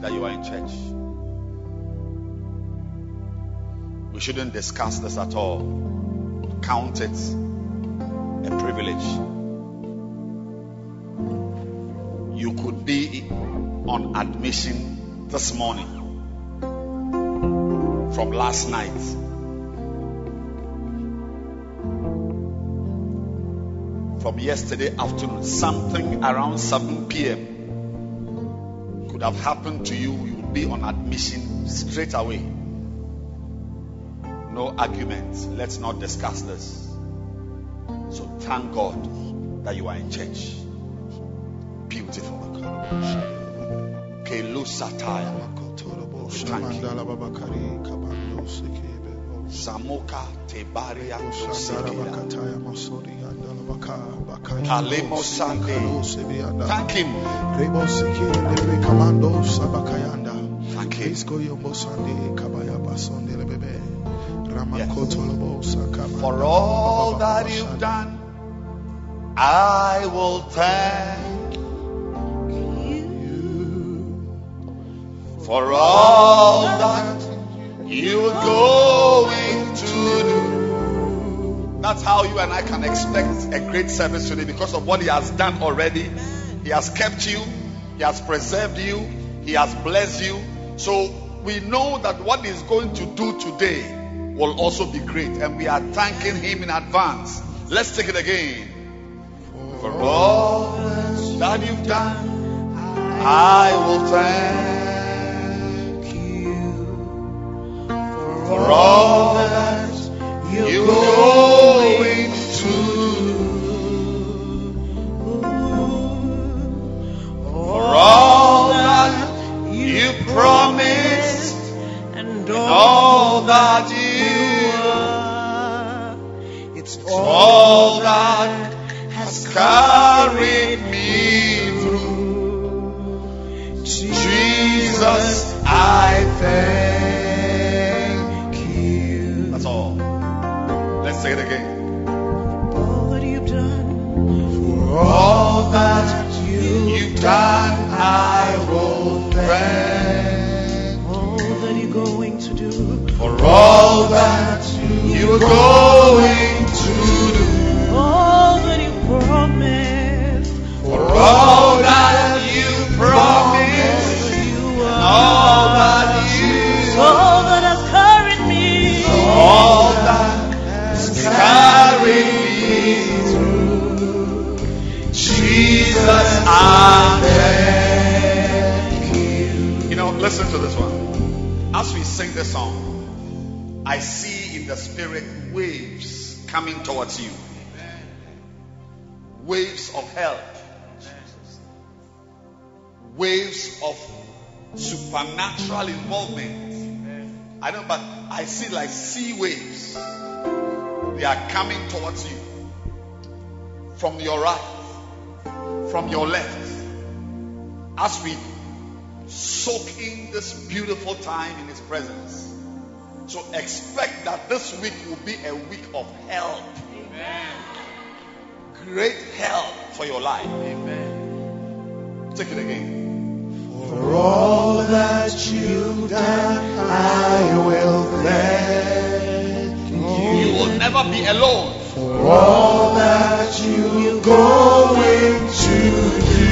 That you are in church. We shouldn't discuss this at all. Count it a privilege. You could be on admission this morning from last night. From yesterday afternoon, something around 7 p.m. could have happened to you. You would be on admission straight away. No arguments. Let's not discuss this. So thank God that you are in church. Beautiful. Samoka Tebaria Kusikira. Kalemo Sande. Thank him. Thank him. For all that you've done, I will thank you. For all that you're going to do. That's how you and I can expect a great service today because of what He has done already. He has kept you, He has preserved you, He has blessed you. So we know that what He's going to do today will also be great, and we are thanking Him in advance. Let's take it again. For all that you've done, I will thank you. For all that you're going to For all that you promised and all that you are. It's all that has carried me through. Jesus, I thank all that you've done, I will thank. all that you're going to do, For all that you're going to do. all that you promised, For all listen to this one. As we sing this song, I see in the spirit waves coming towards you. Waves of help. Waves of supernatural involvement. I know, but I see like sea waves. They are coming towards you from your right, from your left. As we soak in this beautiful time in His presence. So expect that this week will be a week of help. Great help for your life. Amen. Take it again. For all that you've done, I will thank You you. will never be alone. For all that you're going to do.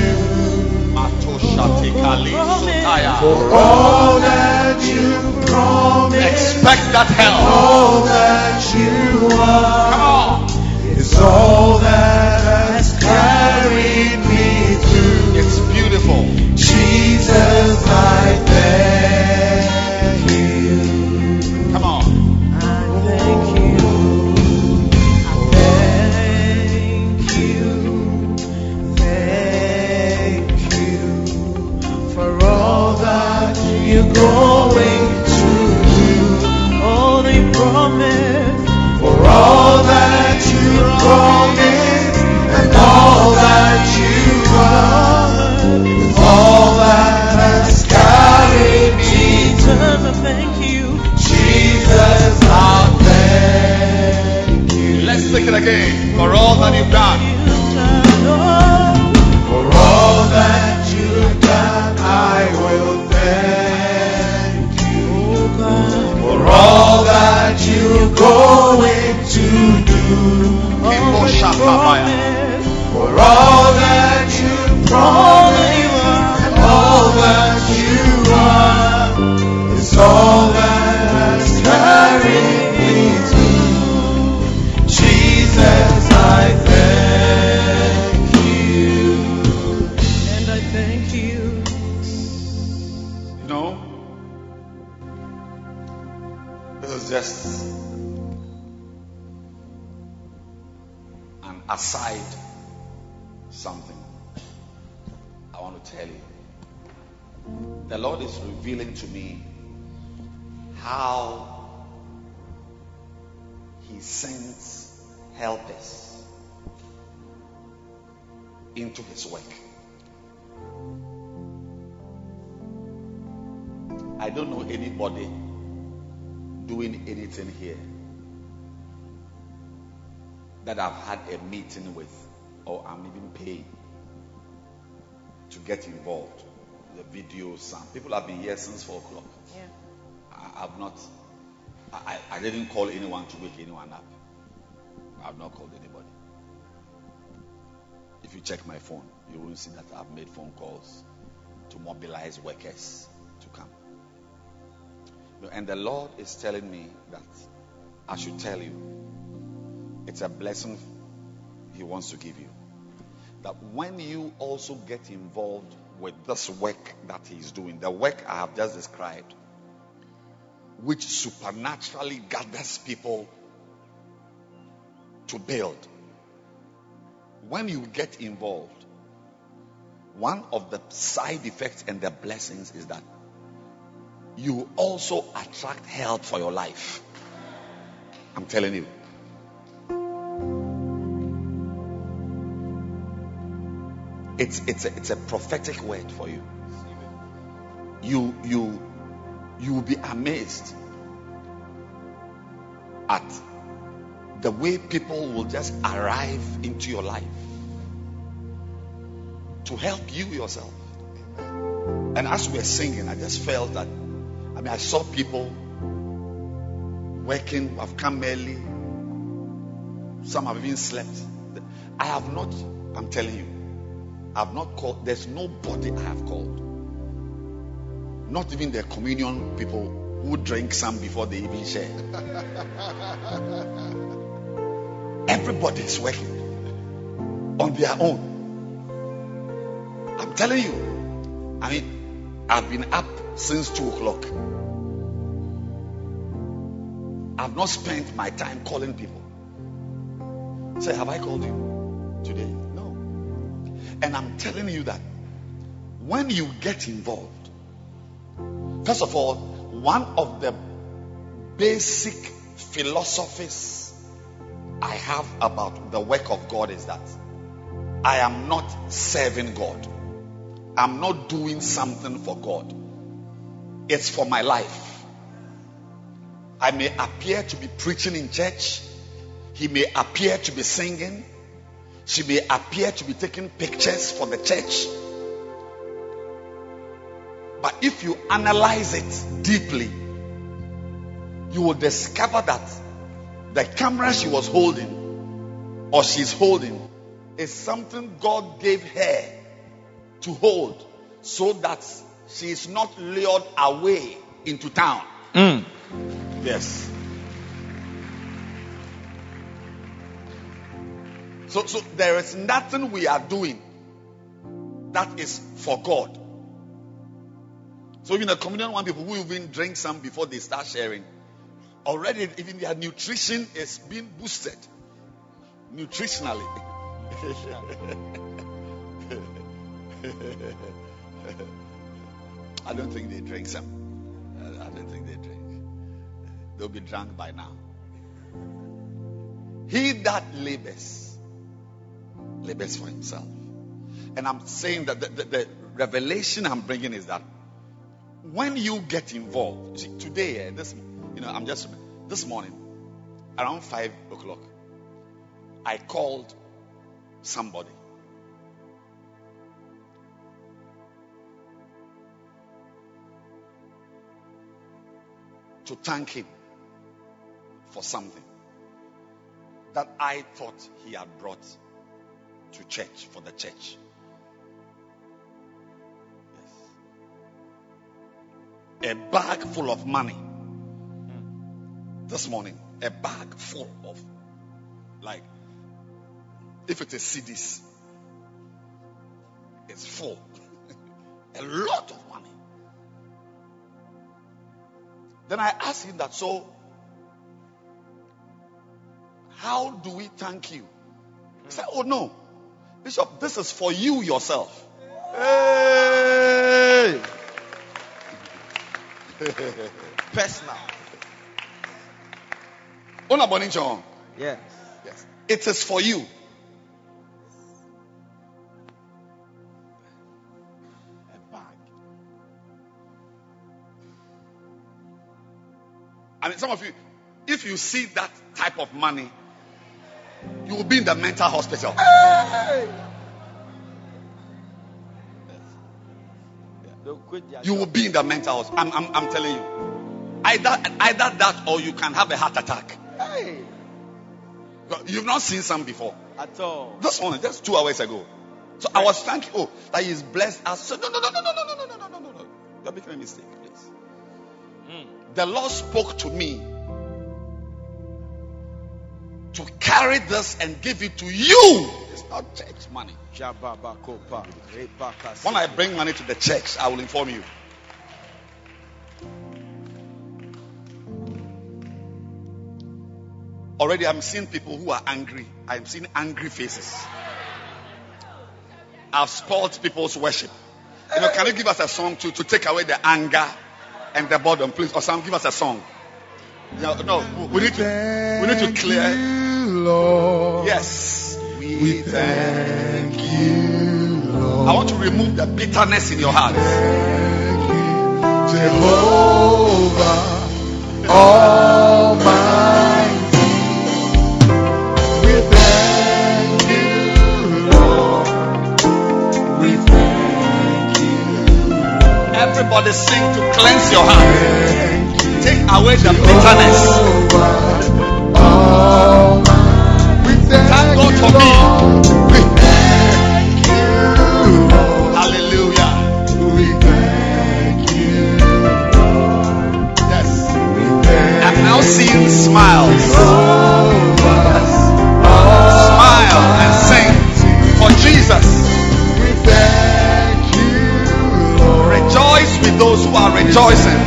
For all that you promised, Expect that help. all that you are, is all that has carried me through. It's beautiful. Jesus, I thank For all that you've done. For all that you've done, I will thank you. For all that you're going to do. For all that you promised all that you are is all tell you. The Lord is revealing to me how He sends helpers into His work. I don't know anybody doing anything here that I've had a meeting with or I'm even paying to get involved. The videos, some people have been here since four o'clock. Yeah. I, I've not, I, I didn't call anyone to wake anyone up. I've not called anybody. If you check my phone, you will see that I've made phone calls to mobilize workers to come. And the Lord is telling me that I should tell you it's a blessing He wants to give you. That when you also get involved with this work that He's doing, the work I have just described, which supernaturally gathers people to build, when you get involved, one of the side effects and the blessings is that you also attract help for your life. I'm telling you. It's it's a, it's a prophetic word for you. You you you will be amazed at the way people will just arrive into your life to help you yourself. And as we were singing, I just felt that I mean I saw people working, have come early, some have even slept. I have not, I'm telling you, I have not called, there's nobody I have called. Not even the communion people who drink some before they even share. Everybody is working on their own. I'm telling you. I mean, I've been up since two o'clock. I've not spent my time calling people. Say, have I called you today? And I'm telling you that when you get involved, first of all, one of the basic philosophies I have about the work of God is that I am not serving God. I'm not doing something for God. It's for my life. I may appear to be preaching in church. He may appear to be singing. She may appear to be taking pictures for the church. But if you analyze it deeply, you will discover that the camera she was holding or she's holding is something God gave her to hold so that she is not lured away into town. Mm. Yes. So, so there is nothing we are doing that is for God. So even the communion one people who even drink some before they start sharing, already even their nutrition is being boosted nutritionally. I don't think they drink some. I I don't think they drink. They'll be drunk by now. He that labors, labors for himself. And I'm saying that the, the, the revelation I'm bringing is that when you get involved, you see, today, eh, this, you know, I'm just this morning, around five o'clock, I called somebody. To thank him for something that I thought he had brought to church for the church. Yes. A bag full of money. This morning, a bag full of, like, if it is CDs, it's full. a lot of money. Then I asked him that, so how do we thank you? He said, Oh no, Bishop, this is for you yourself. Hey! Personal. Ona Boninchon. Yes. Yes. It is for you. A bag. I mean, some of you, if you see that type of money, you will be in the mental hospital. They'll quit their You will be in the mental hospital. I'm, I'm, I'm telling you. Either, either that or you can have a heart attack. Hey, You've not seen some before. at all. This one, just two hours ago. So I was thanking, oh, that he's blessed us. So no, no, no, no, no, no, no, no, no, no, no, no. You're making a mistake, please. Mm. The Lord spoke to me to carry this and give it to you. It's not church money. When I bring money to the church, I will inform you. Already, I'm seeing people who are angry. I'm seeing angry faces. I've spoiled people's worship. You know, can you give us a song to, to take away the anger and the boredom, please? Or some give us a song. No, no, we need to we need to clear. Lord. Yes, We we thank you, Lord. I want to remove the bitterness in your heart. Jehovah Almighty. We thank you, Lord. We thank you. Everybody sing to cleanse your heart take away the bitterness. Thank God for me. Hallelujah. Yes. I'm now seeing smiles. Smile and sing for Jesus. Rejoice with those who are rejoicing.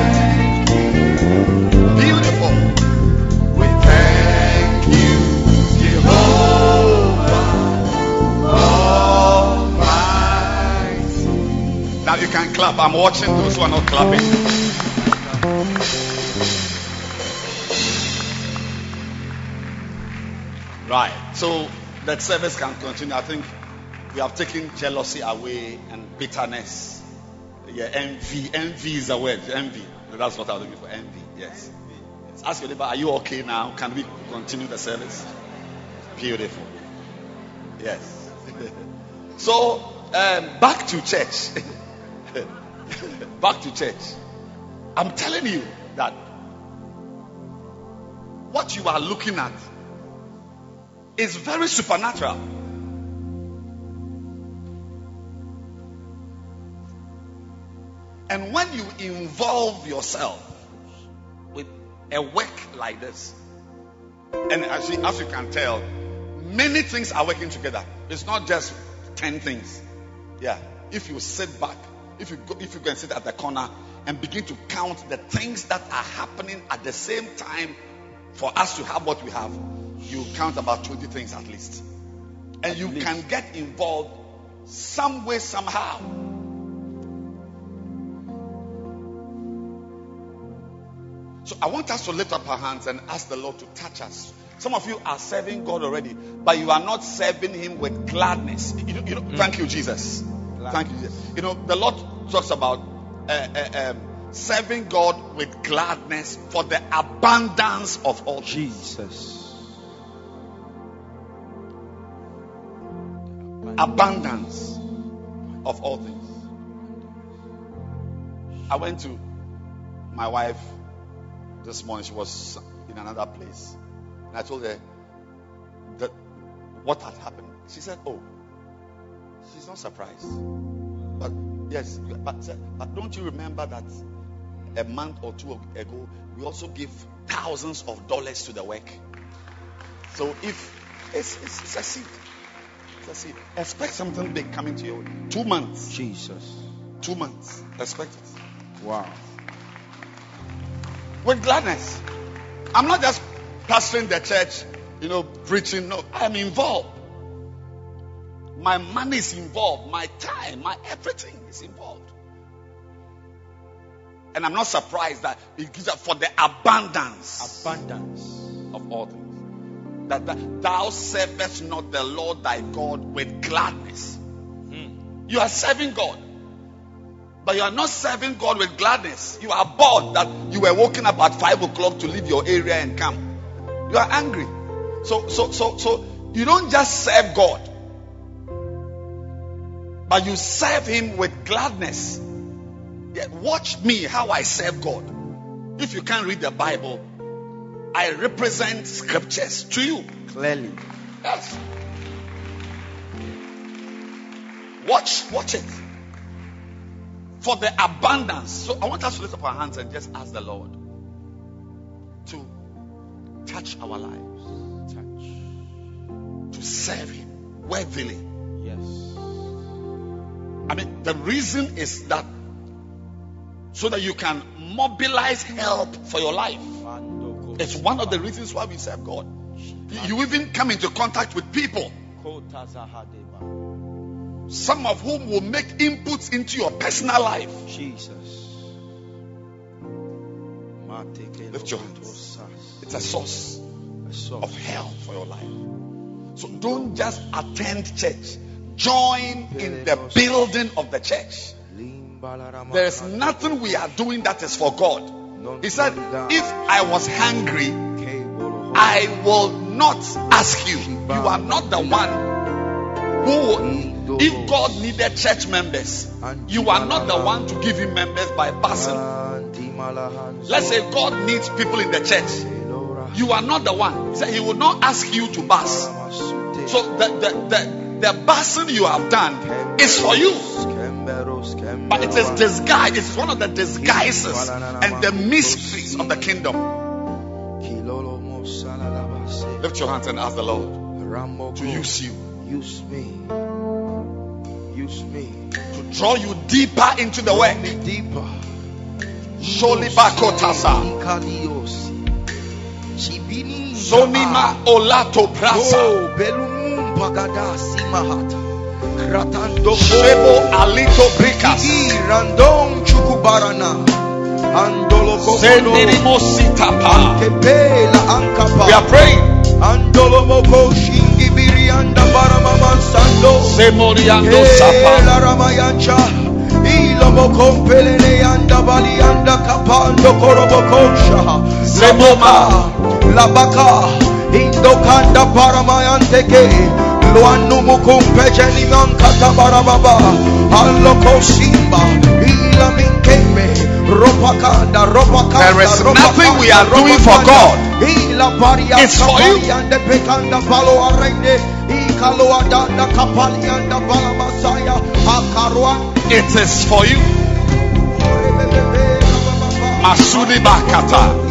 Can clap. I'm watching those who are not clapping. Right. So that service can continue. I think we have taken jealousy away and bitterness. Yeah, envy. Envy is a word. Envy. That's what I was looking for. Envy. Yes. yes. Ask your neighbor, are you okay now? Can we continue the service? Beautiful. Yes. so um, back to church. back to church. I'm telling you that what you are looking at is very supernatural. And when you involve yourself with a work like this, and as you, as you can tell, many things are working together. It's not just 10 things. Yeah. If you sit back, if you go, if you and sit at the corner and begin to count the things that are happening at the same time for us to have what we have, you count about 20 things at least. And you least. can get involved some way, somehow. So I want us to lift up our hands and ask the Lord to touch us. Some of you are serving God already, but you are not serving Him with gladness. You know, you know, Thank mm. you, Jesus. Thank you, Jesus. You know, the Lord talks about uh, uh, um, serving God with gladness for the abundance of all things. Jesus. abundance of all things. I went to my wife this morning. She was in another place. And I told her that what had happened. She said, Oh, she's not surprised. But yes, but, uh, but don't you remember that a month or two ago, we also give thousands of dollars to the work? So if it's, it's, it's a seed. It's a seed. Expect something big coming to you. Two months. Jesus. Two months. Expect it. Wow. With gladness. I'm not just pastoring the church, you know, preaching. No, I'm involved. My money is involved. My time, my everything is involved. And I'm not surprised that it gives up for the abundance Abundance. of all things. That, that thou servest not the Lord thy God with gladness. Hmm. You are serving God. But you are not serving God with gladness. You are bored that you were waking up at five o'clock to leave your area and come. You are angry. So, so, so, so you don't just serve God, but you serve Him with gladness. Watch me how I serve God. If you can't read the Bible, I represent scriptures to you. Clearly. Yes. Watch, watch it. For the abundance. So I want us to lift up our hands and just ask the Lord to touch our lives, Touch. to serve Him worthily. I mean, the reason is that so that you can mobilize help for your life. It's one of the reasons why we serve God. You even come into contact with people, some of whom will make inputs into your personal life. Jesus. Lift your hands. It's a source Of help for your life. So don't just attend church. Join in the building of the church. There is nothing we are doing that is for God. He said, If I was hungry, I will not ask you. You are not the one who, if God needed church members, you are not the one to give him members by passing. Let's say God needs people in the church. You are not the one. He said he will not ask you to pass. So the the the, the busing you have done is for you. But it is disguise. It's one of the disguises and the mysteries of the kingdom. Lift your hands and ask the Lord to use you, Use me. Use me. to draw you deeper into the work. Deeper. Sholi bakotasa. Ikaliosi. Chibini. Zonima olato prasa. Oh, Oh, Belumum Pagadasi Mahata. Kratando Shebo alito brikas. Random Chukubarana. Andolo Zendirimo sitapa. Kepela Ankapa. We are praying. Andolo Moko Shingi Birianda Baramama Sando. Zemoriando sapa. La Ramayancha. Ilomo Kompelene Anda Bali Anda Kapando Korobokosha. Zemoma. Labaka. Indokanda Paramayanteke. Luanumu Kumpejeni Mankata Barababa. Aloko Simba. Ila Ropakanda, Ropakanda. There is nothing we are doing for God. It's for you. Kapalianda Pekanda Palo Arende. Ikalo Adanda Kapalianda Balamasaya. Akarwa. It is for you. Masudi Bakata.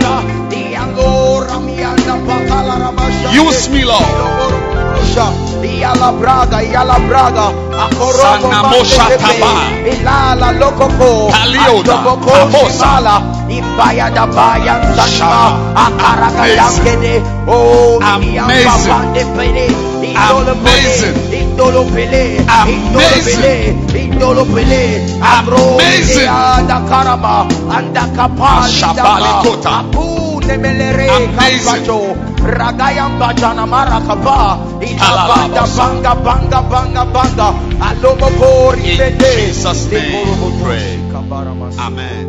Use me, Lord. Yala braga, yala braga, Sanamosha taba. ilala lokoko, tabosa. shimala, ibaya da baya Shama. sanima, akaraga Amazing. yankede, oh, Amazing. iyamba bande pele, indolo Amazing. pele, indolo pele, indolo Amazing. pele, abro, Amazing. Anda karama, anda kapali Ashabali daba, kota. apu nemelere Amazing. ragayam bajana marakapa, ilabanda Kalalabosa. banga banga banga banga, alomo kori In bende, Jesus' name we dekoro pray. kabaramas. Amen.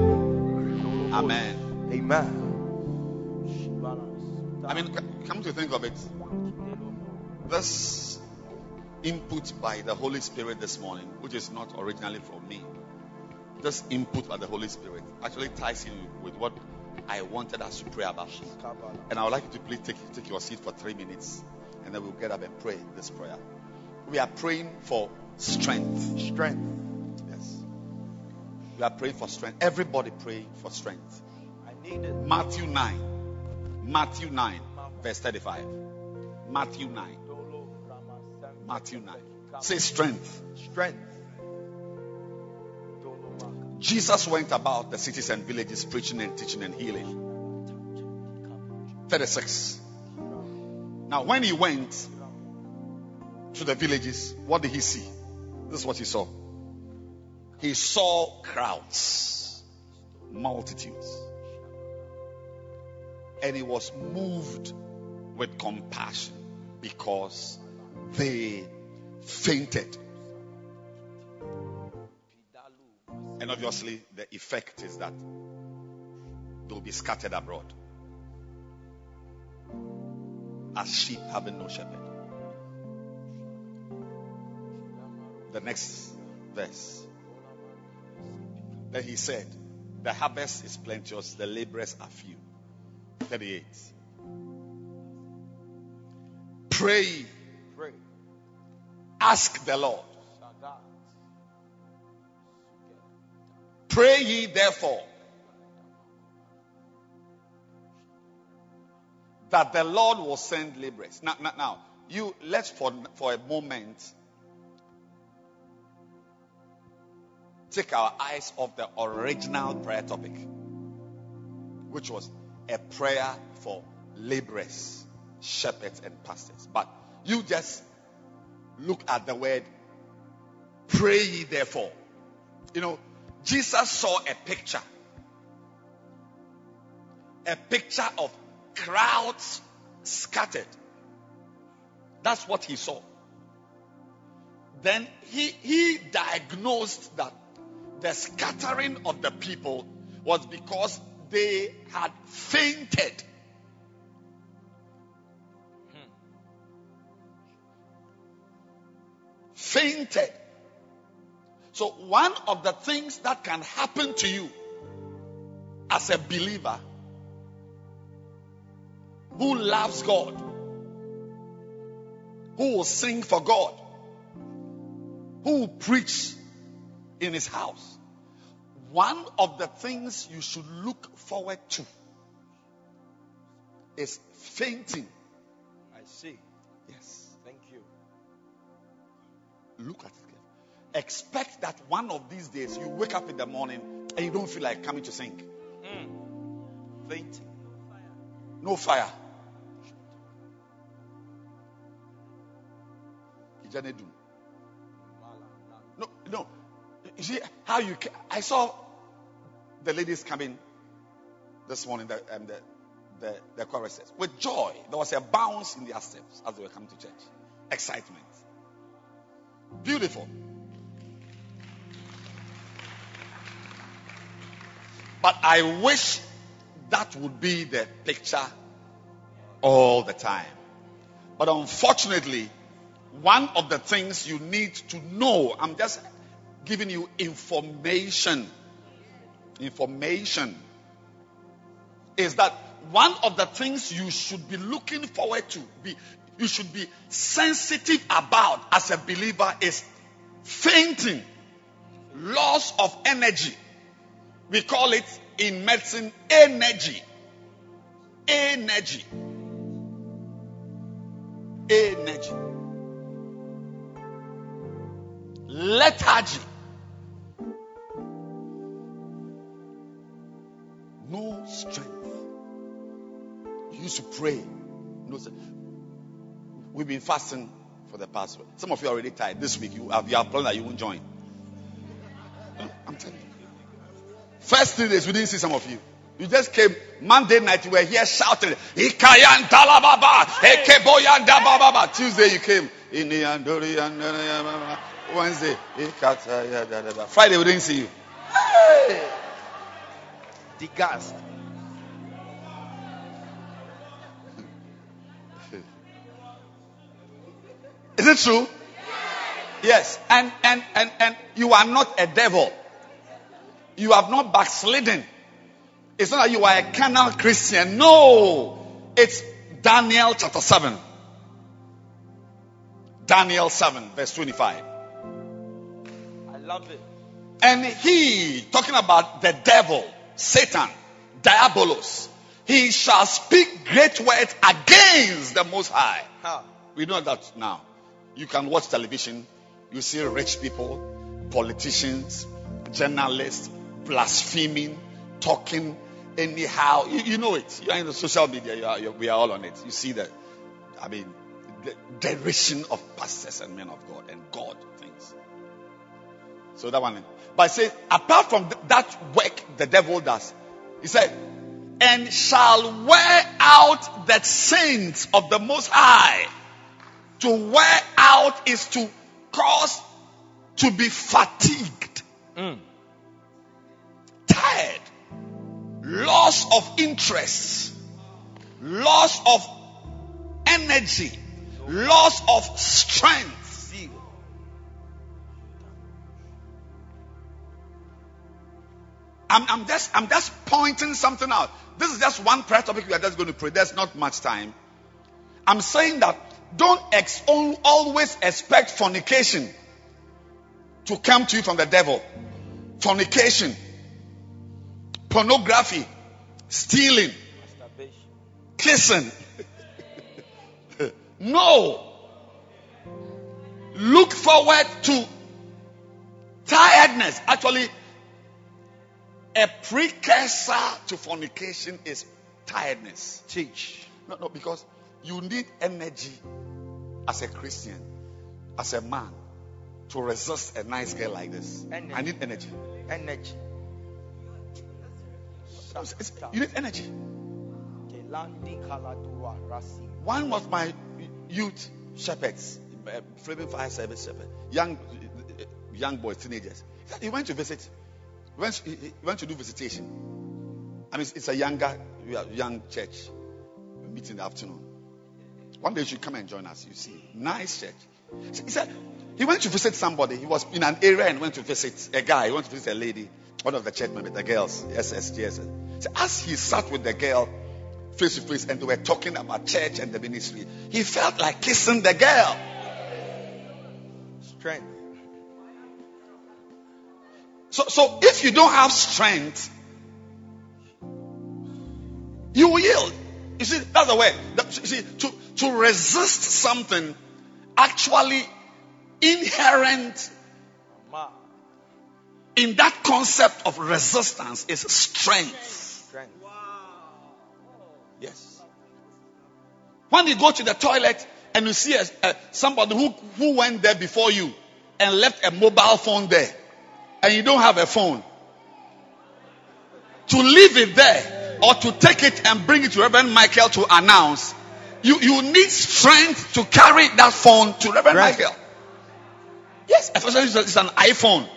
Amen. Amen. I mean, come to think of it, this input by the Holy Spirit this morning, which is not originally from me, this input by the Holy Spirit actually ties in with what I wanted us to pray about. And I would like you to please take, take your seat for three minutes and then we'll get up and pray this prayer. We are praying for strength. Strength. Yes. We are praying for strength. Everybody pray for strength. I need it. Matthew 9. Matthew 9, verse 35. Matthew 9. Matthew 9. Say strength. Strength. Jesus went about the cities and villages preaching and teaching and healing. 36. Now, when he went to the villages, what did he see? This is what he saw. He saw crowds, multitudes. And he was moved with compassion because they fainted. And obviously, the effect is that they'll be scattered abroad as sheep having no shepherd. The next verse. Then he said, The harvest is plenteous, the laborers are few. 38. Pray, Pray. ask the Lord. Pray ye therefore that the Lord will send laborers. Now, now, now you let's for, for a moment take our eyes off the original prayer topic, which was a prayer for laborers, shepherds, and pastors. But you just look at the word pray ye therefore. You know, Jesus saw a picture. A picture of crowds scattered. That's what he saw. Then he, he diagnosed that the scattering of the people was because they had fainted. Hmm. Fainted. So, one of the things that can happen to you as a believer who loves God, who will sing for God, who will preach in his house, one of the things you should look forward to is fainting. I see. Yes. Thank you. Look at it. Expect that one of these days you wake up in the morning and you don't feel like coming to sing. Fainting. No fire. No, no. You see how you? ca- I saw the ladies coming this morning. The um, the the, the choruses with joy. There was a bounce in their steps as they were coming to church. Excitement. Beautiful. But I wish that would be the picture all the time. But unfortunately, one of the things you need to know, I'm just giving you information. Information is that one of the things you should be looking forward to, be you should be sensitive about as a believer is fainting, loss of energy. We call it in medicine energy. Energy. Energy. Lethargy. No strength. You used to pray. No strength. We've been fasting for the past. Some of you are already tired. This week you have you have planned that you won't join. I'm telling you. First three days we didn't see some of you. You just came Monday night. You were here shouting, "Ikayan talababa, ekeboyan dababa." Tuesday you came. Wednesday, Friday we didn't see you. Hey. The gas. Is it true? Yes. And and and and you are not a devil. You have not backslidden. It's not that you are a carnal Christian. No. It's Daniel chapter 7. Daniel 7, verse 25. I love it. And he, talking about the devil, Satan, Diabolos, he shall speak great words against the Most High. Huh. We know that now. You can watch television, you see rich people, politicians, journalists blaspheming, talking anyhow. You, you know it. You're in the social media, you are, you we are all on it. You see that, I mean, the derision of pastors and men of God and God things. So that one. But say, apart from th- that work the devil does, he said, and shall wear out the saints of the Most High. To wear out is to cause to be fatigued, Mm. Tired, loss of interest, loss of energy, loss of strength. I'm, I'm just I'm just pointing something out. This is just one prayer topic we are just going to pray. There's not much time. I'm saying that don't ex- always expect fornication to come to you from the devil. Fornication, pornography, stealing, Masturbation. kissing. no. Look forward to tiredness. Actually, a precursor to fornication is tiredness. Teach. No, no, because you need energy as a Christian, as a man, to resist a nice girl like this. Energy. I need energy. Energy. It's- it's- you need energy. Kelandi kaladua rasi. One of my youth shepherds, uh, Flaming Fire Service shepherd, young, uh, young boys, teenagers. He went to visit. He went, he went to do visitation. I mean, it's- a younger, young church. We meet in the afternoon. One day you should come and join us. You see, nice church. He said he went to visit somebody. He was in an area and went to visit a guy. He went to visit a lady, one of the church members, the girls, SSGS. So as he sat with the girl face to face and they were talking about church and the ministry, he felt like kissing the girl. Strength. So, so if you don't have strength, you will yield. You see, that's the way. You see, to, to resist something actually inherent. In that concept of resistance is strength. Strength. Yes. When you go to the toilet and you see a, a- somebody who, who went there before you and left a mobile phone there, and you don't have a phone, to leave it there or to take it and bring it to Reverend Michael to announce, you, you need strength to carry that phone to Reverend Right. Michael. Yes, especially if it's an iPhone.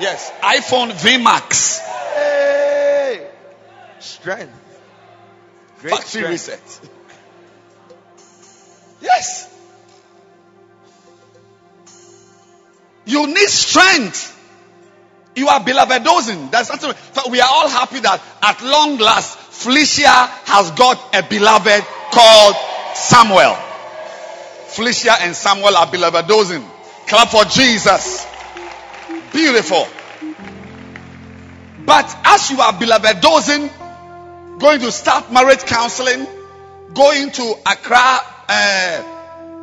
Yes, iPhone V VMAX. Strength. Great Factory strength. reset. Yes. You need strength. You are beloved dozing. That's not something. We are all happy that at long last, Felicia has got a beloved called Samuel. Felicia and Samuel are beloved dozing. Clap for Jesus. Beautiful. But as you are beloved dozing, going to start marriage counseling, going to Accra, uh,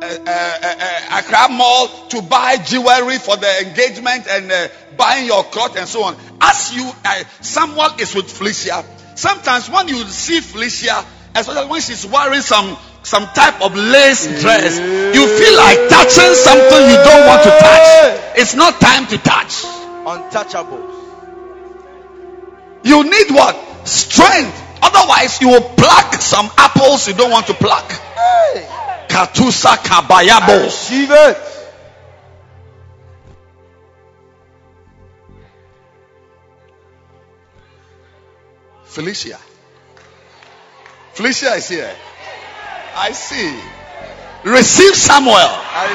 uh, uh, uh, Accra Mall to buy jewelry for the engagement and uh, buying your cloth and so on. As you, uh, someone is with Felicia. Sometimes when you see Felicia, especially when she's wearing some some type of lace dress, you feel like touching something you don't want to touch. It's not time to touch. Untouchables. You need what? Strength. Otherwise, you will pluck some apples you don't want to pluck. Hey. Katusa I kabayabo. receive it. Felicia. Felicia is here. I see. Receive Samuel. I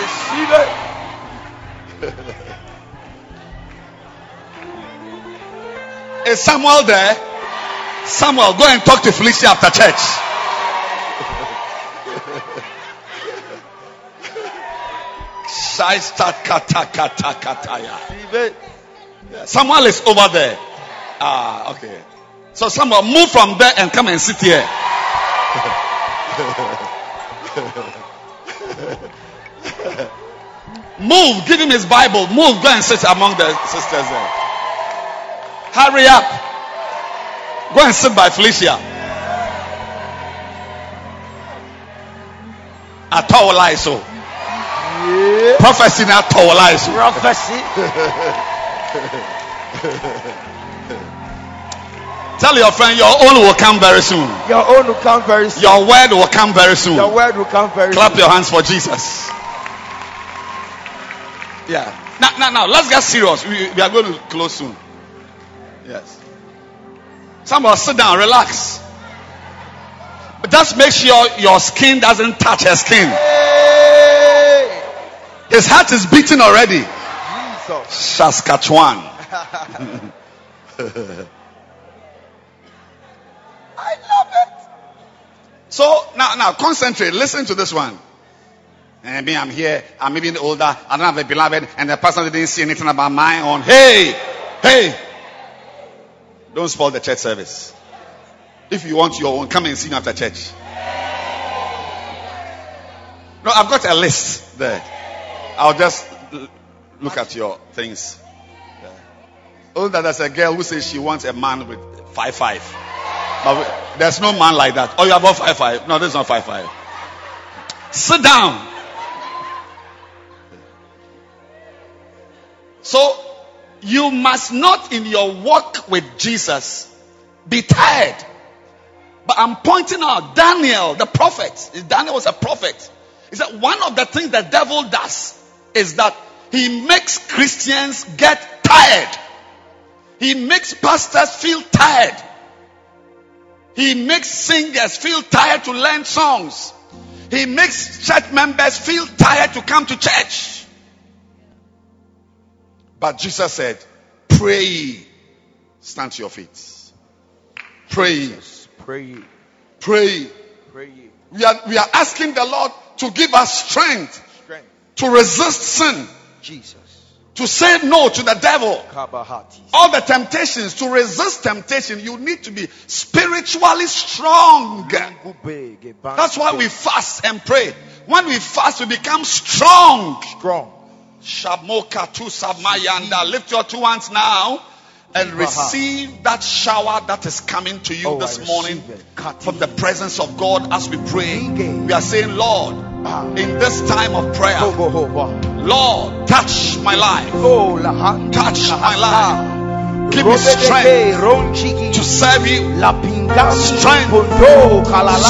receive it. Is Samuel there? Samuel, go and talk to Felicia after church. Samuel is over there. Ah, okay. So Samuel, move from there and come and sit here. move, give him his Bible. Move, go and sit among the sisters there. Hurry up. Go and sit by Felicia. Atawalaiso. Yeah. Prophecy na atawalaiso. Prophecy. Tell your friend your own will come very soon. Your own will come very soon. Your word will come very soon. Your word will come very Clap soon. your hands for Jesus. Yeah. Now, now, now, let's get serious. We, we are going to close soon. Yes. Somebody sit down, relax. But just make sure your skin doesn't touch her skin. His heart is beating already. Jesus. Saskatchewan. I love it. So now, now concentrate. Listen to this one. And me, I'm here. I'm even older. I don't have a beloved, and the person didn't see anything about my own. Hey, hey! Don't spoil the church service. If you want your own, come and see me after church. No, I've got a list there. I'll just look at your things. Oh, that there's a girl who says she wants a man with five five. But there's no man like that. Oh, you have about five five. No, this is not five five. Sit down. So you must not in your walk with Jesus be tired. But I'm pointing out Daniel, the prophet. Daniel was a prophet. He said one of the things the devil does is that he makes Christians get tired. He makes pastors feel tired. He makes singers feel tired to learn songs. He makes church members feel tired to come to church. But Jesus said, Pray. Stand to your feet. Pray. Yes. Pray. Pray. Pray. We are, we are asking the Lord to give us strength Strength. to resist sin, Jesus. to say no to the devil. All the temptations, to resist temptation, you need to be spiritually strong. That's why we fast and pray. When we fast, we become strong. strong. Shamoka tu samayanda. Lift your two hands now and receive that shower that is coming to you Oh, this morning from the presence of God as we pray. We are saying, Lord, Ah. in this time of prayer, Lord, touch my life. Oh. Touch my life. Give me strength to serve you. La pinga. Strength.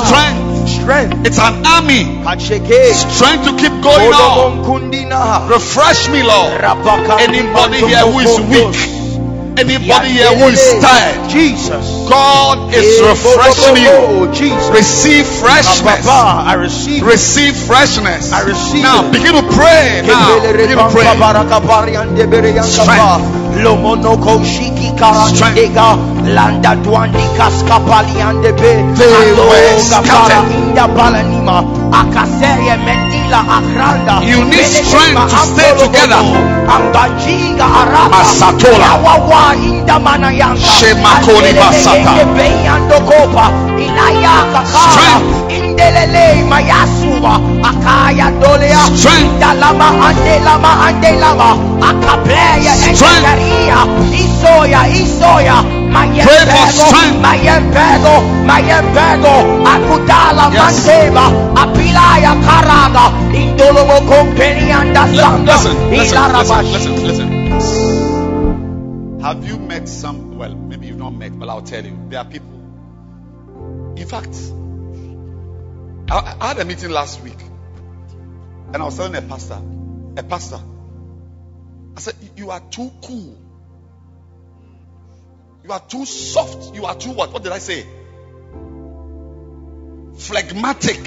Strength. Strength. It's an army. Strength to keep going on. Refresh me, Lord. Anybody here who is weak, Anybody here who is tired, Jesus. God is Eh, refreshing you. Jesus. Receive freshness. Papa, I receive. Receive freshness. I receive Now begin to pray. Now begin to pray. Lomonoko shiki karandega landa dwandi kaskapali ande be They were scattered. Para inda balanima akaserie mendila akranda You need strength to stay together. Masatola. yawawa inda mana yanga basata. beyando kopa inayaka kara Strength. indelele mayasuba akaya dolea Strength. indalama andelama andelama akapleya Strength. Endegaria isoya isoya Pray for strength. mayempego mayempego akudala Yes. manteba apilaya karaga indolomo kompeni andasanga Listen, listen, listen, listen, listen. Have you met some? Well, maybe you've not met, but I'll tell you. There are people. In fact, I, I had a meeting last week, and I was telling a pastor, a pastor, I said, "You are too cool. You are too soft. You are too what? What did I say? Phlegmatic."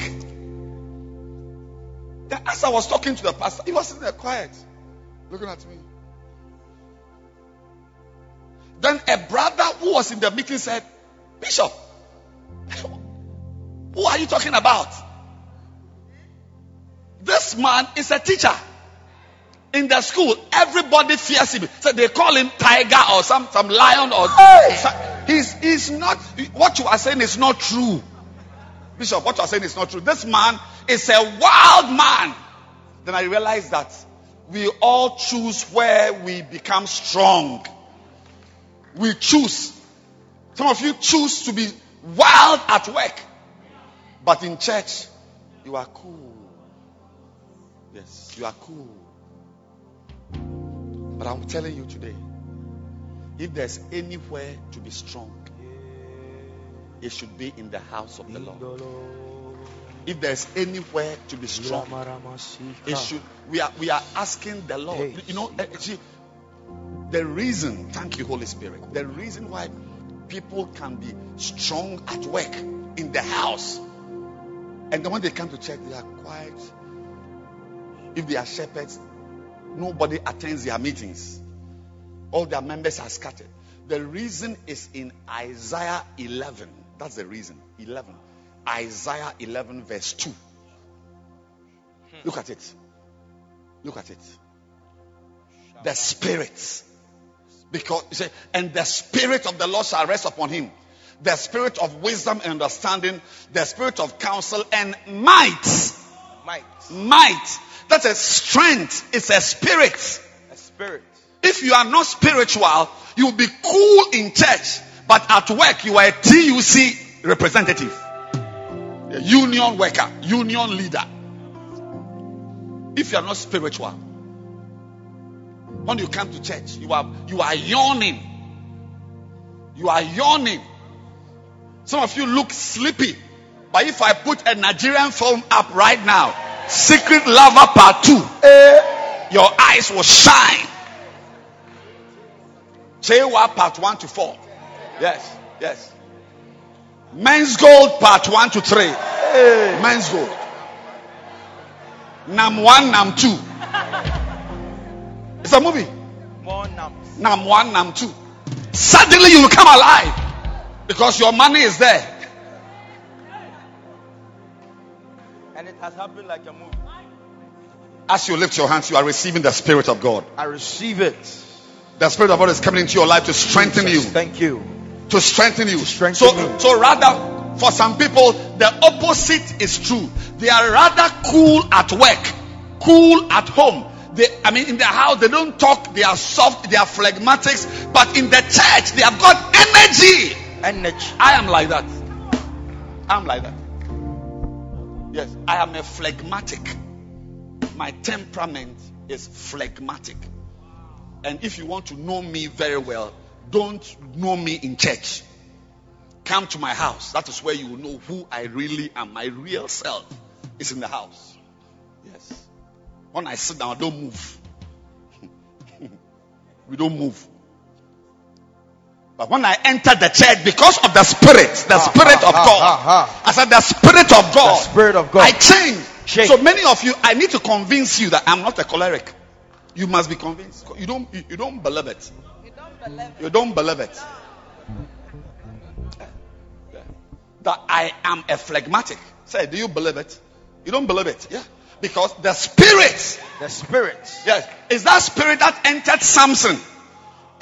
Then as I was talking to the pastor, he was sitting there quiet, looking at me. Then a brother who was in the meeting said, Bishop, who are you talking about? This man is a teacher. In the school, everybody fears him. So they call him tiger or some, some lion or some- he's he's not what you are saying is not true. Bishop, what you are saying is not true. This man is a wild man. Then I realized that we all choose where we become strong. We choose. Some of you choose to be wild at work, but in church, you are cool. Yes, you are cool. But I'm telling you today, if there's anywhere to be strong, it should be in the house of the Lord. If there's anywhere to be strong, it should. We are we are asking the Lord. You know, eh, see, the reason. Thank you, Holy Spirit. The reason why people can be strong at work in the house, and then when they come to church, they are quiet. If they are shepherds, nobody attends their meetings. All their members are scattered. The reason is in Isaiah 11. That's the reason. 11. Isaiah 11, verse 2. Look at it. Look at it. The Spirit. Because, you say, and the Spirit of the Lord shall rest upon him. The Spirit of wisdom and understanding, the Spirit of counsel and might. might Might. That's a strength. It's a spirit. a spirit If you are not spiritual, you'll be cool in church, but at work you are a TUC representative, a union worker, union leader. If you are not spiritual, when you come to church, you are you are yawning. You are yawning. Some of you look sleepy, but if I put a Nigerian film up right now, Secret Lover Part Two, eh. your eyes will shine. Chewa part 1 to 4. Yes, yes. Men's Gold part 1 to 3. Eh. Men's Gold. Nam 1, Nam 2. It's a movie. more numbers Nam 1, Nam 2. Suddenly you will come alive because your money is there. Has happened like a movie As you lift your hands, you are receiving the Spirit of God. I receive it The Spirit of God is coming into your life to strengthen you. Thank you to strengthen you. strengthen so, so rather, for some people, the opposite is true. They are rather cool at work, cool at home. They, I mean, in the house, they don't talk. They are soft. They are phlegmatics. But in the church, they have got energy. energy I am like that. I'm like that. Yes, I am a phlegmatic. My temperament is phlegmatic. And if you want to know me very well, don't know me in church. Come to my house. That is where you will know who I really am. My real self is in the house. Yes. When I sit down, I don't move. we don't move. But when I entered the church, because of the spirit, the Ah, spirit ah, of ah, God. I said the spirit of God, The Spirit of God. I changed. Change. So many of you, I need to convince you that I'm not a choleric. You must be convinced. You don't, you, you don't believe it. You don't believe it. That I am a phlegmatic. Say, do you believe it? You don't believe it. Yeah. Because the spirit The spirit. Yes. Is that spirit that entered Samson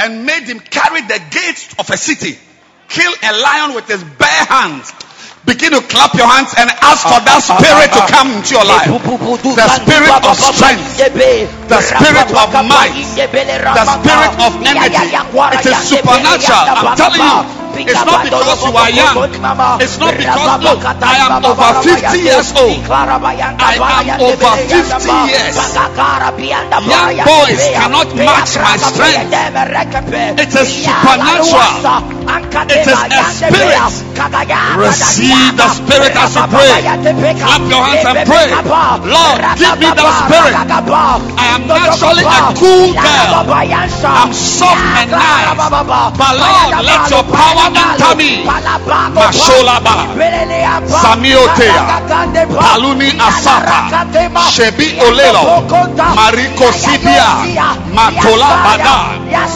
and made him carry the gates of a city, kill a lion with his bare hands? Begin to clap your hands and ask for that spirit to come into your life. The spirit of strength, the spirit of might, the spirit of energy. It is supernatural. I'm telling you. It's not because you are young. It's not because, look, I am over 50 years old. I am over 50 years. Young boys cannot match my strength. It is supernatural. It is a spirit. Receive the spirit as you pray. Clap your hands and pray. Lord, give me that spirit. I am naturally a cool girl. I'm soft and nice. But Lord, let your power me. Masholaba. Samiotea. Paluni Asata. Shebi Olelo. Mariko Sibia. Matola Bada.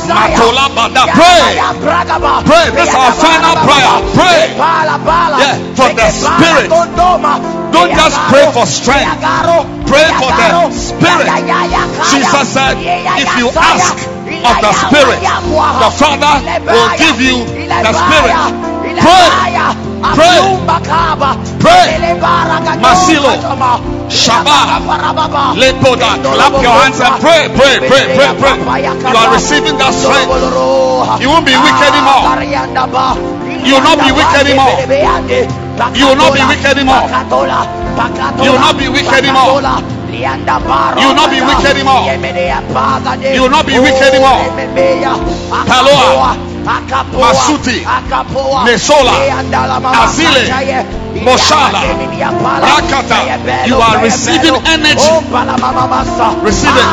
Matola Bada. Pray. Pray. This is our final prayer. Pray. Yeah, for the spirit. Don't just pray for strength. Pray for the spirit. Jesus said, if you ask of the spirit, the Father will give you the spirit. Pray. Pray. Pray. Masilo. Shabbat. Lepoda. Clap your hands and pray. Pray. Pray. Pray. Pray. You are receiving that strength. You won't be weak anymore. You will not be weak anymore. You will not be weak anymore. You will not be weak anymore. You will not be weak anymore. You will not be weak anymore. Paloa, Masuti, Mesola, Azile, Moshala, Rakata. You are receiving energy. Receive it.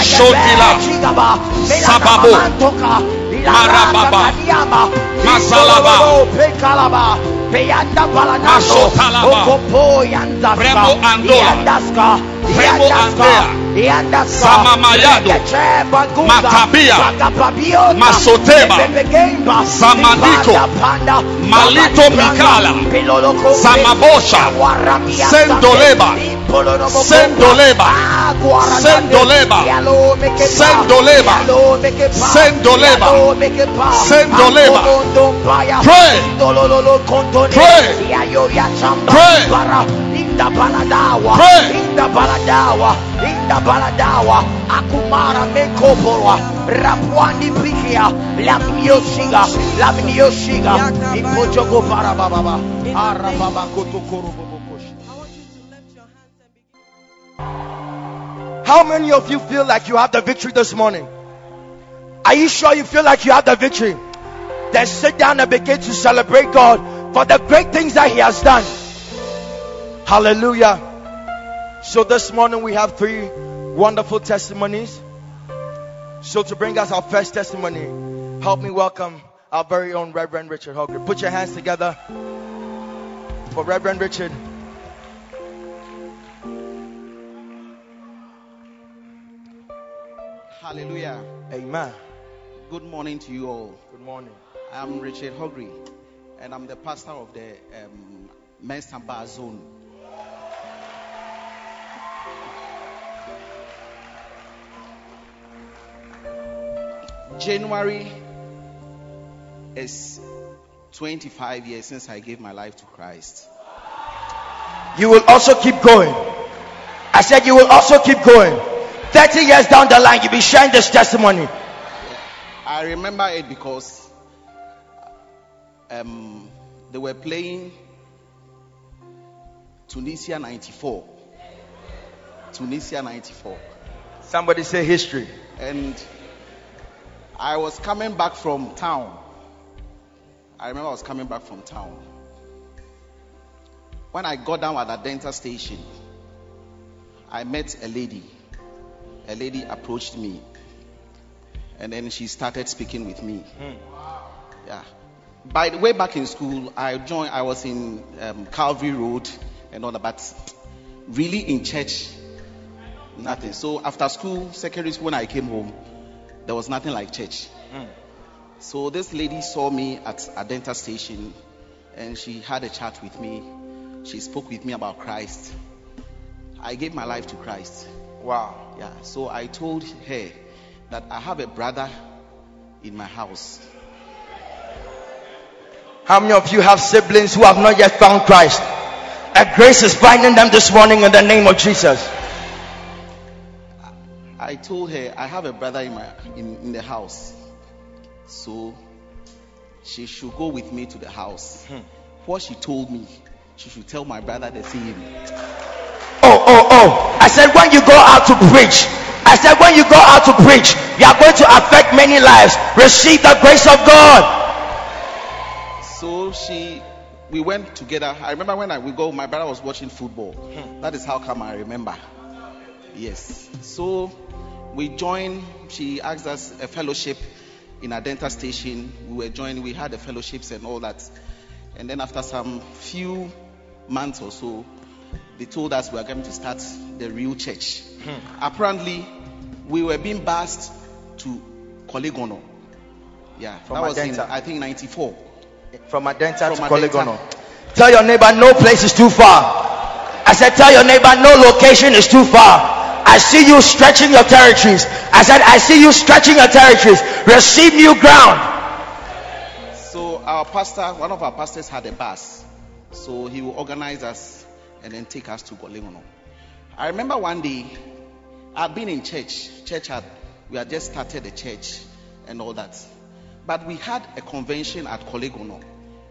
Shotila, Sababo, Marababa, Masalaba, Mashotalaba, Remo Andola, Remo Andea, Samamayado, Matabia, Masoteba, Samadiko, Malito Mikala, Samabosha, Sendoleba, Sendoleba, Sendoleba, Sendoleba, Sendoleba, Sendoleba. Pray. Pray. Pray. Inda baladawa, inda baladawa, inda baladawa, akumara mekoporwa, rapwani pikia, lamnioshiga, lamnioshiga, ipochoko para baba, arababa kotokoro bobokoshi. How many of you feel like you have the victory this morning? Are you sure you feel like you have the victory? Then sit down and begin to celebrate God for the great things that He has done. Hallelujah. So this morning we have three wonderful testimonies. So to bring us our first testimony, help me welcome our very own Reverend Richard Hogger. Put your hands together for Reverend Richard. Hallelujah. Amen. Good morning to you all. Good morning. I am Richard Hogri, and I'm the pastor of the um, Mensamba zone. January is 25 years since I gave my life to Christ. You will also keep going. I said you will also keep going. 30 years down the line, you'll be sharing this testimony. I remember it because um, they were playing Tunisia 94. Tunisia 94. Somebody say history. And I was coming back from town. I remember I was coming back from town. When I got down at the Adenta station, I met a lady. A lady approached me and then she started speaking with me. Yeah. By the way, back in school, I joined. I was in um, Calvary Road and all that, but really in church, nothing. So after school, secondary school, when I came home, there was nothing like church. Hmm. So this lady saw me at Adenta station, and she had a chat with me. She spoke with me about Christ. I gave my life to Christ. Wow. Yeah. So I told her that I have a brother in my house. How many of you have siblings who have not yet found Christ? A grace is finding them this morning in the name of Jesus. I told her I have a brother in my in, in the house, so she should go with me to the house. Hmm. What she told me, she should tell my brother the same. Oh, oh, oh. I said, when you go out to preach, I said, when you go out to preach, you are going to affect many lives. Receive the grace of God. So she, we went together. I remember when I we go, my brother was watching football. Hmm. That is how come I remember. Yes. So we joined. She asked us a fellowship in Adenta station. We were joined, We had the fellowships and all that. And then after some few months or so, they told us we are going to start the real church. Hmm. Apparently, we were being bused to Korle Gonno. Yeah, From that was in I think '94. From Adenta From to Adenta. Korle Gonno. Tell your neighbor, no place is too far. I said, tell your neighbor, no location is too far. I see you stretching your territories. I said, I see you stretching your territories. Receive new ground. So our pastor, one of our pastors had a bus. So he will organize us and then take us to Korle Gonno. I remember one day I'd been in church. Church had we had just started the church and all that. But we had a convention at Korle Gonno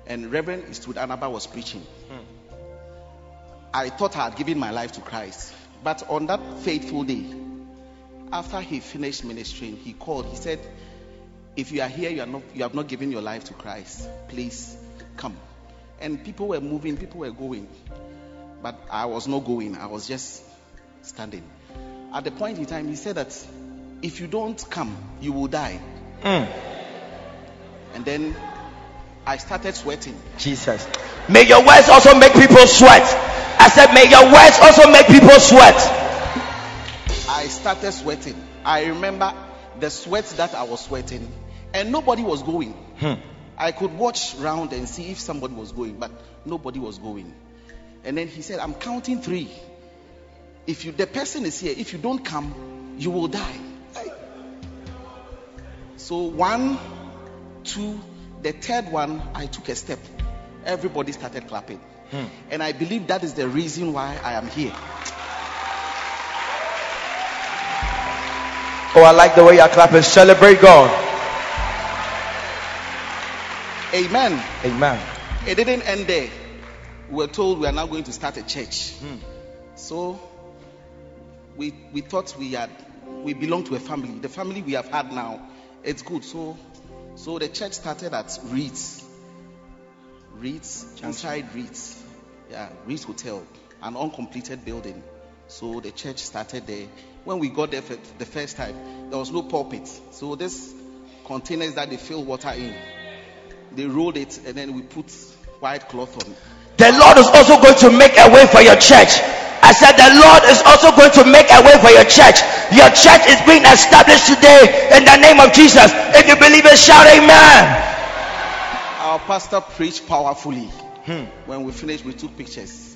and Reverend Eastwood Anaba was preaching. Hmm. I thought I had given my life to Christ. But on that faithful day, after he finished ministering, he called. He said, if you are here, you are not you have not given your life to Christ, please come. And people were moving, people were going. But I was not going, I was just standing. At the point in time, he said that if you don't come, you will die. Mm. And then I started sweating. Jesus. May your words also make people sweat. I said, may your words also make people sweat. I started sweating. I remember the sweat that I was sweating, and nobody was going. Hmm. I could watch round and see if somebody was going, but nobody was going. And then he said, I'm counting three. If you the person is here, if you don't come, you will die. So one, two, the third one, I took a step. Everybody started clapping. Hmm. And I believe that is the reason why I am here. Oh, I like the way you're clapping. Celebrate God. Amen. Amen. It didn't end there. We were told we are now going to start a church. Hmm. So we we thought we had we belong to a family. The family we have had now, it's good. So so the church started at Reeds. Reeds inside Reeds. Uh, yeah, Reeds Hotel, an uncompleted building. So the church started there. When we got there for the first time, there was no pulpit. So this containers that they fill water in, they rolled it and then we put white cloth on. The Lord is also going to make a way for your church. I said, The Lord is also going to make a way for your church. Your church is being established today in the name of Jesus. If you believe it, shout amen. Our pastor preached powerfully. Hmm. When we finished, we took pictures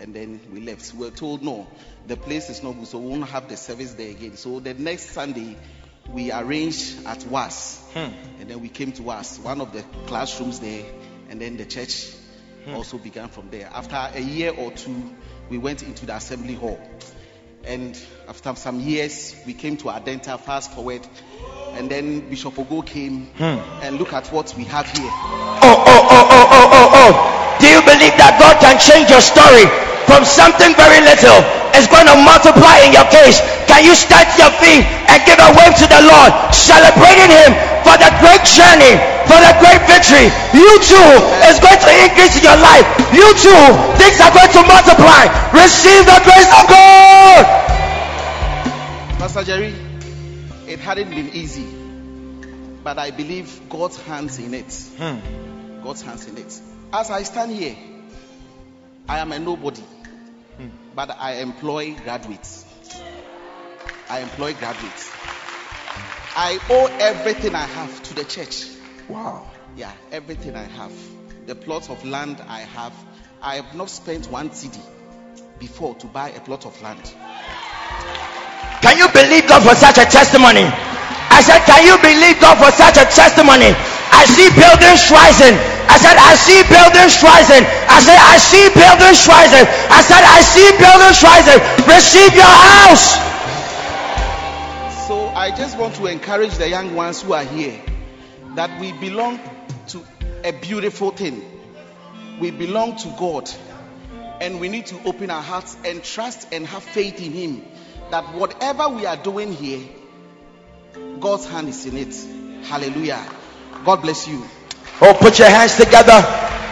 and then we left. We were told, no, the place is not good, so we won't have the service there again. So the next Sunday, we arranged at WAS. Hmm. And then we came to WAS, one of the classrooms there, and then the church hmm. also began from there. After a year or two, we went into the assembly hall. And after some years, we came to Adenta, fast forward. And then Bishop Ogo came and look at what we have here. Oh, oh, oh, you believe that God can change your story from something very little? It's going to multiply in your case. Can you stand to your feet and give a wave to the Lord, celebrating Him for the great journey, for the great victory? You too is going to increase in your life. You too, things are going to multiply. Receive the grace of God. Pastor Jerry, it hadn't been easy. but I believe God's hands in it. Hmm. God's hands in it. As I stand here, I am a nobody, but I employ graduates. I employ graduates. I owe everything I have to the church. Wow. Yeah, everything I have. The plots of land I have. I have not spent one cedi before to buy a plot of land. Can you believe God for such a testimony? I said, Can you believe God for such a testimony? I see buildings rising. I said, I see buildings rising. I said, I see buildings rising. I said, I see buildings rising. Receive your house. So I just want to encourage the young ones who are here that we belong to a beautiful thing. We belong to God. And we need to open our hearts and trust and have faith in Him that whatever we are doing here, God's hand is in it. Hallelujah. God bless you. Oh, put your hands together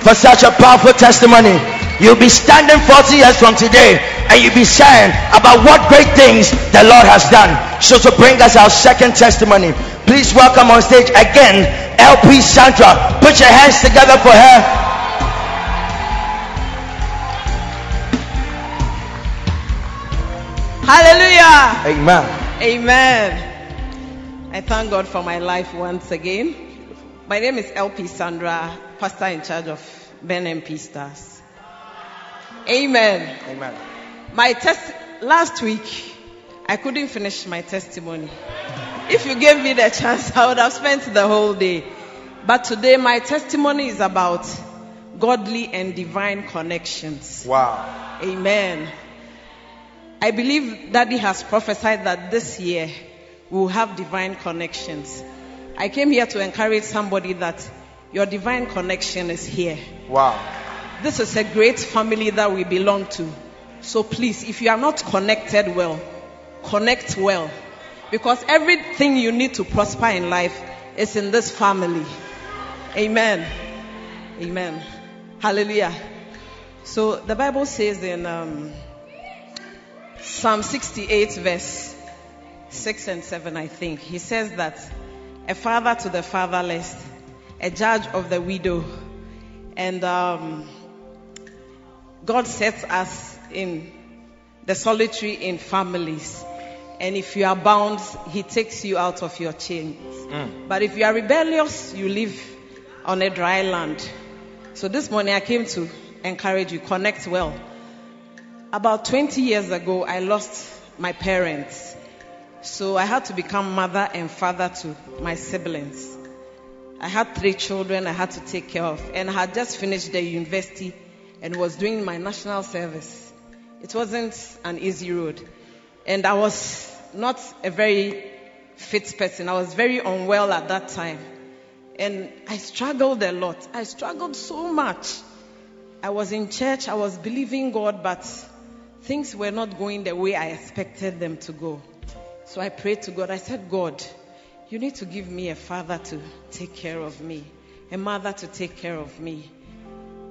for such a powerful testimony. You'll be standing 40 years from today and you'll be saying about what great things the Lord has done. So, to bring us our second testimony, please welcome on stage again LP Sandra. Put your hands together for her. Hallelujah. Amen. Amen. I thank God for my life once again. My name is LP Sandra, pastor in charge of Ben MP Stars. Amen. Amen. My test last week, I couldn't finish my testimony. If you gave me the chance, I would have spent the whole day. But today, my testimony is about godly and divine connections. Wow. Amen. I believe Daddy has prophesied that this year will have divine connections. I came here to encourage somebody that your divine connection is here. Wow. This is a great family that we belong to. So please, if you are not connected well, connect well. Because everything you need to prosper in life is in this family. Amen. Amen. Hallelujah. So the Bible says in um, Psalm 68, verse 6 and 7, I think, he says that a father to the fatherless, a judge of the widow, and um, God sets us in the solitary in families. And if you are bound, He takes you out of your chains. But if you are rebellious, you live on a dry land. So this morning I came to encourage you, connect well. About 20 years ago, I lost my parents. So I had to become mother and father to my siblings. I had three children I had to take care of, and I had just finished the university and was doing my national service. It wasn't an easy road, and I was not a very fit person. I was very unwell at that time, and I struggled a lot. I struggled so much. I was in church, I was believing God, but things were not going the way I expected them to go. So I prayed to God. I said, God, you need to give me a father to take care of me, a mother to take care of me.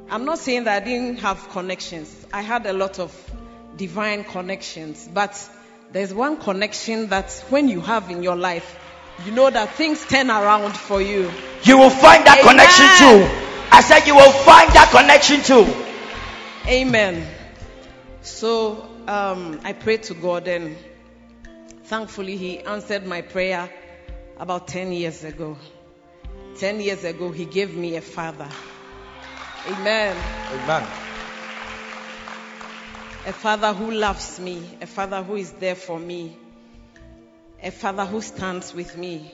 I'm not saying that I didn't have connections. I had a lot of divine connections, but there's one connection that when you have in your life, you know that things turn around for you. You will find that Amen. connection too. I said, You will find that connection too. Amen. So um, I prayed to God, and thankfully, He answered my prayer about 10 years ago. 10 years ago, He gave me a father. Amen. Amen. A father who loves me, a father who is there for me, a father who stands with me.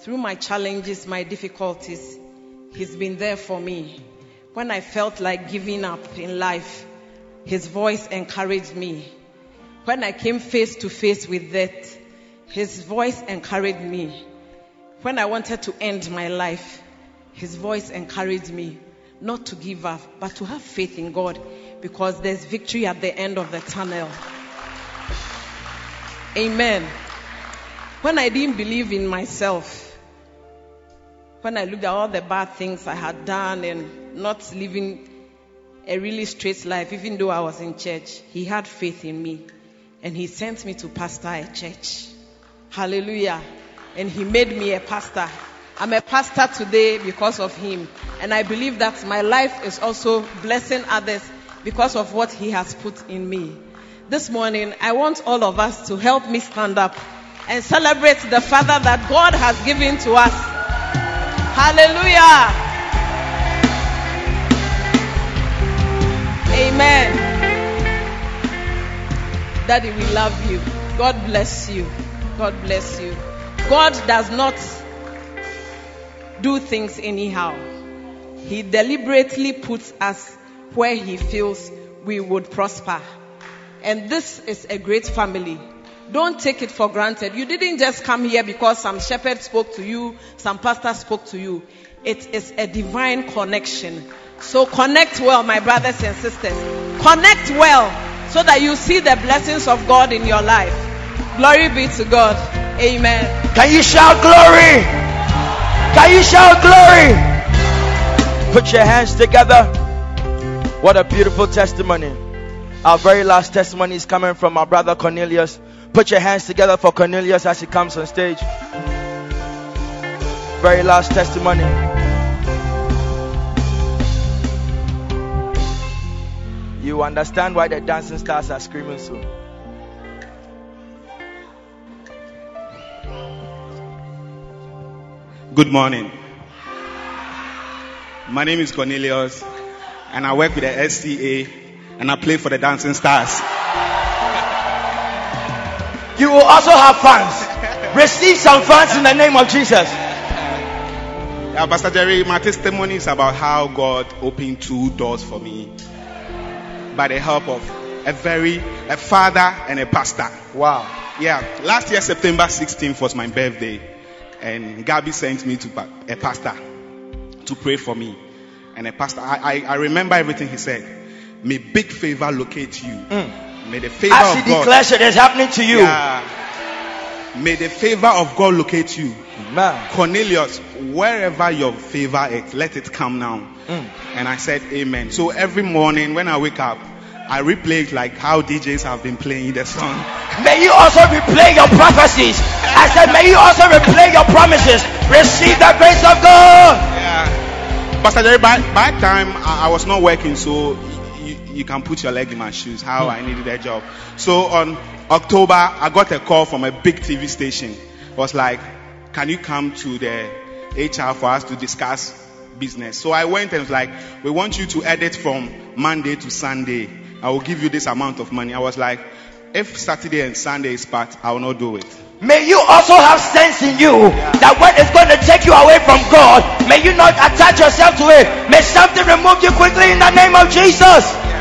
Through my challenges, my difficulties, He's been there for me. When I felt like giving up in life, His voice encouraged me. When I came face to face with death, His voice encouraged me. When I wanted to end my life, His voice encouraged me not to give up, but to have faith in God because there's victory at the end of the tunnel. Amen. When I didn't believe in myself, when I looked at all the bad things I had done and not living a really straight life, even though I was in church, He had faith in me and He sent me to pastor a church. Hallelujah. And He made me a pastor. I'm a pastor today because of him. And I believe that my life is also blessing others because of what he has put in me. This morning, I want all of us to help me stand up and celebrate the Father that God has given to us. Hallelujah. Amen. Daddy, we love you. God bless you. God bless you. God does not do things anyhow. He deliberately puts us where He feels we would prosper. And this is a great family. Don't take it for granted. You didn't just come here because some shepherd spoke to you, some pastor spoke to you. It is a divine connection. So connect well, my brothers and sisters. Connect well so that you see the blessings of God in your life. Glory be to God. Amen. Can you shout glory? Can you shout glory? Put your hands together. What a beautiful testimony. Our very last testimony is coming from our brother Cornelius. Put your hands together for Cornelius as he comes on stage. Very last testimony. You understand why the dancing stars are screaming so. Good morning. My name is Cornelius, and I work with the SCA, and I play for the Dancing Stars. You will also have fans. Receive some fans in the name of Jesus. Yeah, Pastor Jerry, my testimony is about how God opened two doors for me by the help of a very a father and a pastor. Wow. Yeah, last year September 16th was my birthday, and Gabby sent me to pa- a pastor to pray for me. And a pastor, I, I, I remember everything he said. May big favor locate you. Mm. May the favor As of he God. declares it is happening to you. Yeah. May the favor of God locate you. Man. Cornelius, wherever your favor is, let it come now. Mm. And I said, Amen. So every morning when I wake up, I replay it like how DJs have been playing the song. May you also replay your prophecies. I said, may you also replay your promises. Receive the grace of God. Yeah. Pastor Jerry, by, by time I, I was not working, so you, can put your leg in my shoes. How I needed a job. So on October, I got a call from a big TV station. It was like, can you come to the HR for us to discuss business? So I went and was like, we want you to edit from Monday to Sunday. I will give you this amount of money. I was like, if Saturday and Sunday is part, I will not do it. May you also have sense in you that when it's going to take you away from God, may you not attach yourself to it. May something remove you quickly in the name of Jesus.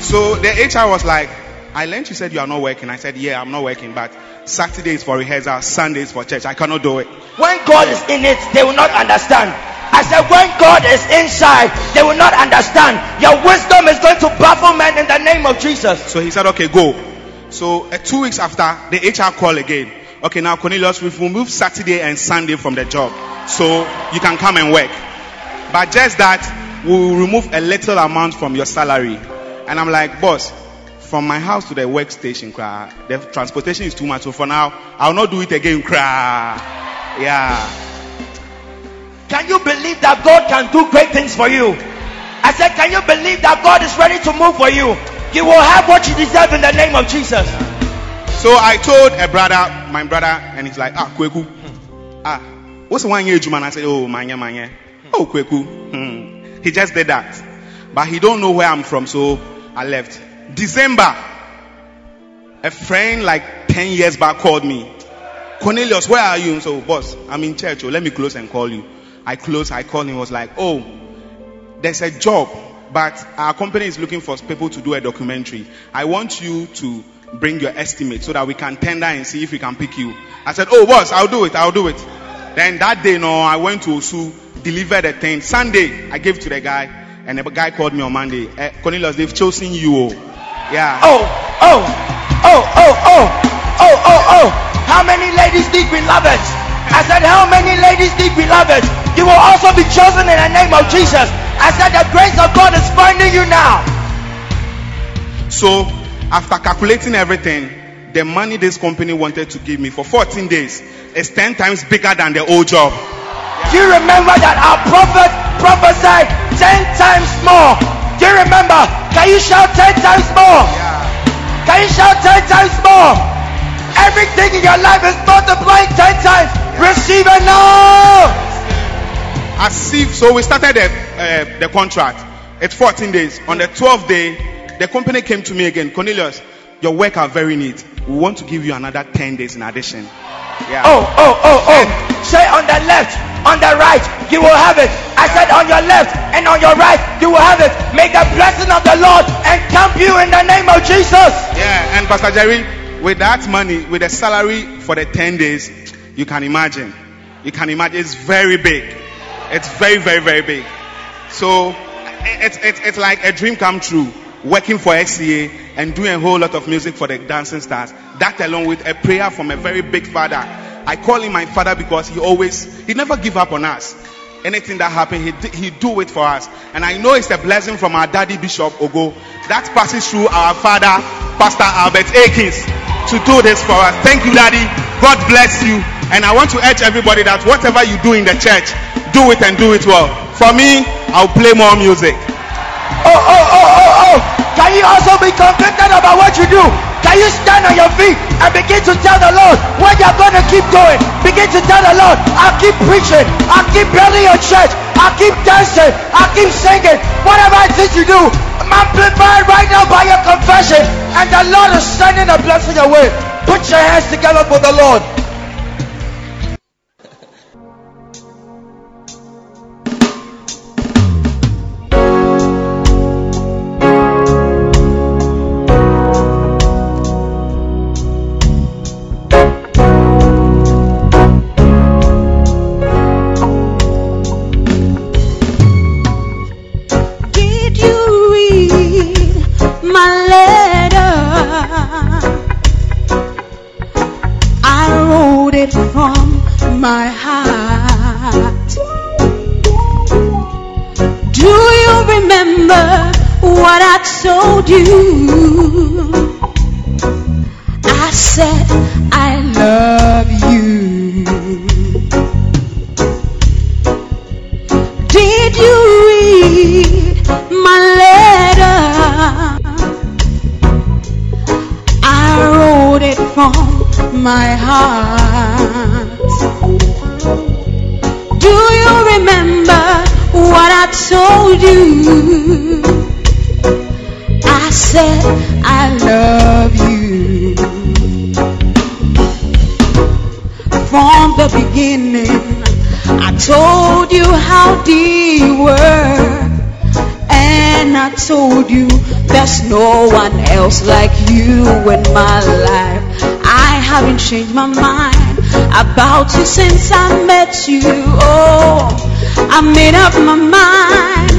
So the HR was like, I learned you said you are not working. I said, yeah, I'm not working, but Saturday is for rehearsal, Sunday is for church. I cannot do it. When God is in it, they will not understand. I said, when God is inside, they will not understand. Your wisdom is going to baffle men in the name of Jesus. So he said, okay, go. So uh, two weeks after, the HR call again. Okay, now Cornelius, we've removed Saturday and Sunday from the job. So you can come and work. But just that, we will remove a little amount from your salary. And I'm like, boss, from my house to the workstation, cry, the transportation is too much. So for now, I'll not do it again, cry. Yeah. Can you believe that God can do great things for you? I said, can you believe that God is ready to move for you? You will have what you deserve in the name of Jesus. So I told a brother, my brother, and he's like, ah, Kweku. Ah, what's the one year man? I said, oh, manya, manya. Oh, Kweku. Hmm. He just did that. But he don't know where I'm from, so I left. December, a friend like 10 years back called me. Cornelius, where are you? So, boss, I'm in church. Let me close and call you. I closed, I called him, was like, oh, there's a job, but our company is looking for people to do a documentary. I want you to bring your estimate so that we can tender and see if we can pick you. I said, oh, boss, I'll do it, I'll do it. Then that day, no, I went to Osu, delivered the thing. Sunday, I gave to the guy, and a guy called me on Monday. Eh, Cornelius, they've chosen you. Oh. Yeah. Oh, oh, oh, oh, oh, oh, oh, oh. How many ladies need beloveds? I said, How many ladies need beloveds? You will also be chosen in the name of Jesus. I said, The grace of God is finding you now. So, after calculating everything, the money this company wanted to give me for 14 days is 10 times bigger than the old job. Do you remember that our prophet prophesied ten times more? Do you remember? Can you shout ten times more? Can you shout ten times more? Everything in your life is multiplying ten times. Receive it now. As if so, we started the, uh, the contract. It's 14 days. On the 12th day, the company came to me again. Cornelius, your work are very neat. We want to give you another 10 days in addition. Yeah. Oh, oh, oh, oh. Say on the left, on the right, you will have it. I said on your left and on your right, you will have it. May the blessing of the Lord encamp you in the name of Jesus. Yeah, and Pastor Jerry, with that money, with the salary for the 10 days, you can imagine. You can imagine it's very big. It's very, very, very big. So it's, it's, it's like a dream come true. Working for XCA and doing a whole lot of music for the dancing stars. That along with a prayer from a very big father. I call him my father because he always, he never give up on us. Anything that happen, he, he do it for us. And I know it's a blessing from our daddy Bishop Ogo that passes through our father, Pastor Albert Akins, to do this for us. Thank you, daddy. God bless you. And I want to urge everybody that whatever you do in the church, do it and do it well. For me, I'll play more music. Oh, oh, oh, oh, oh. Can you also be convicted about what you do? Can you stand on your feet and begin to tell the Lord when you're going to keep going? Begin to tell the Lord, I'll keep preaching, I'll keep building your church, I'll keep dancing, I'll keep singing. Whatever it is you do, amplify it right now by your confession, and the Lord is sending a blessing your way. Put your hands together for the Lord. You? I said I love you. Did you read my letter? I wrote it from my heart. Do you remember what I told you? No one else like you in my life. I haven't changed my mind about you since I met you. Oh, I made up my mind,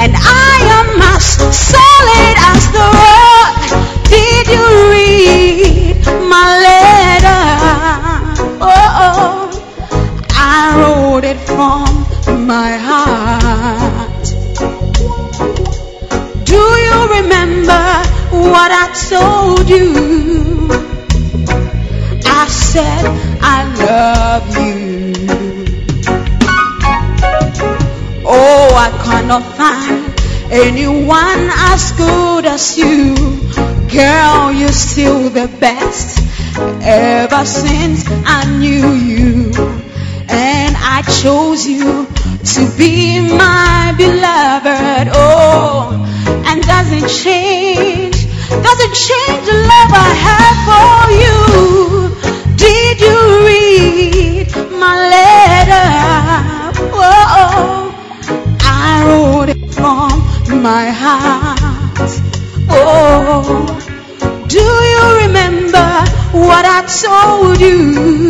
and I am as solid as the rock. Did you read my letter? Oh, oh. I wrote it from my heart. Remember what I told you? I said I love you. Oh, I cannot find anyone as good as you. Girl, you're still the best ever since I knew you. And I chose you to be my beloved. Oh, change, doesn't change the love I have for you. Did you read my letter? Oh, I wrote it from my heart. Oh, do you remember what I told you?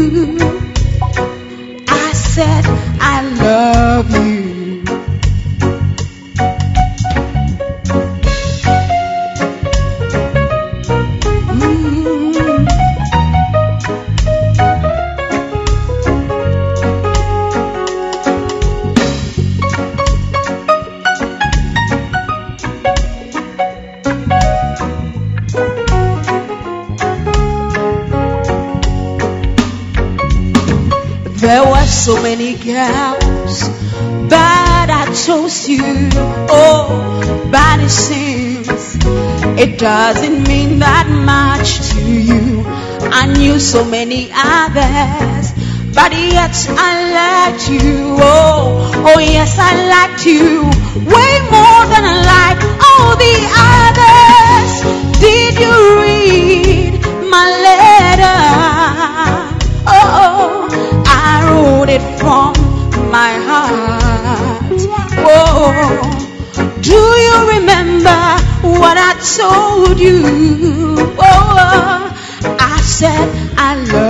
I liked you. Oh, oh yes, I liked you way more than I like all the others. Did you read my letter? Oh, I wrote it from my heart. Whoa, do you remember what I told you? Oh, I said I love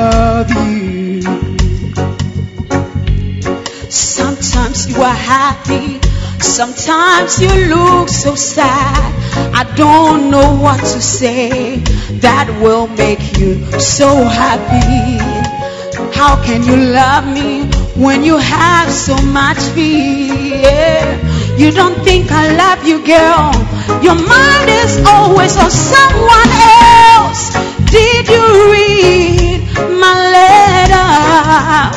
sometimes you look so sad. I don't know what to say that will make you so happy. How can you love me when you have so much fear? You don't think I love you, girl. Your mind is always on someone else. Did you read my letter?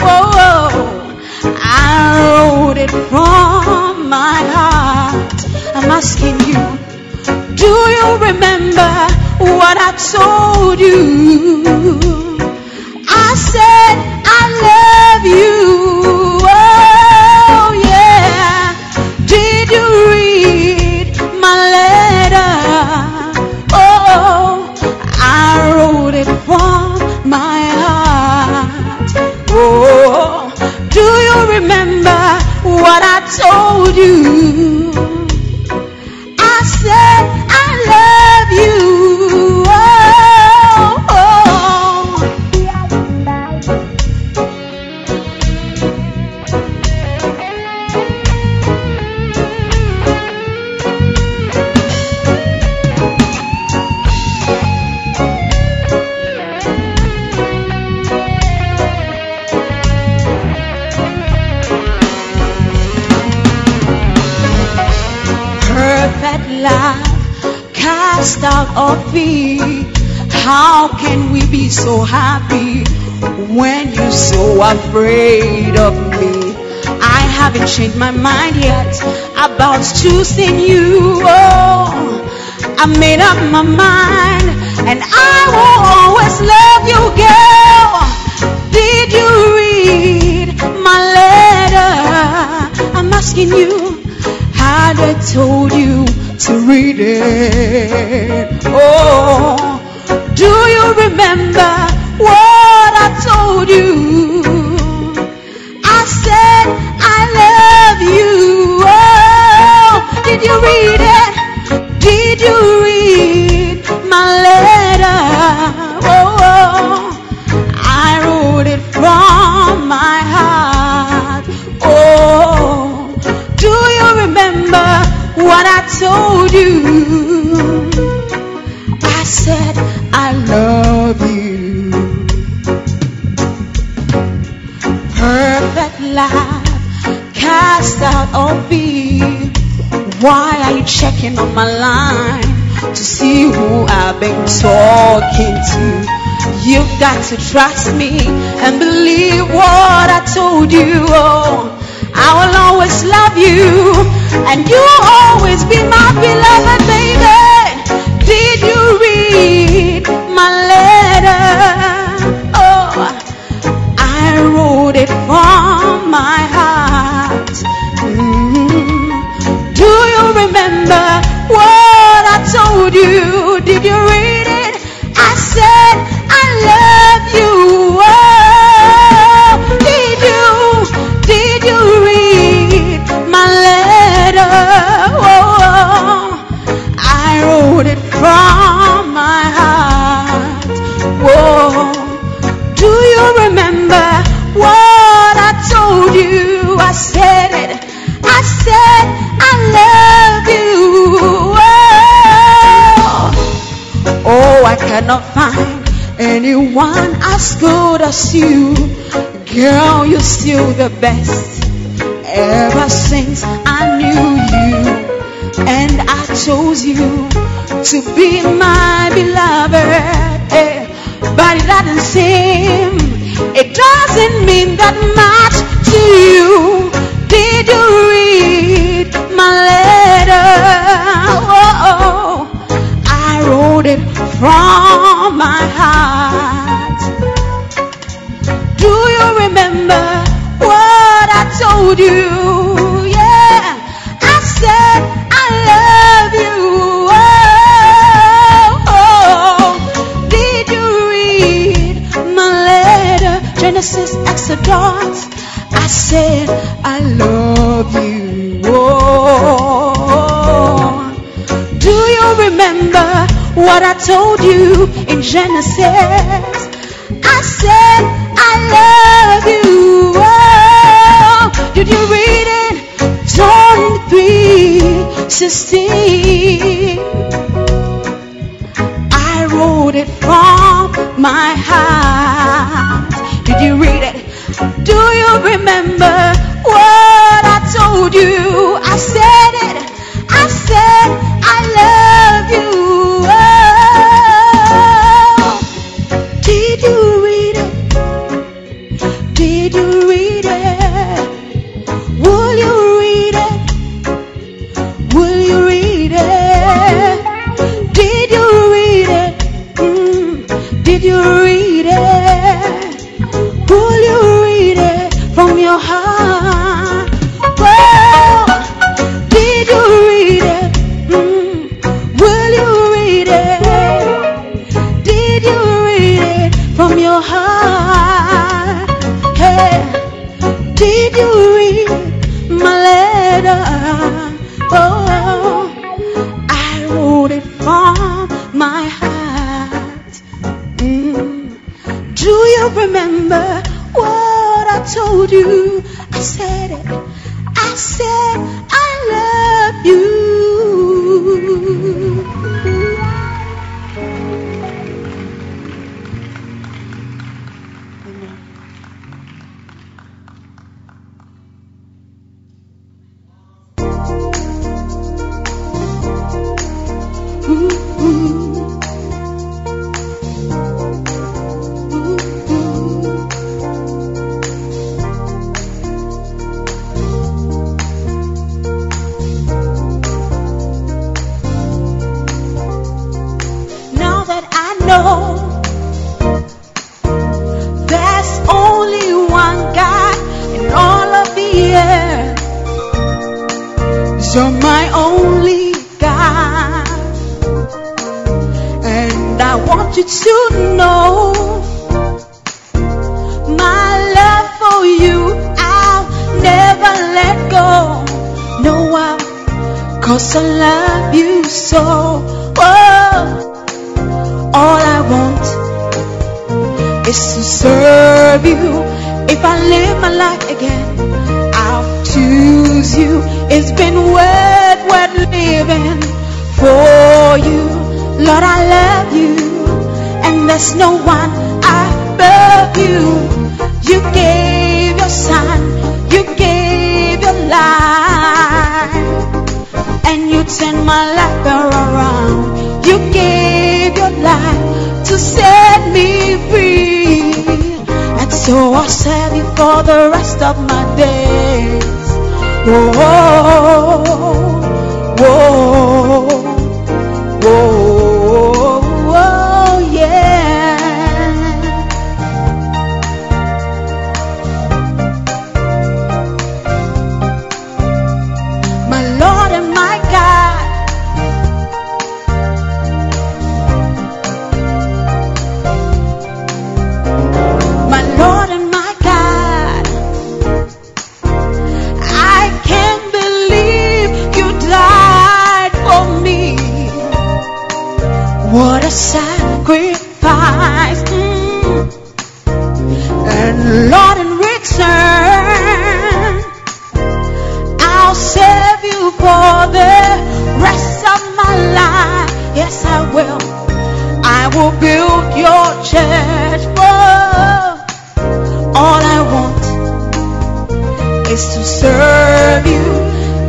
Oh, oh. I wrote it from my heart. I'm asking you, do you remember what I told you? I said I love you. Mind yet about choosing you. Oh, I made up my mind and I will always love you, girl. Did you read my letter? I'm asking you, had I told you to read it? Oh, do you remember told you? I said I love you. Perfect love cast out all fear. Why are you checking on my line to see who I've been talking to? You've got to trust me and believe what I told you. Oh, I will always love you and you'll always be my beloved baby. Did you read my letter? Oh, I wrote it from my heart. Mm. Do you remember what I told you? Did you read cannot find anyone as good as you. Girl, you're still the best. Ever since I knew you and I chose you to be my beloved. But it doesn't seem, it doesn't mean that much to from my heart. Do you remember what I told you? Yeah, I said I love you. Oh, oh. oh. did you read my letter? Genesis, Exodus. I said. Told you in Genesis? I said I love you. Oh, did you read it? John 3 16. What a sacrifice. Mm. And Lord, in return, I'll serve you for the rest of my life. Yes, I will. I will build your church. Oh, all I want is to serve you.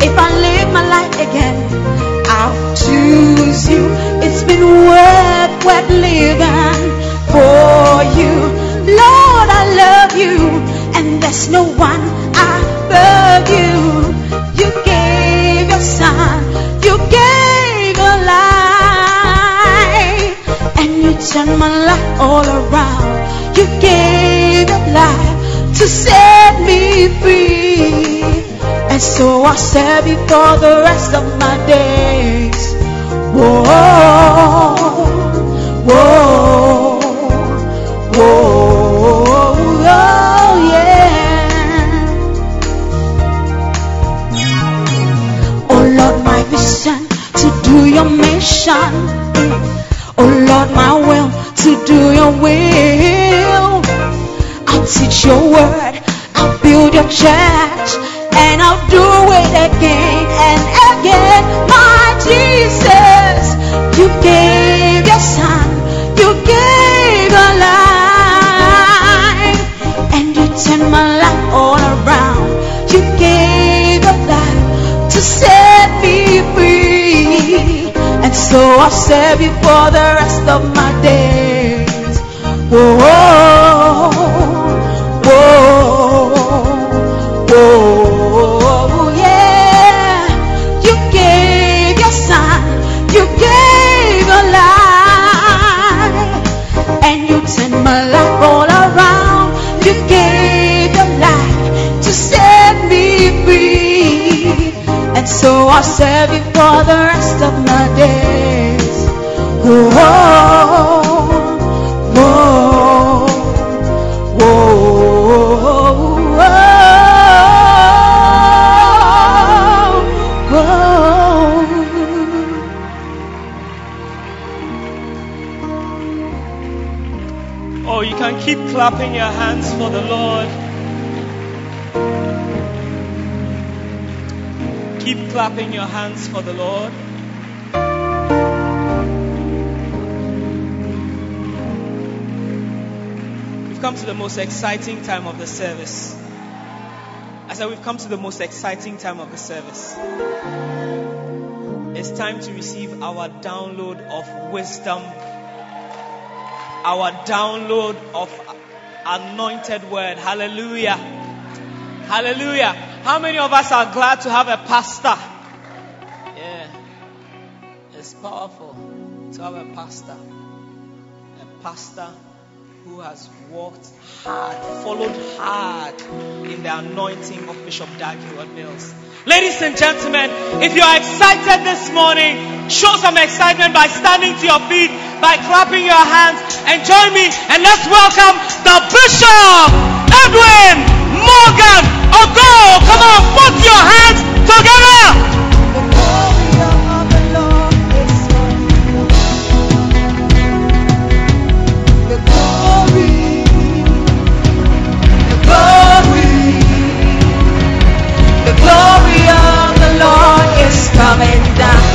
If I live my life again, I'll choose you. It's been worth, worth living for you. Lord, I love you, and there's no one above you. You gave your son, you gave your life, and you turned my life all around. You gave your life to set me free. And so I'll serve you for the rest of my days. Church, and I'll do it again and again. My so I'll serve you for the rest of my days. Whoa, whoa, whoa, yeah. You gave your son, you gave your life, and you turned my life all around. You gave your life to set me free, and so I'll serve you clapping your hands for the Lord. Keep clapping your hands for the Lord. We've come to the most exciting time of the service. I said, We've come to the most exciting time of the service. It's time to receive our download of wisdom our download of anointed word. Hallelujah. Hallelujah. How many of us are glad to have a pastor? Yeah. It's powerful to have a pastor. A pastor who has worked hard, followed hard in the anointing of Bishop Dag Heward Mills. Ladies and gentlemen, if you are excited this morning, show some excitement by standing to your feet, by clapping your hands, and join me and let's welcome the Bishop Edwin Morgan Ogo. Come on, put your hands together. Coming down.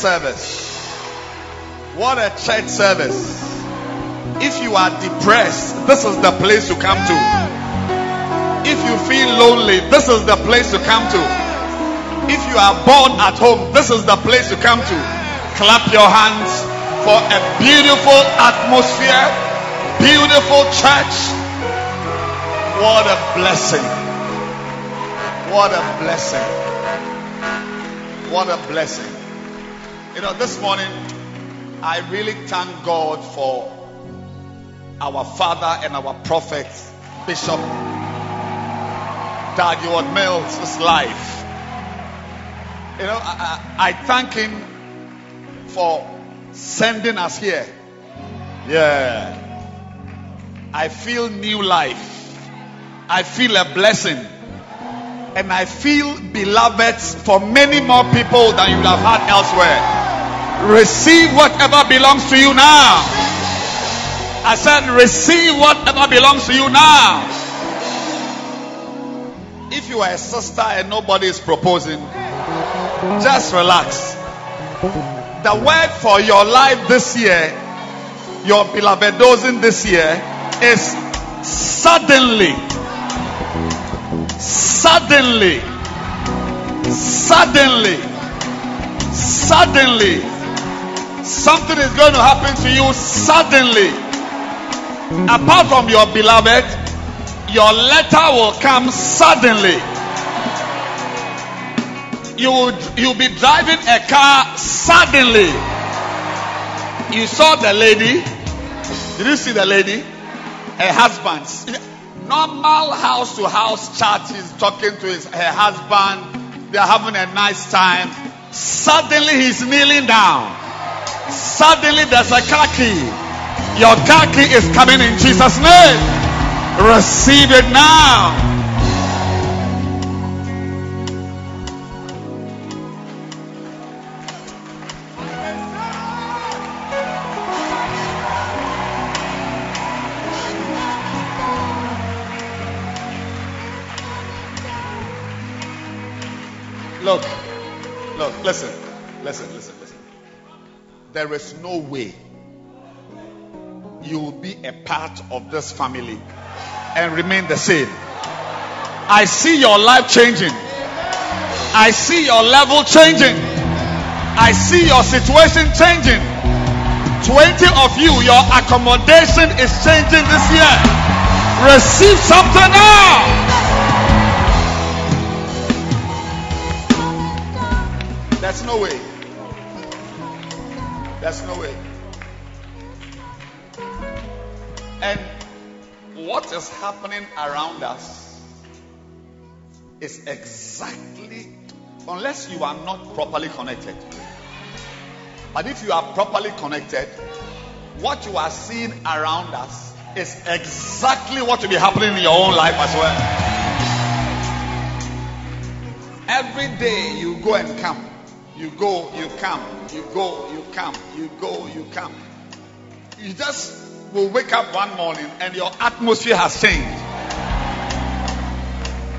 Service. What a church service. If you are depressed, this is the place to come to. If you feel lonely, this is the place to come to. If you are bored at home, this is the place to come to. Clap your hands for a beautiful atmosphere, beautiful church. What a blessing. What a blessing. What a blessing. You know, this morning, I really thank God for our father and our prophet, Bishop Dag Mills' life. You know, I, I, I thank him for sending us here. Yeah. I feel new life. I feel a blessing. And I feel beloved for many more people than you would have had elsewhere. Receive whatever belongs to you now. I said, receive whatever belongs to you now. If you are a sister and nobody is proposing, just relax. The word for your life this year, your beloved dosing this year, is suddenly. Suddenly. Suddenly. Suddenly. Something is going to happen to you suddenly. Apart from your beloved, your letter will come suddenly. You will you'll be driving a car suddenly. You saw the lady. Did you see the lady? Her husband. Normal house to house chat. He's talking to his her husband. They're having a nice time. Suddenly he's kneeling down. Suddenly there's a car key. Your car key is coming in Jesus' name. Receive it now. There is no way you will be a part of this family and remain the same. I see your life changing. I see your level changing. I see your situation changing. 20 of you, your accommodation is changing this year. Receive something now. There's no way. There's no way. And what is happening around us is exactly, unless you are not properly connected. But if you are properly connected, what you are seeing around us is exactly what will be happening in your own life as well. Every day you go and come. You go, you come. You go, come. You go, you come. You just will wake up one morning and your atmosphere has changed.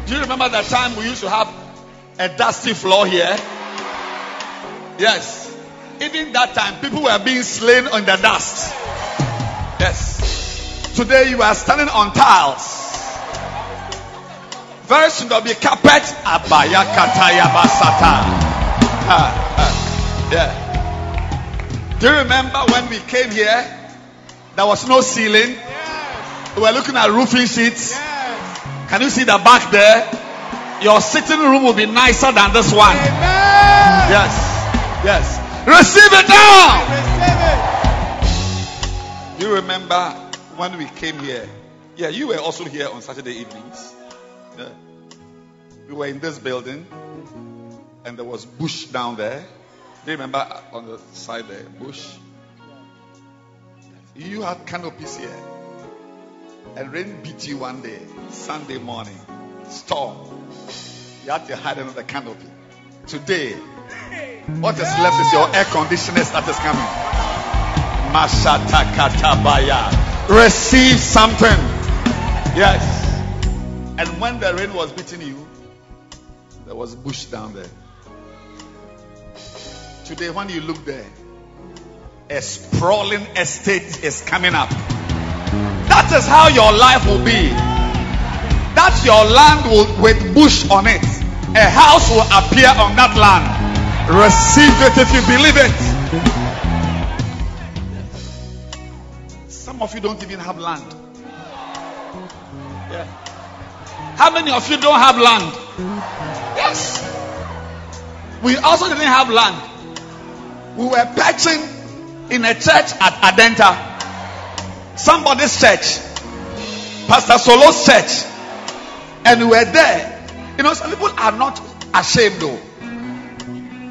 Do you remember that time we used to have a dusty floor here? Yes. Even that time, people were being slain on the dust. Yes. Today you are standing on tiles. Very soon there'll be carpet. Abaya kataya basata. Yeah. Do you remember when we came here? There was no ceiling. We were looking at roofing sheets. Can you see the back there? Your sitting room will be nicer than this one. Yes. Yes. Receive it now. Do you remember when we came here? Yeah, you were also here on Saturday evenings. Yeah. We were in this building and there was bush down there. Do you remember on the side there? Bush. You had canopies here. And rain beat you one day, Sunday morning. Storm. You had to hide under the canopy. Today, what is left is your air conditioners that is coming. Mashata katabaya. Receive something. Yes. And when the rain was beating you, there was bush down there. Today, when you look there, a sprawling estate is coming up. That is how your life will be. That your land will with bush on it. A house will appear on that land. Receive it if you believe it. Some of you don't even have land. Yeah. How many of you don't have land? Yes. We also didn't have land. We were patching in a church at Adenta. Somebody's church. Pastor Solo's church. And we were there. You know, some people are not ashamed though.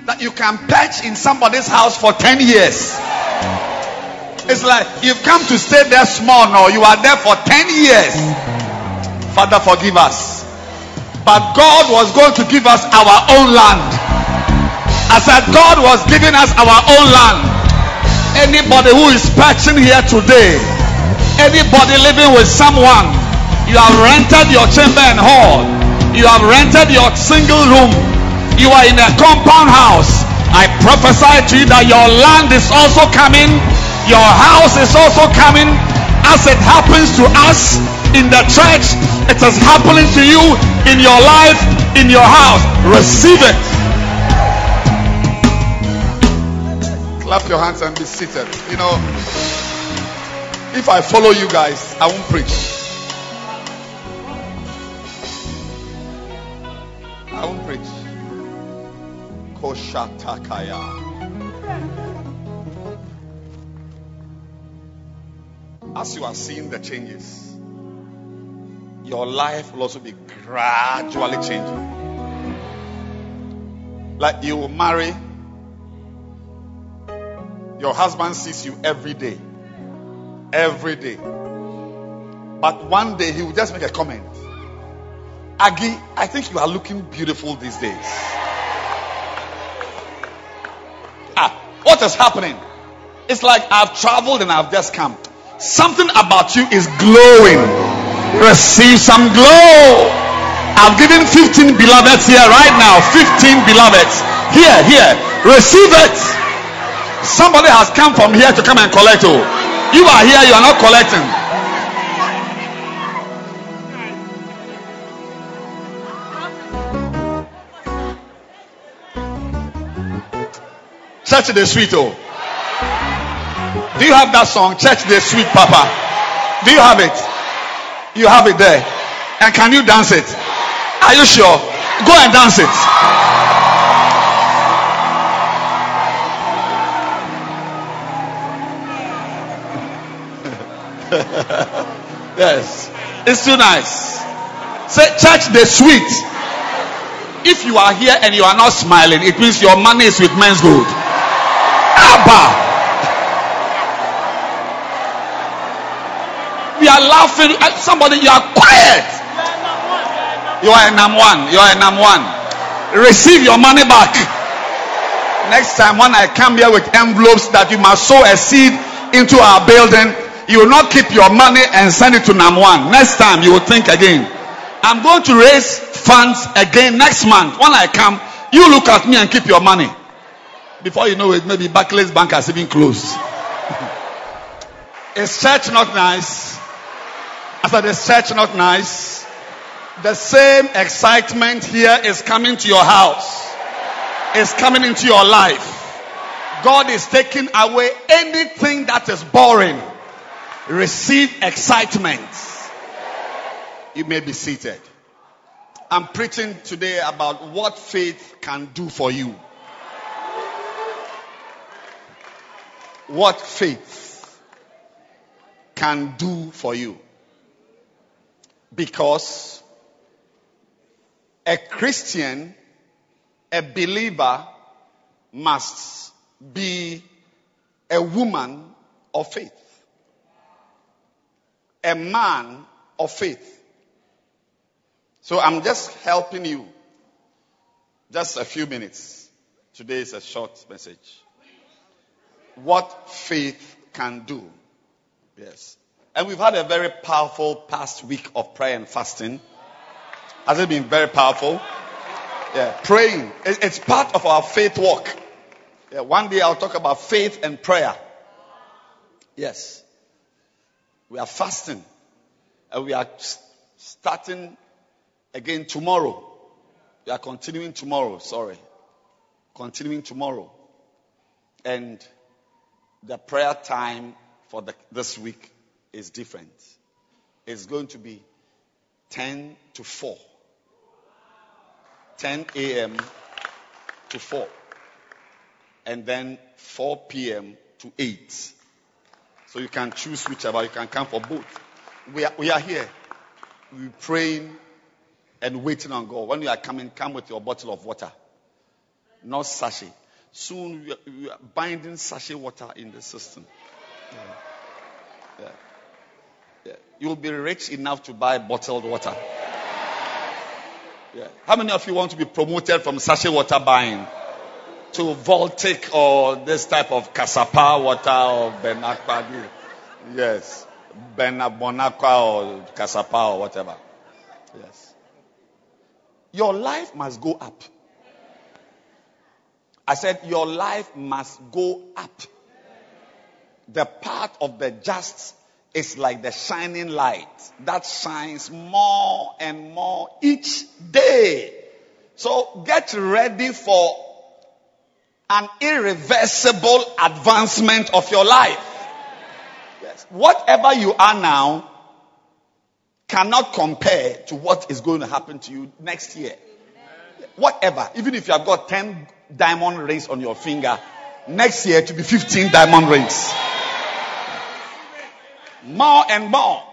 That you can patch in somebody's house for 10 years. It's like you've come to stay there small now. You are there for 10 years. Father, forgive us. But God was going to give us our own land. I said, God was giving us our own land. Anybody who is patching here today, anybody living with someone, you have rented your chamber and hall, you have rented your single room, you are in a compound house. I prophesy to you that your land is also coming, your house is also coming, as it happens to us in the church, it is happening to you in your life, in your house. Receive it. Clap your hands and be seated. You know, if I follow you guys, I won't preach. I won't preach. Koshatakaya. As you are seeing the changes, your life will also be gradually changing. Like you will marry, your husband sees you every day. Every day. But one day he will just make a comment. Aggie, I think you are looking beautiful these days. Ah, what is happening? It's like I've traveled and I've just come. Something about you is glowing. Receive some glow. I've given 15 beloveds here right now. 15 beloveds. Here, here. Receive it. Somebody has come from here to come and collect. Oh, you are here, you are not collecting. Church the sweet, oh. Do you have that song, Church the Sweet Papa? Do you have it? You have it there. And can you dance it? Are you sure? Go and dance it. yes. It's too nice. Say, church, the sweet. If you are here and you are not smiling, it means your money is with Menzgold. Abba. We are laughing at somebody, you are quiet. You are a number one. You are a number one. Receive your money back. Next time when I come here with envelopes that you must sow a seed into our building, you will not keep your money and send it to NAM one. Next time you will think again. I'm going to raise funds again next month. When I come, you look at me and keep your money. Before you know it, maybe Barclays Bank has even closed. Is church not nice? I said, is church not nice? The same excitement here is coming to your house. Is coming into your life. God is taking away anything that is boring. Receive excitement. You may be seated. I'm preaching today about what faith can do for you. What faith can do for you. Because a Christian, a believer, must be a woman of faith, a man of faith. So I'm just helping you. Just a few minutes. Today is a short message. What faith can do. Yes. And we've had a very powerful past week of prayer and fasting. Has it been very powerful? Yeah, praying. It's part of our faith walk. Yeah, one day I'll talk about faith and prayer. Yes. We are fasting. And we are starting again tomorrow. We are continuing tomorrow, sorry. Continuing tomorrow. And the prayer time for the, this week is different. It's going to be 10 to 4. 10 a.m. to 4. And then 4 p.m. to 8. So you can choose whichever. You can come for both. We are, we are here. We're praying and waiting on God. When you are coming, come with your bottle of water, not sachet. Soon we are, we are binding sachet water in the system. Yeah. Yeah. Yeah. You'll be rich enough to buy bottled water. How many of you want to be promoted from sachet water buying to Voltic or this type of Kasapa water or Benakwa? Yes. Benabonakwa or Kasapa or whatever. Yes. Your life must go up. I said, Your life must go up. The path of the just is like the shining light that shines more and more each day. So get ready for an irreversible advancement of your life. Yes. Whatever you are now cannot compare to what is going to happen to you next year. Whatever. Even if you have got 10 diamond rings on your finger, next year to be 15 diamond rings. More and more.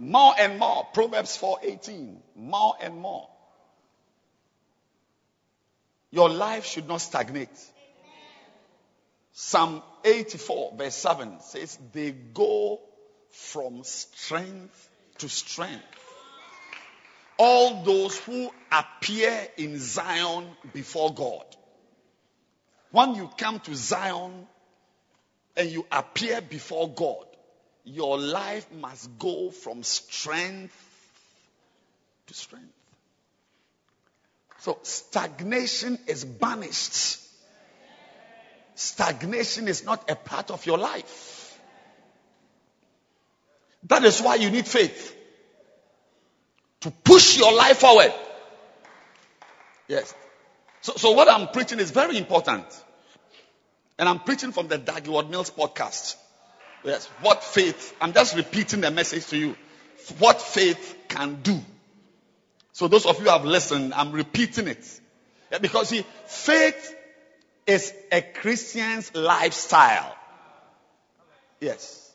More and more. Proverbs 4:18. More and more. Your life should not stagnate. Psalm 84 verse 7 says they go from strength to strength. All those who appear in Zion before God. When you come to Zion and you appear before God, your life must go from strength to strength. So stagnation is banished. Stagnation is not a part of your life. That is why you need faith to push your life forward. Yes. So, so what I'm preaching is very important. And I'm preaching from the Dag Heward-Mills podcast. Yes. What faith, I'm just repeating the message to you. What faith can do. So those of you who have listened, I'm repeating it. Because see, faith is a Christian's lifestyle. Yes.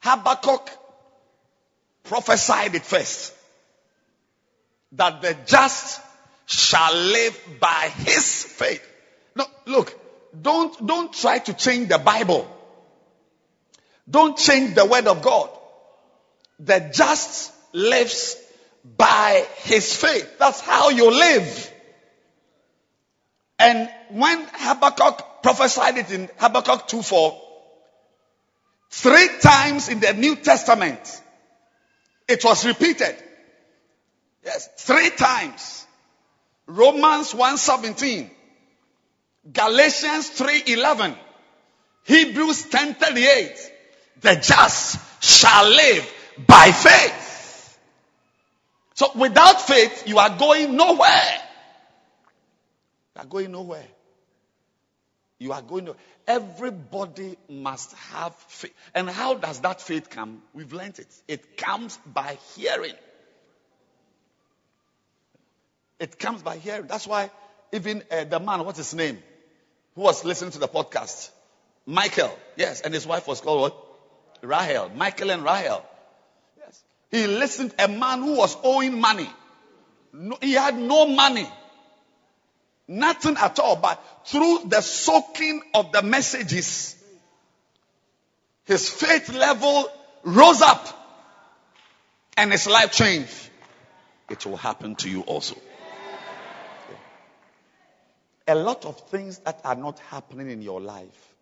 Habakkuk prophesied it first. That the just shall live by his faith. No, look, don't, don't try to change the Bible. Don't change the word of God. The just lives by his faith. That's how you live. And when Habakkuk prophesied it in Habakkuk 2 4, three times in the New Testament, it was repeated. Yes, three times. Romans 1:17, Galatians 3:11, Hebrews 10:38. The just shall live by faith. So without faith, you are going nowhere. You are going nowhere. You are going nowhere. everybody must have faith. And how does that faith come? We've learned it. It comes by hearing. It comes by hearing. That's why even uh, the man, what's his name, who was listening to the podcast, Michael, yes, and his wife was called what? Rahel. Michael and Rahel. He listened, a man who was owing money. No, he had no money. Nothing at all. But through the soaking of the messages, his faith level rose up and his life changed. It will happen to you also. A lot of things that are not happening in your life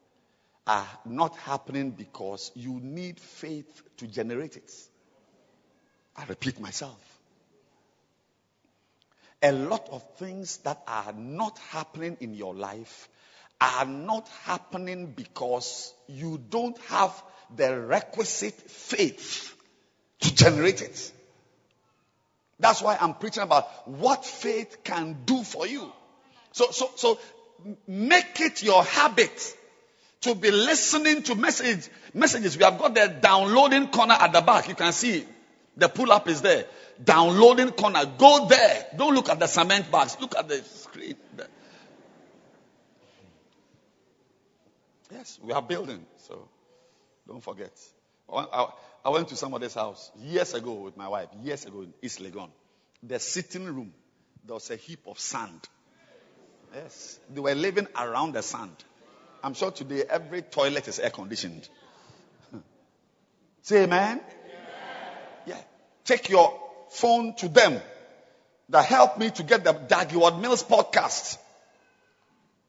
are not happening because you need faith to generate it. I repeat myself. A lot of things that are not happening in your life are not happening because you don't have the requisite faith to generate it. That's why I'm preaching about what faith can do for you. So, so, so make it your habit to be listening to message, messages. We have got the downloading corner at the back. You can see the pull up is there. Downloading corner. Go there. Don't look at the cement bags. Look at the screen. Yes, we are building. So don't forget. I, went to somebody's house years ago with my wife, years ago in East Legon. The sitting room, there was a heap of sand. Yes, they were living around the sand. I'm sure today every toilet is air conditioned. Say amen. Take your phone to them that help me to get the Dag Heward-Mills podcast.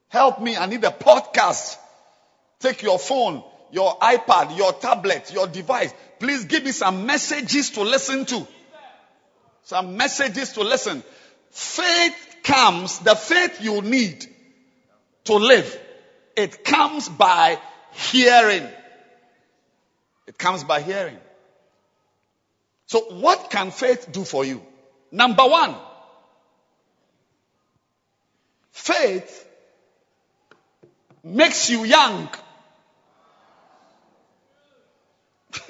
Help me. I need a podcast. Take your phone, your iPad, your tablet, your device. Please give me some messages to listen to. Some messages to listen. Faith comes, the faith you need to live, it comes by hearing. It comes by hearing. So, what can faith do for you? Number one, faith makes you young.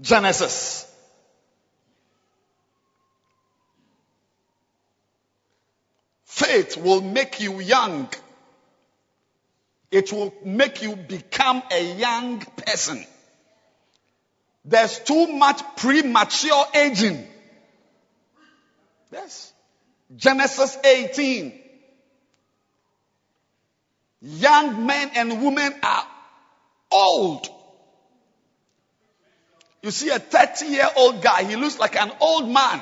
Genesis. Faith will make you young. It will make you become a young person. There's too much premature aging. Yes. Genesis 18. Young men and women are old. You see a 30 year old guy, he looks like an old man.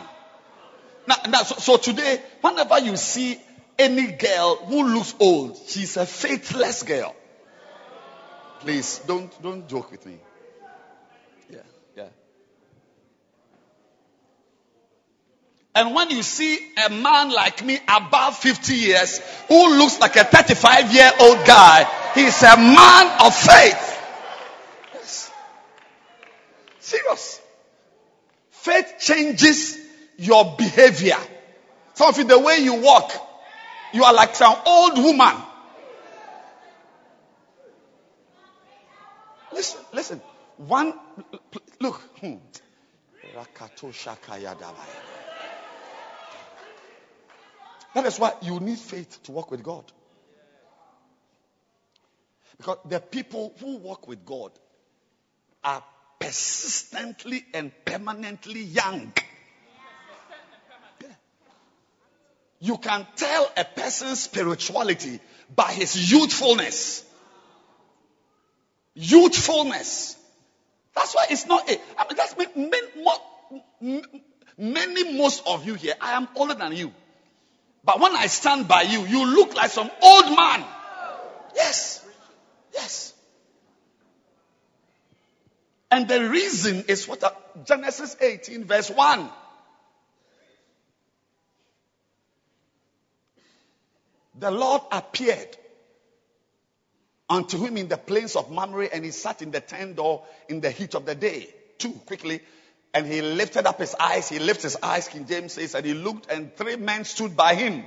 Now, now so, so today, whenever you see any girl who looks old, she's a faithless girl. Please don't don't joke with me. Yeah, yeah. And when you see a man like me above 50 years who looks like a 35 year old guy, he's a man of faith. Yes. Serious. Faith changes your behavior. Some of you, the way you walk, you are like some old woman. Listen, listen. One, look. Hmm. That is why you need faith to walk with God. Because the people who walk with God are persistently and permanently young. You can tell a person's spirituality by his youthfulness. Youthfulness. That's why it's not a. I mean, that's many, many, most of you here. I am older than you. But when I stand by you, you look like some old man. Yes. Yes. And the reason is what Genesis 18, verse 1. The Lord appeared unto him in the plains of Mamre, and he sat in the tent door in the heat of the day. Two, quickly. And he lifted up his eyes. He lifted his eyes, King James says, and he looked, and three men stood by him.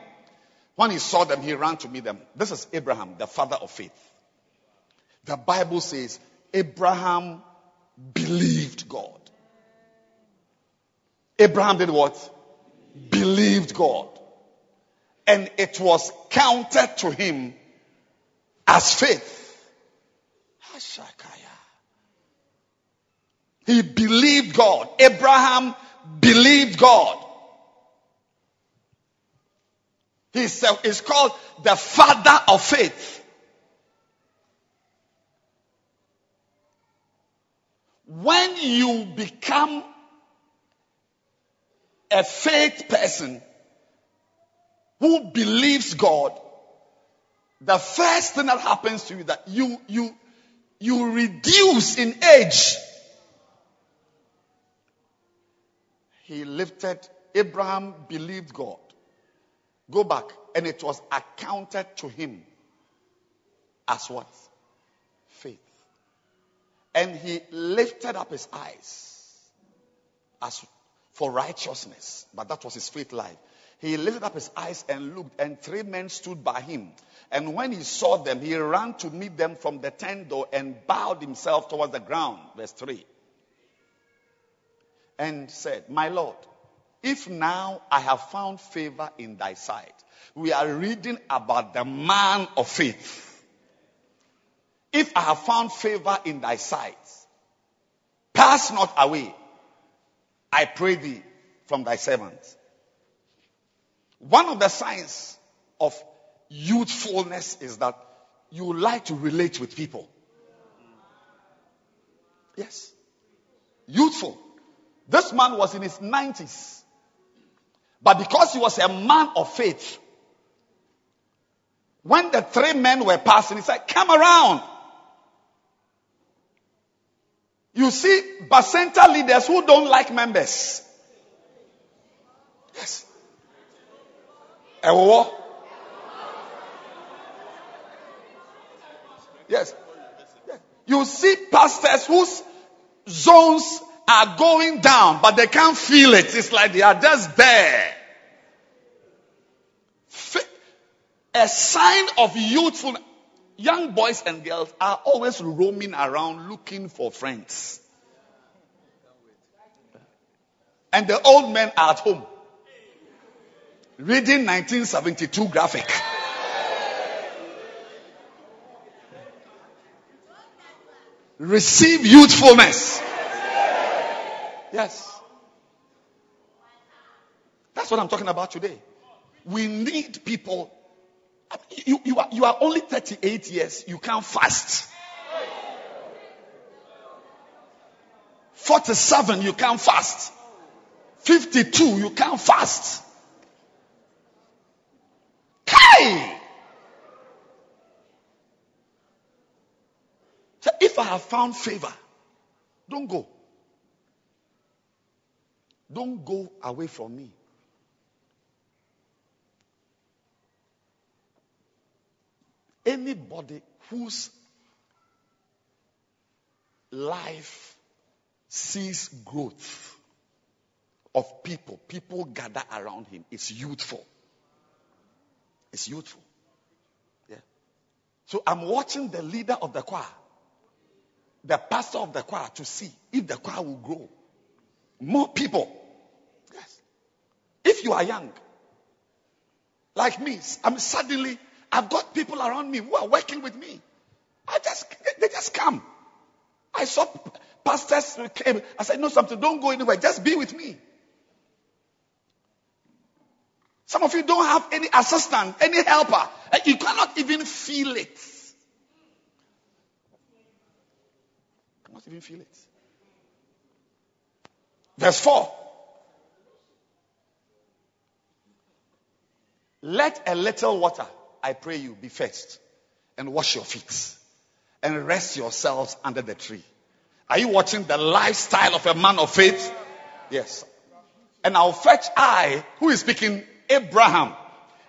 When he saw them, he ran to meet them. This is Abraham, the father of faith. The Bible says, Abraham believed God. Abraham did what? Believed God. And it was counted to him as faith. He believed God. Abraham believed God. He's, he's called the father of faith. when you become a faith person who believes God, the first thing that happens to you that you you you reduce in age. He lifted, Abraham believed God. Go back, and it was accounted to him as what? Faith. And he lifted up his eyes as for righteousness. But that was his faith life. He lifted up his eyes and looked, and three men stood by him. And when he saw them, he ran to meet them from the tent door and bowed himself towards the ground. Verse 3. And said, My Lord, if now I have found favor in thy sight. We are reading about the man of faith. If I have found favor in thy sight, pass not away, I pray thee, from thy servant. One of the signs of youthfulness is that you like to relate with people. Yes. Youthful. This man was in his 90s. But because he was a man of faith, when the three men were passing, he said, Come around. You see, Bacenta leaders who don't like members. Yes. War. Yes. yes. You see pastors whose zones are going down, but they can't feel it. It's like they are just there. A sign of youthful young boys and girls are always roaming around looking for friends. And the old men are at home reading 1972 graphic. Receive youthfulness. Yes. That's what I'm talking about today. We need people. You, you, are, you are only 38 years. You can't fast. 47, you can't fast. 52, you can't fast. Kai! So if I have found favor, don't go. Don't go away from me. Anybody whose life sees growth of people, people gather around him, is youthful. It's youthful. Yeah. So I'm watching the leader of the choir, the pastor of the choir, to see if the choir will grow. More people. Yes. If you are young, like me, I'm suddenly, I've got people around me who are working with me. I just, they just come. I saw pastors who came. I said, no, something, don't go anywhere. Just be with me. Some of you don't have any assistant, any helper. You cannot even feel it. You cannot even feel it. Verse 4. Let a little water, I pray you, be fetched and wash your feet and rest yourselves under the tree. Are you watching the lifestyle of a man of faith? Yes. And I'll fetch I, who is speaking, Abraham.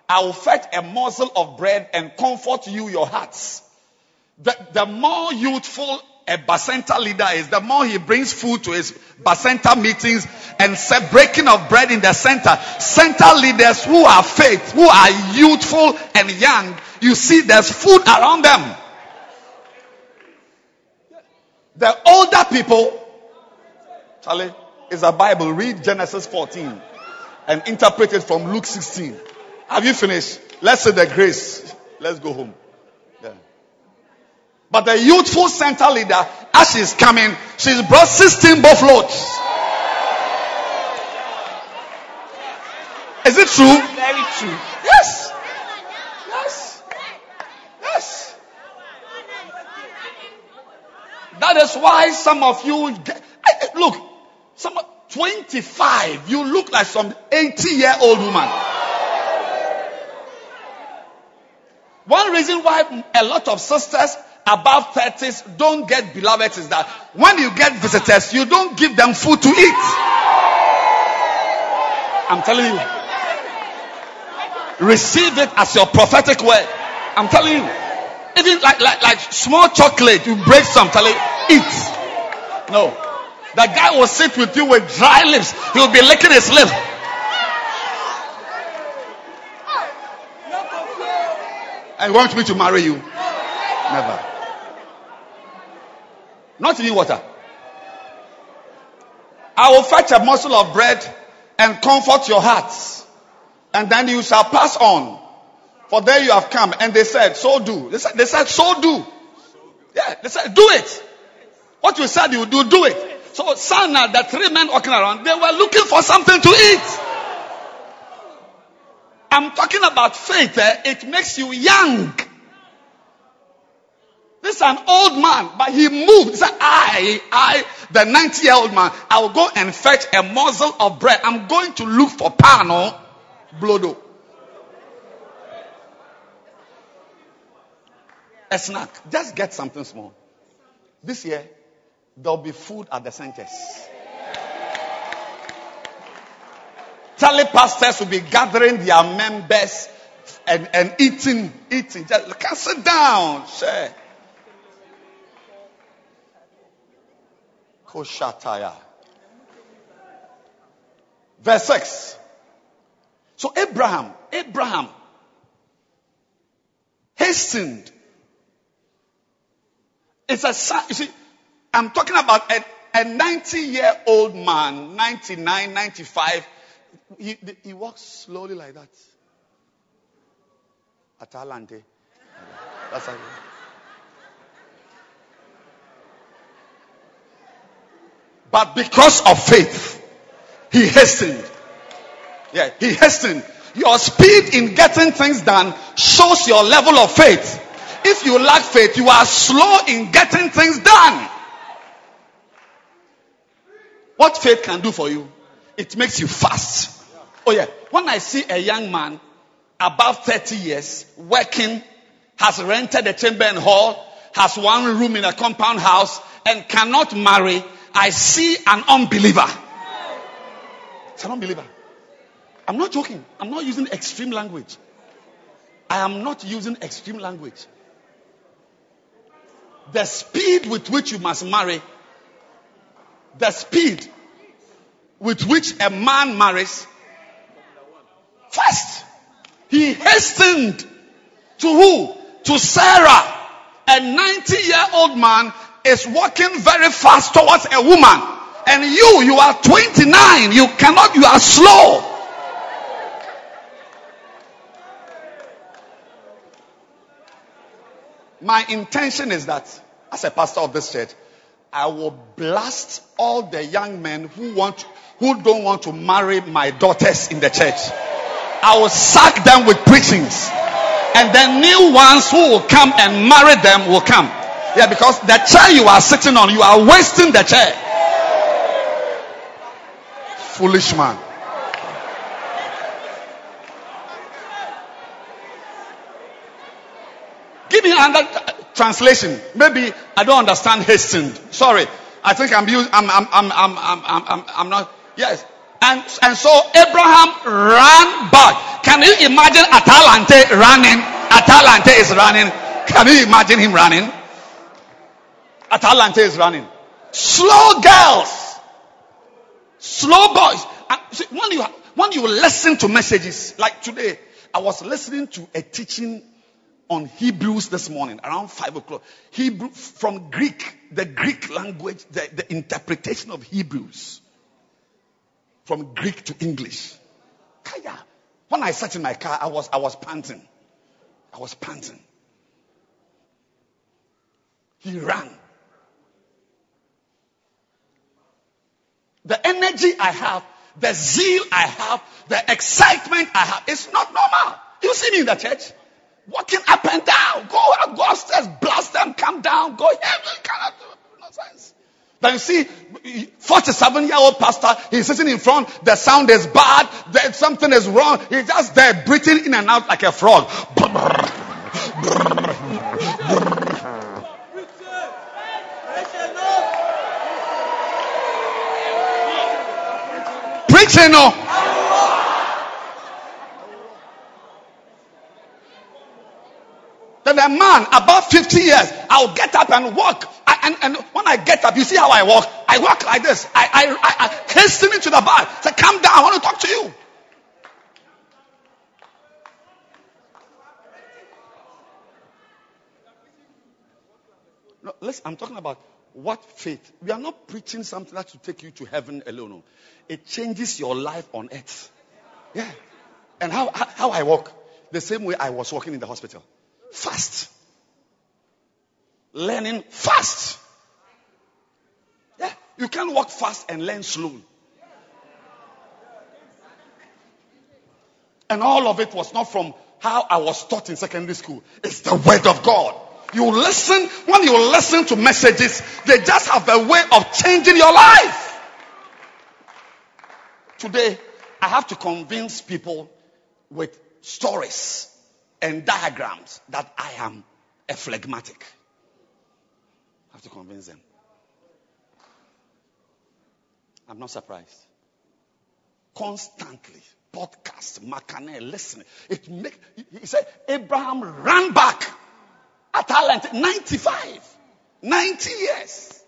I will fetch a morsel of bread and comfort you your hearts. The, the more youthful a Bacenta leader is, the more he brings food to his Bacenta meetings and breaking of bread in the center. Center leaders who are faith, who are youthful and young, you see there's food around them. The older people, Charlie, is a Bible. Read Genesis 14 and interpret it from Luke 16. Have you finished? Let's say the grace. Let's go home. Yeah. But the youthful center leader, as she's coming, she's brought 16 buffaloes. Is it true? Very true. Yes. Yes. Yes. That is why some of you get, look, some 25, you look like some 80 year old woman. One reason why a lot of sisters above 30s don't get beloveds is that when you get visitors, you don't give them food to eat. I'm telling you. Receive it as your prophetic word. I'm telling you. Even like, like, like small chocolate, you break some, tell you, eat. No. The guy will sit with you with dry lips. He will be licking his lip. And want me to marry you? Never. Not even water. I will fetch a morsel of bread and comfort your hearts. And then you shall pass on. For there you have come. And they said, so do. They said, they said so do. Yeah, they said, do it. What you said you do, do it. So Sana, the three men walking around, they were looking for something to eat. I'm talking about faith. Eh? It makes you young. This is an old man, but he moved. He said, I, I, the 90 year old man, I will go and fetch a morsel of bread. I'm going to look for pano, blodo. A snack. Just get something small. This year, there'll be food at the centers. Telepastors will be gathering their members and, and eating, eating. Just can sit down, share. Koshataya. Verse 6. So Abraham, Abraham hastened. It's a. You see, I'm talking about a, a 90 year old man, 99, 95. He, he walks slowly like that. Atalante. That's how But because of faith, he hastened. Yeah, he hastened. Your speed in getting things done shows your level of faith. If you lack faith, you are slow in getting things done. What faith can do for you? It makes you fast. Oh yeah. When I see a young man above 30 years working, has rented a chamber and hall, has one room in a compound house and cannot marry, I see an unbeliever. It's an unbeliever. I'm not joking. I'm not using extreme language. I am not using extreme language. The speed with which you must marry, the speed with which a man marries, first, he hastened to who? To Sarah. A 90 year old man is walking very fast towards a woman. And you, you are 29. You cannot, you are slow. My intention is that, as a pastor of this church, I will blast all the young men who want, who don't want to marry my daughters in the church. I will sack them with preachings. And the new ones who will come and marry them will come. Yeah, because the chair you are sitting on, you are wasting the chair. Foolish man. Give me another translation. Maybe I don't understand hastened. Sorry. I think I'm using, I'm, I'm, I'm, I'm, I'm, I'm, I'm not, yes. And, and so Abraham ran back. Can you imagine Atalante running? Atalante is running. Can you imagine him running? Atalante is running. Slow girls. Slow boys. See, when you, when you listen to messages, like today, I was listening to a teaching on Hebrews this morning around five o'clock. Hebrew from Greek, the Greek language, the, the interpretation of Hebrews from Greek to English. Kaya. When I sat in my car, I was I was panting. I was panting. He ran. The energy I have, the zeal I have, the excitement I have, it's not normal. You see me in the church? Walking up and down. Go, go upstairs, blast them, come down, go here. Cannot do nonsense. Then you see, 47 year old pastor, he's sitting in front, the sound is bad, there, something is wrong. He's just there breathing in and out like a frog. Oh. Then a man above 50 years, I'll get up and walk. I, and, and when I get up, you see how I walk? I walk like this. I, I, I, I hasten into the bar. Say, come down. I want to talk to you. No, listen, I'm talking about what faith. We are not preaching something that will take you to heaven alone. no. It changes your life on earth. Yeah. And how, how, I walk? The same way I was walking in the hospital. Fast. Learning fast. Yeah. You can't walk fast and learn slowly. And all of it was not from how I was taught in secondary school. It's the word of God. You listen, when you listen to messages, they just have a way of changing your life. Today, I have to convince people with stories and diagrams that I am a phlegmatic. I have to convince them. I'm not surprised. Constantly, podcast, Makane, listening. It make he said Abraham ran back talent 95, 90 years.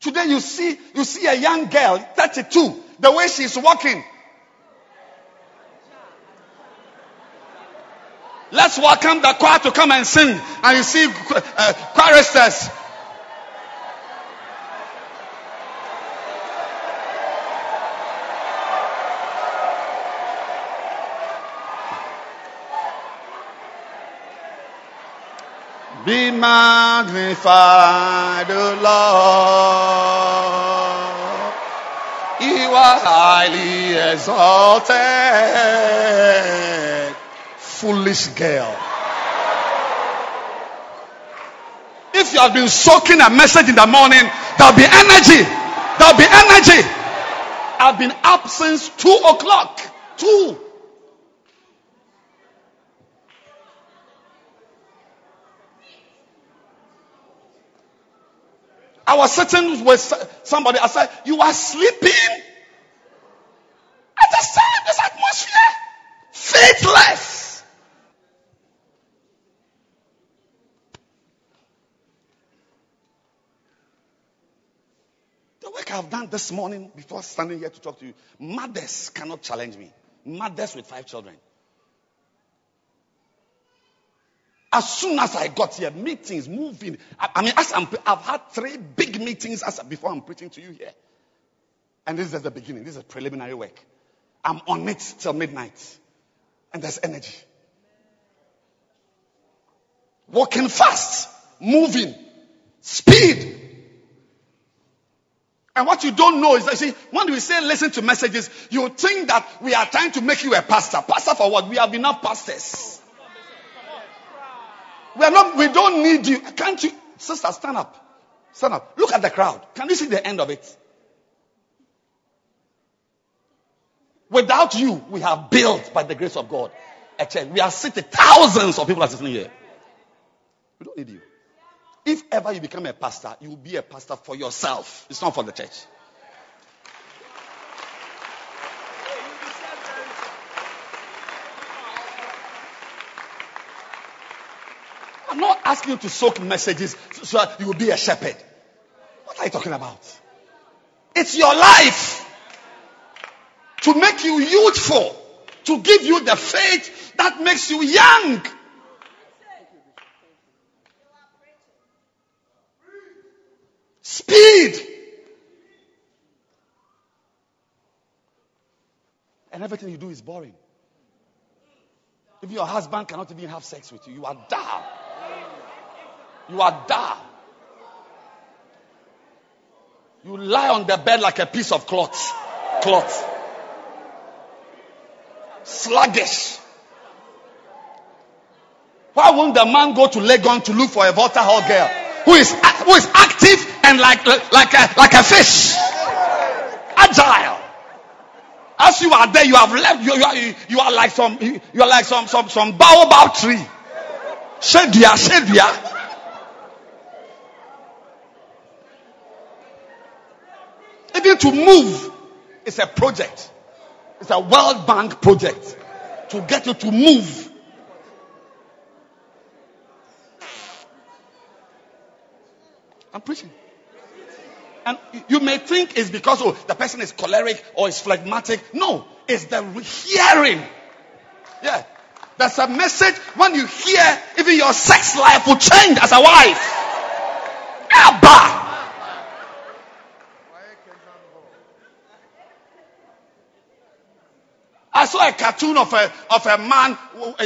Today you see you see a young girl, 32, the way she's walking. Let's welcome the choir to come and sing. And you see uh, choristers. Be the Lord. You are highly exalted. Foolish girl. If you have been soaking a message in the morning, there'll be energy. There'll be energy. I've been up since two o'clock. Two. I was sitting with somebody. I said, You are sleeping? I just said, This atmosphere. Faithless. The work I've done this morning before standing here to talk to you, mothers cannot challenge me. Mothers with five children. As soon as I got here, meetings, moving. I, I mean, as I'm, I've had three big meetings as before I'm preaching to you here. And this is just the beginning. This is preliminary work. I'm on it till midnight. And there's energy. Walking fast, moving, speed. And what you don't know is that, see, when we say listen to messages, you think that we are trying to make you a pastor. Pastor for what? We have enough pastors. We are not, we don't need you. Can't you? Sister, stand up. Stand up. Look at the crowd. Can you see the end of it? Without you, we have built by the grace of God a church. We are sitting, thousands of people are sitting here. We don't need you. If ever you become a pastor, you will be a pastor for yourself. It's not for the church. I'm not asking you to soak messages so that you will be a shepherd. What are you talking about? It's your life to make you youthful, to give you the faith that makes you young. Speed. And everything you do is boring. If your husband cannot even have sex with you, you are dull. You are dull. You lie on the bed like a piece of cloth. Cloth. Sluggish. Why won't the man go to Legon to look for a water hole girl who is who is active and like like a, like a fish, agile? As you are there, you have left. You, you, are, you are like some you are like some some some baobab tree. Shedia, shedia. Even to move is a project. It's a World Bank project to get you to move. I'm preaching. And you may think it's because oh, the person is choleric or is phlegmatic. No, it's the hearing. Yeah. That's a message when you hear, even your sex life will change as a wife. Abba! I saw a cartoon of a of a man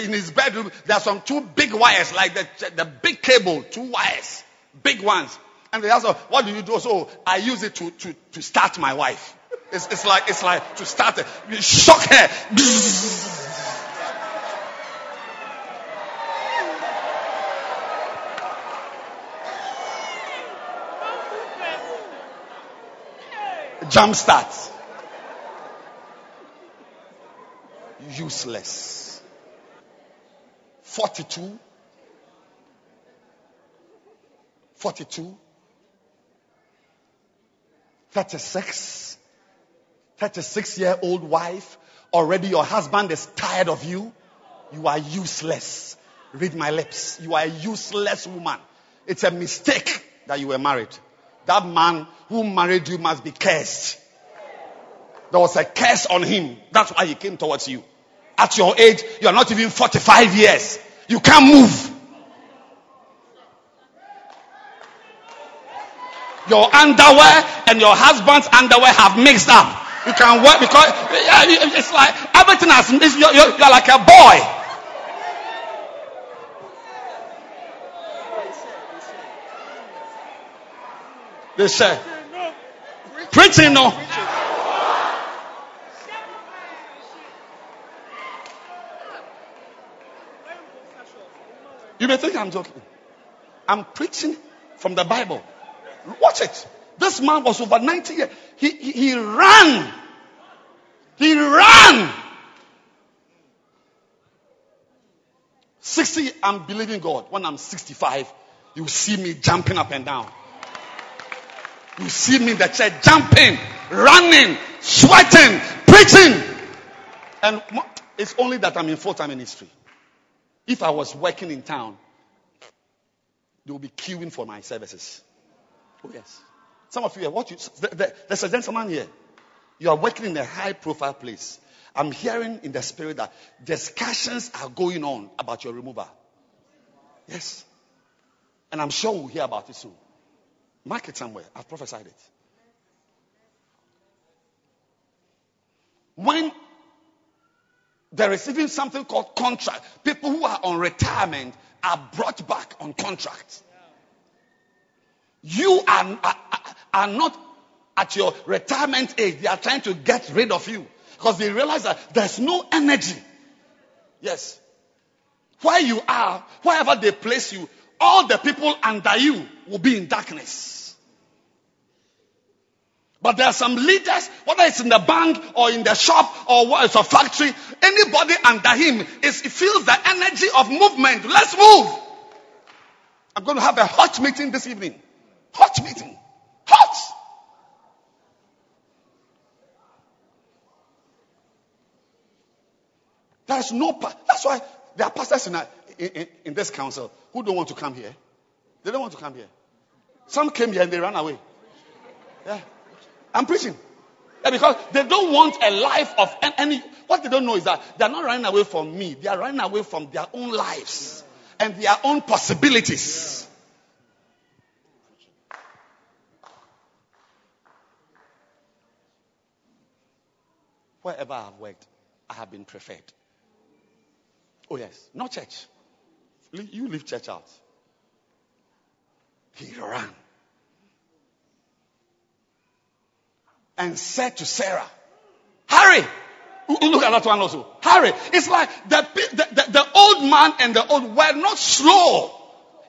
in his bedroom. There are some two big wires, like the the big cable, two wires, big ones. And they asked, "What do you do?" So I use it to to to start my wife. It's, it's like it's like to start. You shock her. Jump start. Useless. 42. 42. 36. 36 year old wife. Already your husband is tired of you. You are useless. Read my lips. You are a useless woman. It's a mistake that you were married. That man who married you must be cursed. There was a curse on him. That's why he came towards you. At your age, you are not even 45 years. You can't move. Your underwear and your husband's underwear have mixed up. You can work because it's like everything has. You're, you're, you're like a boy. They say, preaching no. You may think I'm joking. I'm preaching from the Bible. Watch it. This man was over 90 years. He, he, he ran. He ran. 60, I'm believing God. When I'm 65, you see me jumping up and down. You see me in the church jumping, running, sweating, preaching. And it's only that I'm in full time ministry. If I was working in town, they will be queuing for my services. Oh, yes. Some of you, what you, there's a gentleman here. You are working in a high profile place. I'm hearing in the spirit that discussions are going on about your removal. Yes. And I'm sure we'll hear about it soon. Mark it somewhere. I've prophesied it. When there is even something called contract, people who are on retirement are brought back on contract. You are, are, are not at your retirement age. They are trying to get rid of you because they realize that there's no energy. Yes. Where you are, wherever they place you, all the people under you will be in darkness. But there are some leaders, whether it's in the bank or in the shop or what it's a factory, anybody under him is feels the energy of movement. Let's move. I'm going to have a hot meeting this evening. Hot meeting. Hot. There's no. That's why there are pastors in, in, in, this council who don't want to come here. They don't want to come here. Some came here and they ran away. Yeah. I'm preaching. Yeah, because they don't want a life of any. What they don't know is that they're not running away from me. They are running away from their own lives and their own possibilities. Wherever I have worked, I have been preferred. Oh, yes. No church. You leave church out. He ran and said to Sarah, Hurry! Look at that one also. Hurry. It's like the, the, the, the old man and the old were not slow.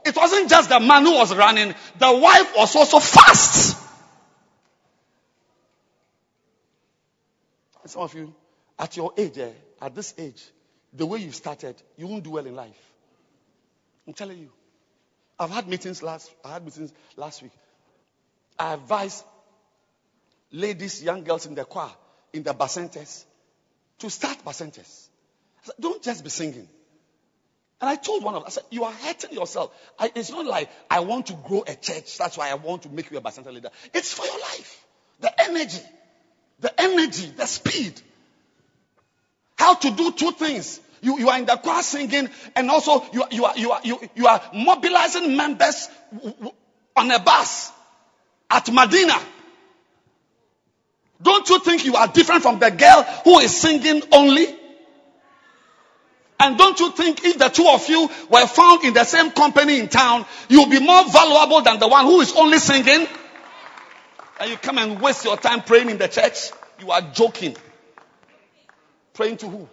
It wasn't just the man who was running, the wife was also fast. some of you, at your age, eh, at this age, the way you started, you won't do well in life. I'm telling you. I've had meetings last, I had meetings last week. I advise ladies, young girls in the choir, in the bacentas, to start bacentas. I said, don't just be singing. And I told one of them, I said, you are hurting yourself. I, it's not like I want to grow a church. That's why I want to make you a bacenta leader. It's for your life. The energy, the energy, the speed. How to do two things. You, you are in the choir singing and also you, you, are, you, are, you, you are mobilizing members on a bus at Medina. Don't you think you are different from the girl who is singing only? And don't you think if the two of you were found in the same company in town, you'll be more valuable than the one who is only singing? And you come and waste your time praying in the church? You are joking. Praying to who?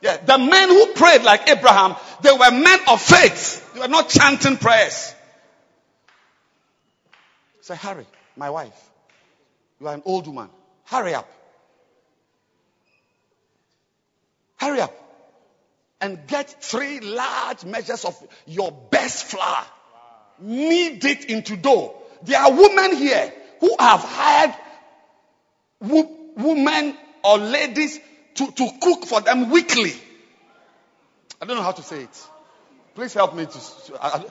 Yeah, the men who prayed like Abraham, they were men of faith. They were not chanting prayers. Say, Harry, my wife, you are an old woman. Hurry up. Hurry up. And get three large measures of your best flour. Knead it into dough. There are women here who have hired wo- women or ladies to, to cook for them weekly. I don't know how to say it. Please help me to. I, I, uh, uh,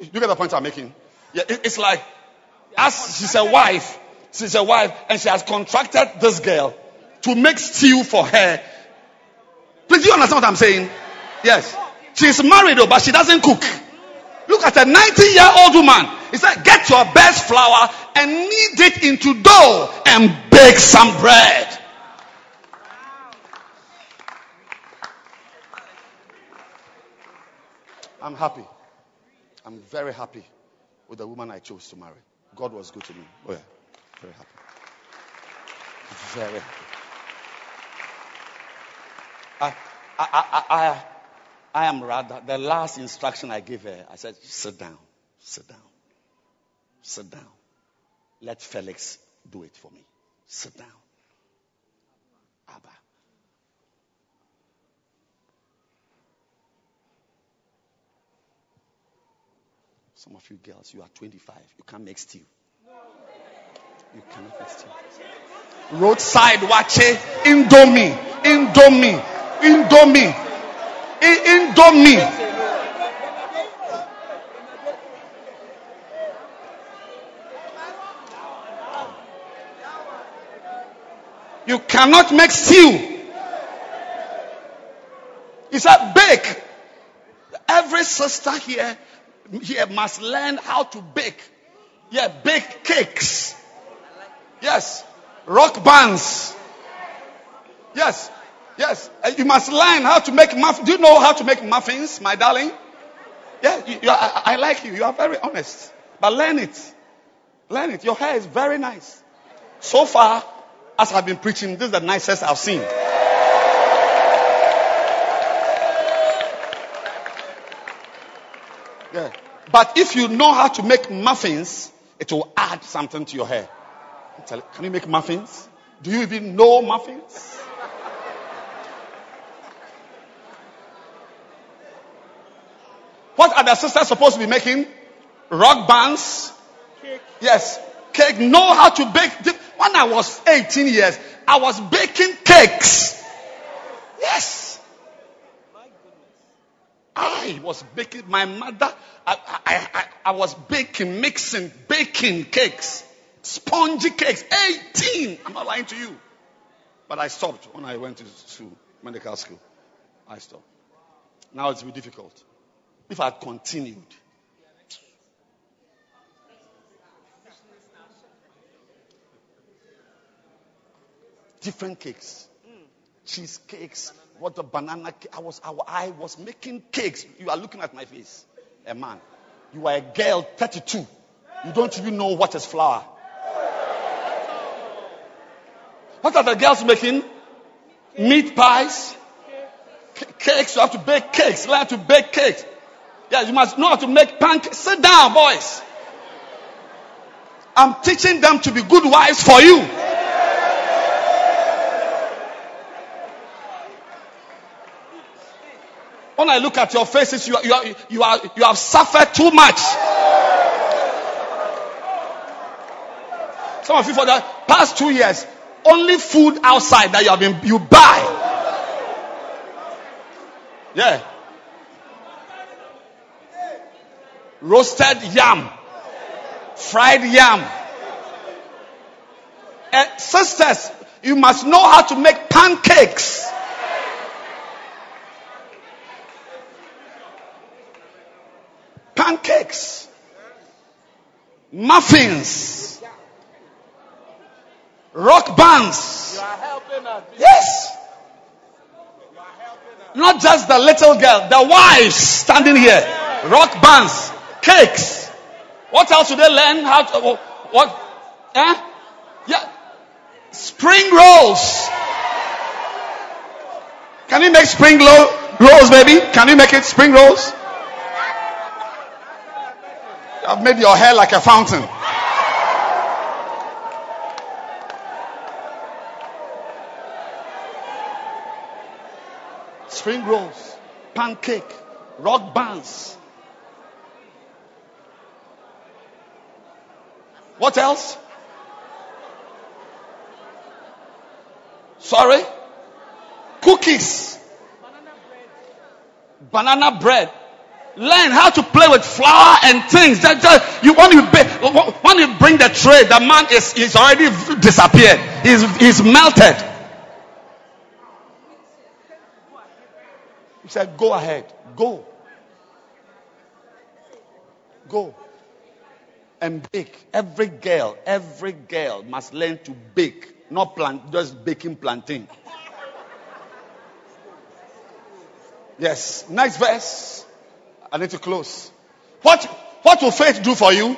you get the point I'm making? Yeah, it, it's like, as she's a wife, she's a wife, and she has contracted this girl to make stew for her. Please, do you understand what I'm saying? Yes. She's married though, but she doesn't cook. Look at a 90 year old woman. He said, get your best flour and knead it into dough and bake some bread. I'm happy. I'm very happy with the woman I chose to marry. God was good to me. Oh, yeah. Very happy. Very happy. I, I, I, I, I am rather, the last instruction I gave her, I said, sit down, sit down, sit down. Let Felix do it for me. Sit down. Abba. Some of you girls, you are 25. You can't make stew. You cannot make stew. Roadside waakye, indomie, indomie, indomie, indomie. You cannot make stew. He said, bake. Every sister here, here must learn how to bake. Yeah, bake cakes. Yes. Rock buns. Yes. Yes. Uh, you must learn how to make muffins. Do you know how to make muffins, my darling? Yeah, you, you are, I, I like you. You are very honest. But learn it. Learn it. Your hair is very nice. So far, as I've been preaching, this is the nicest I've seen. Yeah. But if you know how to make muffins, it will add something to your hair. Can you make muffins? Do you even know muffins? What are the sisters supposed to be making? Rock buns? Yes. Cake. Know how to bake. When I was 18 years, I was baking cakes. Yes. I was baking. My mother, I, I, I, I was baking, mixing, baking cakes, spongy cakes. 18. I'm not lying to you. But I stopped when I went to school, medical school. I stopped. Now it's very difficult. If I had continued, different cakes, cheesecakes, what the banana cake. I was, I was making cakes. You are looking at my face, a man. You are a girl, 32. You don't even know what is flour. What are the girls making? Meat pies, cakes. You have to bake cakes. Learn to bake cakes. Yeah, you must know how to make pancakes. Sit down, boys. I'm teaching them to be good wives for you. When I look at your faces, you, you, are, you, are, you have suffered too much. Some of you for the past two years, only food outside that you have been you buy. Yeah. Roasted yam, fried yam. Uh, sisters, you must know how to make pancakes. Pancakes, muffins, rock buns. Yes. Not just the little girl, the wives standing here. Rock buns, cakes. What else do they learn? How to, what? Eh? Yeah. Spring rolls. Can you make spring lo- rolls, baby? Can you make it spring rolls? I've made your hair like a fountain. Spring rolls, pancake, rock buns. What else? Sorry? Cookies. Banana bread. Learn how to play with flour and things. That, that you when you when you bring the tray, the man is is already disappeared. He's he's melted. He said, "Go ahead, go, go, and bake." Every girl, every girl must learn to bake, not plant, just baking plantain. Yes. Next verse. I need to close. What what will faith do for you?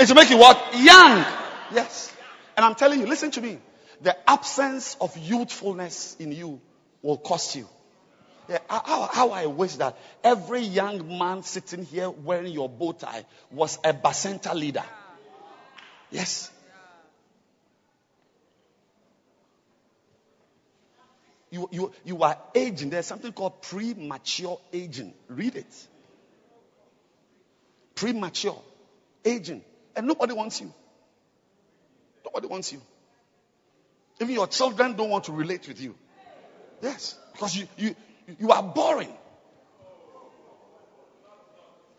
It will make you what? Young. Yes. And I'm telling you, listen to me. The absence of youthfulness in you will cost you. Yeah, how, how I wish that every young man sitting here wearing your bow tie was a Bacenta leader. Yes. You, you, you are aging. There's something called premature aging. Read it. Premature aging. And nobody wants you. Nobody wants you. Even your children don't want to relate with you. Yes. Because you, you, you are boring.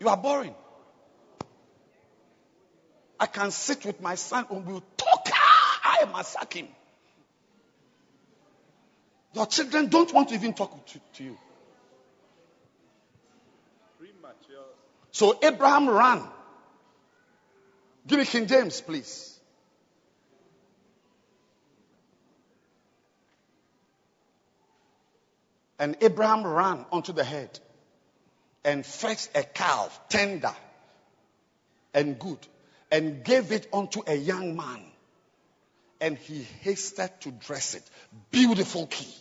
You are boring. I can sit with my son and we'll talk. Ah, I massacre him. Your children don't want to even talk to, to you. So Abraham ran. Give me King James, please. And Abraham ran onto the head and fetched a calf, tender and good, and gave it unto a young man. And he hasted to dress it. Beautiful key.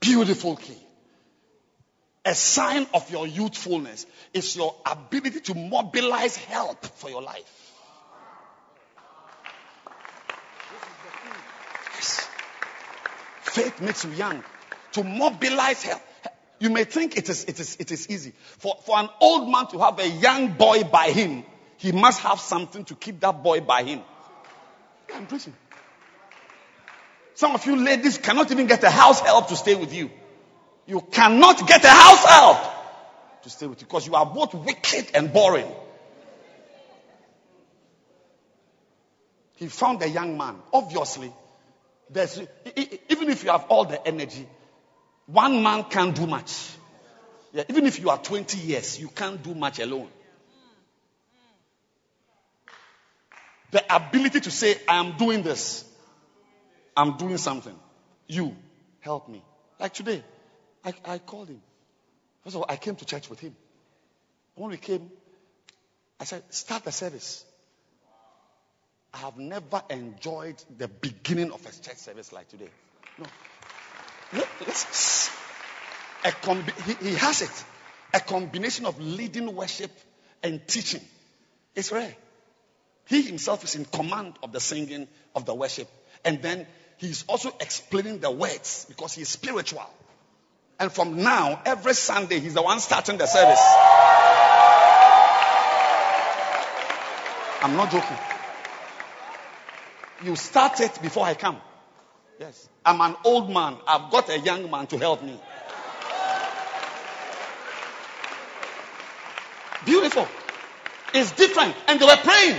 Beautiful key. A sign of your youthfulness is your ability to mobilize help for your life. Yes. Faith makes you young. To mobilize help. You may think it is, it is, it is easy. For, for an old man to have a young boy by him, he must have something to keep that boy by him. I'm preaching. Some of you ladies cannot even get a house help to stay with you. You cannot get a house help to stay with you because you are both wicked and boring. He found a young man. Obviously, there's, even if you have all the energy, one man can't do much. Yeah, even if you are 20 years, you can't do much alone. The ability to say, I am doing this. I'm doing something. You help me. Like today, I, I called him. First of all, I came to church with him. When we came, I said, start the service. I have never enjoyed the beginning of a church service like today. No. A he, he has it. A combination of leading worship and teaching. It's rare. He himself is in command of the singing of the worship. And then he's also explaining the words because he's spiritual. And from now, every Sunday, he's the one starting the service. I'm not joking. You start it before I come. Yes. I'm an old man. I've got a young man to help me. Beautiful. It's different. And they were praying.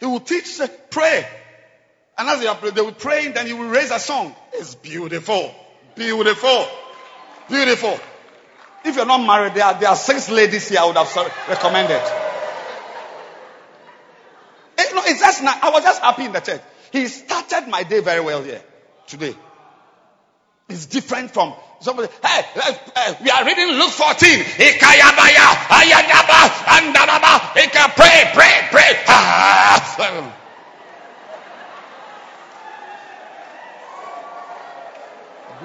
He will teach, say, pray. And as they, are, they will pray, then he will raise a song. It's beautiful. Beautiful. Beautiful. If you're not married, there are, there are six ladies here I would have recommended. It, no, it's just not, I was just happy in the church. He started my day very well here today. It's different from somebody. Hey, hey, we are reading Luke 14. Ikayabaya, ayadaba, andadaba, ika, pray, pray, pray.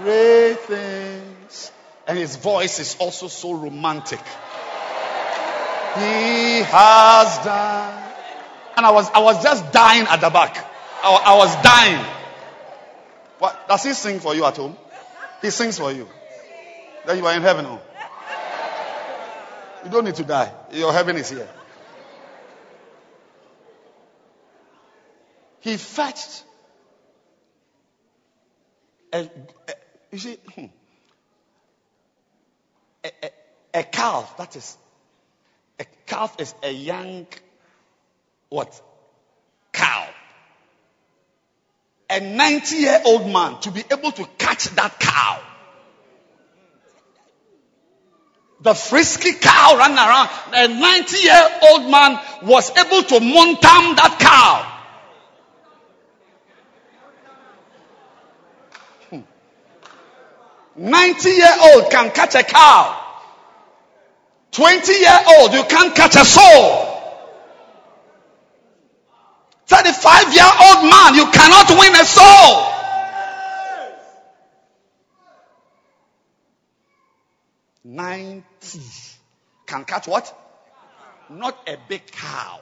Great things. And his voice is also so romantic. He has done. And I was, I was just dying at the back. I, I was dying. What? Does he sing for you at home? He sings for you. Then you are in heaven. Oh. You don't need to die. Your heaven is here. He fetched a, a you see, hmm, a, a, a calf, that is, a calf is a young, what? Cow. A 90 year old man to be able to catch that cow. The frisky cow ran around. A 90 year old man was able to montam that cow. Hmm. 90 year old can catch a cow. 20 year old, you can't catch a soul. 35 year old man, you cannot win a soul. Ninety can catch what? Not a big cow.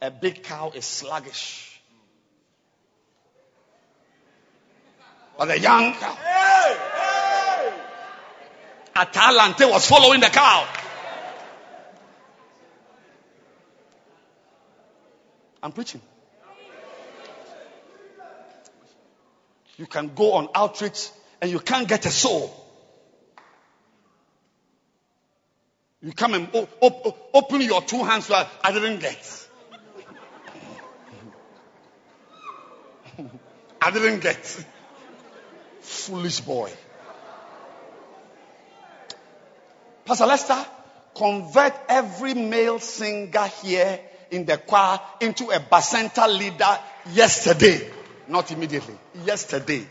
A big cow is sluggish. But a young cow. Atalante was following the cow. I'm preaching. You can go on outreach and you can't get a soul. You come and open your two hands. I didn't get. I didn't get. Foolish boy. Pastor Lester, convert every male singer here in the choir into a bacenta leader yesterday. Not immediately. Yesterday.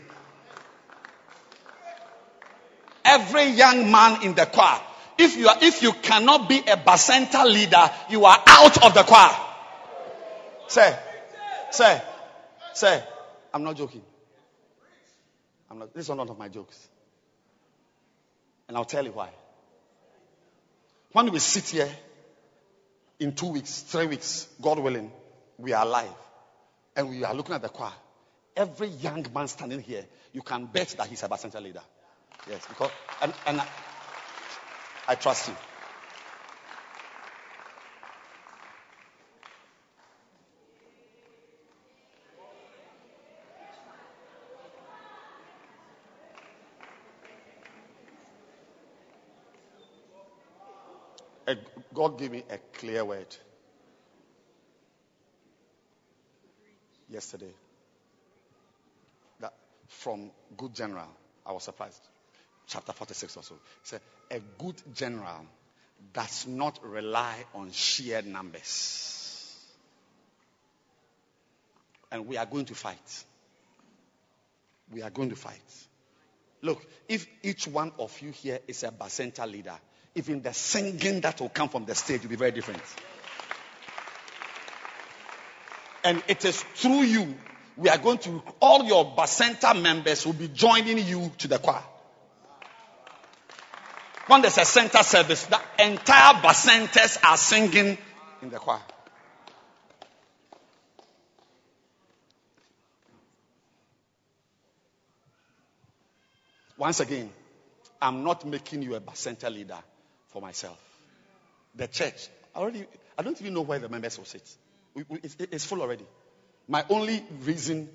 Every young man in the choir. If you are, if you cannot be a bacenta leader, you are out of the choir. Say, say, say, I'm not joking. I'm not, this is one of my jokes. And I'll tell you why. When we sit here in two weeks, three weeks, God willing, we are alive and we are looking at the choir. Every young man standing here, you can bet that he's a bacenta leader. Yes, because, and, and I, I trust you. a, God gave me a clear word yesterday. That from good general, I was surprised. Chapter 46 or so. Said, a good general does not rely on sheer numbers. And we are going to fight. We are going to fight. Look, if each one of you here is a bacenta leader, even the singing that will come from the stage will be very different. And it is through you, we are going to, all your Bacenta members will be joining you to the choir. When there's a center service, the entire Bacentas are singing in the choir. Once again, I'm not making you a Bacenta leader for myself. The church, I already, I don't even know where the members will sit. It's, full already. My only reason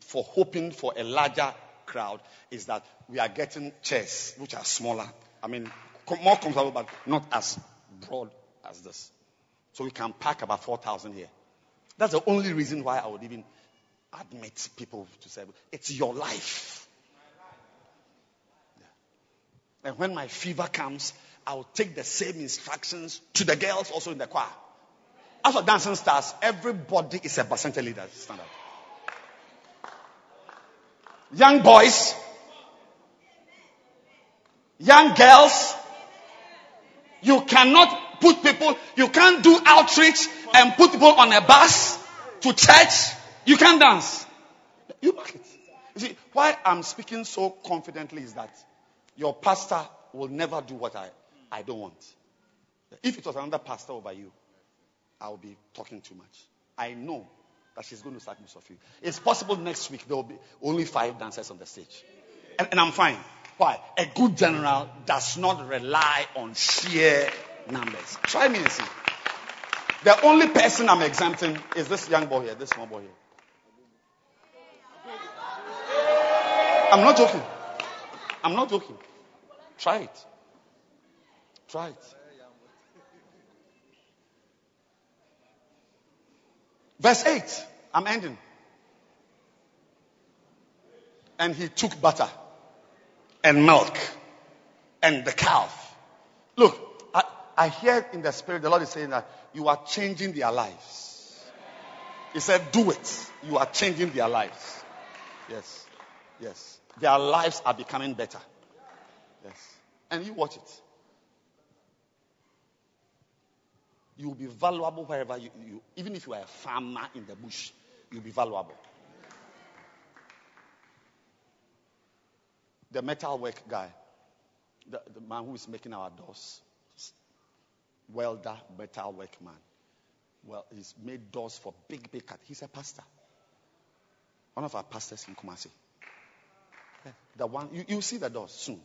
for hoping for a larger crowd is that we are getting chairs which are smaller. I mean, more comfortable, but not as broad as this. So we can pack about 4,000 here. That's the only reason why I would even admit people to say, it's your life. Yeah. And when my fever comes, I'll take the same instructions to the girls also in the choir. As for dancing stars, everybody is a percentage leader. Stand up. Young boys, young girls, you cannot put people, you can't do outreach and put people on a bus to church. You can't dance. You mark it. You see, why I'm speaking so confidently is that your pastor will never do what I, I don't want. If it was another pastor over you, I'll be talking too much. I know that she's going to sack most of you. It's possible next week there will be only five dancers on the stage. And, and I'm fine. Why? A good general does not rely on sheer numbers. Try me and see. The only person I'm exempting is this young boy here, this small boy here. I'm not joking. I'm not joking. Try it. Try it. Verse 8. I'm ending. And he took butter and milk and the calf. Look, I, I hear in the spirit the Lord is saying that you are changing their lives. He said, Do it. You are changing their lives. Yes. Yes. Their lives are becoming better. Yes. And you watch it. You will be valuable wherever you, you, even if you are a farmer in the bush, you'll be valuable. The metal work guy, the, the man who is making our doors, welder, metal work man. Well, he's made doors for big, big cat. He's a pastor. One of our pastors in Kumasi. The one you, you see the doors soon.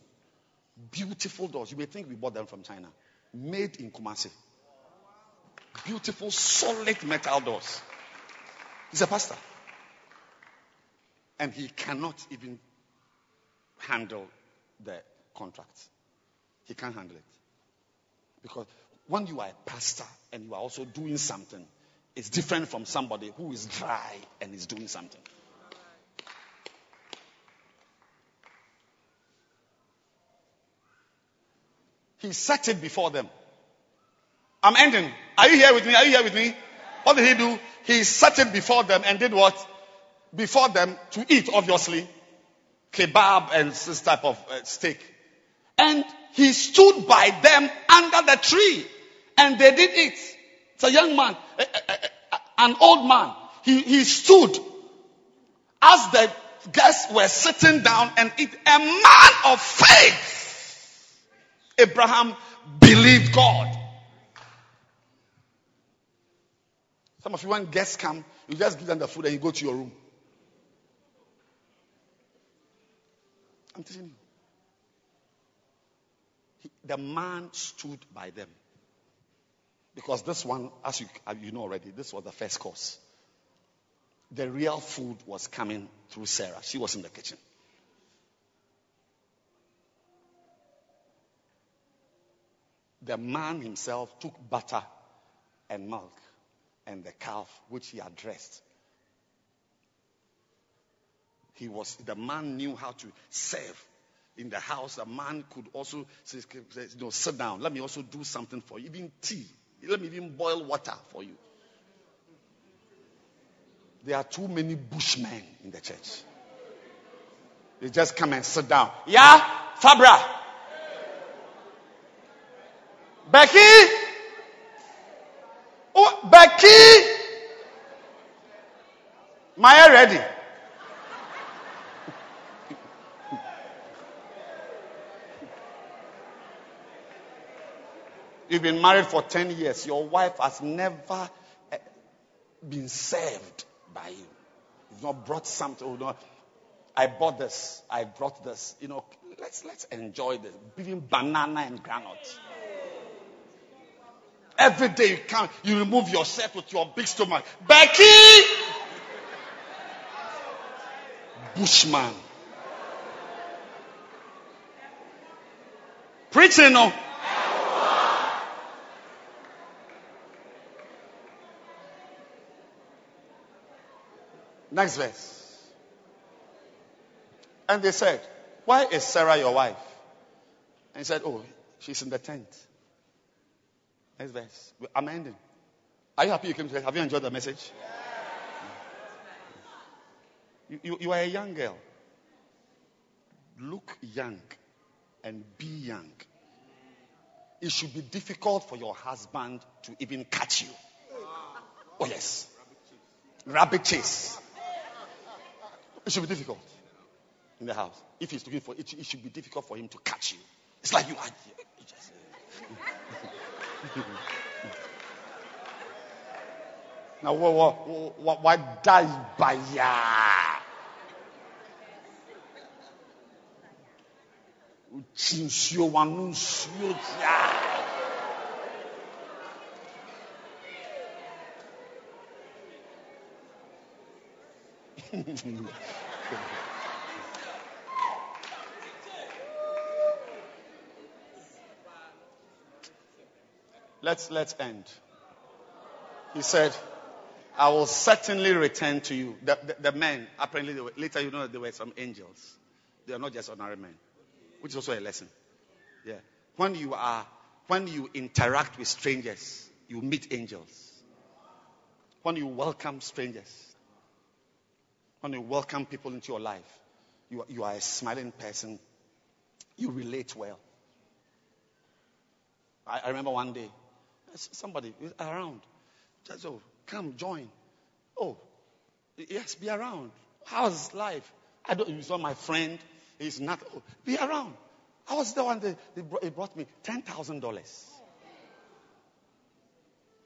Beautiful doors. You may think we bought them from China. Made in Kumasi beautiful, solid metal doors. He's a pastor. And he cannot even handle the contract. He can't handle it. Because when you are a pastor and you are also doing something, it's different from somebody who is dry and is doing something. He set it before them. I'm ending. Are you here with me? Are you here with me? What did he do? He set it before them and did what? Before them to eat, obviously. Kebab and this type of uh, steak. And he stood by them under the tree and they did eat. It's a young man, an old man. He, he stood as the guests were sitting down and eat. A man of faith. Abraham believed God. Some of you, when guests come, you just give them the food and you go to your room. I'm telling you. He, the man stood by them. Because this one, as you, you know already, this was the first course. The real food was coming through Sarah. She was in the kitchen. The man himself took butter and milk and the calf which he addressed. He was the man knew how to serve in the house. A man could also say, you know, sit down. Let me also do something for you. Even tea. Let me even boil water for you. There are too many bushmen in the church. They just come and sit down. Yeah, Fabra. Becky. Oh, Becky! Maya ready? You've been married for 10 years. Your wife has never eh, been served by you. You've not brought something. Oh, no, I bought this. I brought this. You know, let's let's enjoy this. Even banana and granite. Every day you come, you remove yourself with your big stomach. Becky! Bushman. Preaching, no. Next verse. And they said, Why is Sarah your wife? And he said, Oh, she's in the tent. Next verse. I'm ending. Are you happy you came to Have you enjoyed the message? You, you, you are a young girl. Look young and be young. It should be difficult for your husband to even catch you. Oh, yes. Rabbit chase. It should be difficult in the house. If he's looking for it, it should be difficult for him to catch you. It's like you are. You just, now, what, what, what, what by nsuo wano nsuo tia. let's let's end. He said, "I will certainly return to you." The, the, the men, apparently, were, later you know there were some angels. They are not just ordinary men which is also a lesson. Yeah. When you are, when you interact with strangers, you meet angels. When you welcome strangers, when you welcome people into your life, you, you are a smiling person. You relate well. I, I remember one day, somebody was around. Just, oh, come join. Oh, yes, be around. How's life? I don't, you saw my friend. He's not. Oh, be around. I was the one that he brought me ten thousand dollars.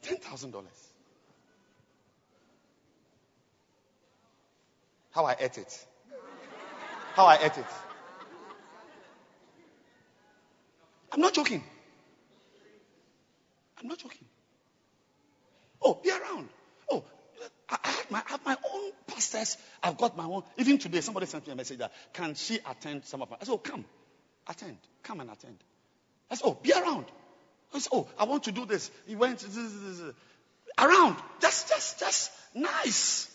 Ten thousand dollars. How I ate it. How I ate it. I'm not joking. I'm not joking. Oh, be around. Oh, I, have my, I have my own pastors. I've got my own. Even today, somebody sent me a message that can she attend some of my. I said, oh, come, attend, come and attend. I said, oh, be around. I said, oh, I want to do this. He went around, just, just, just nice.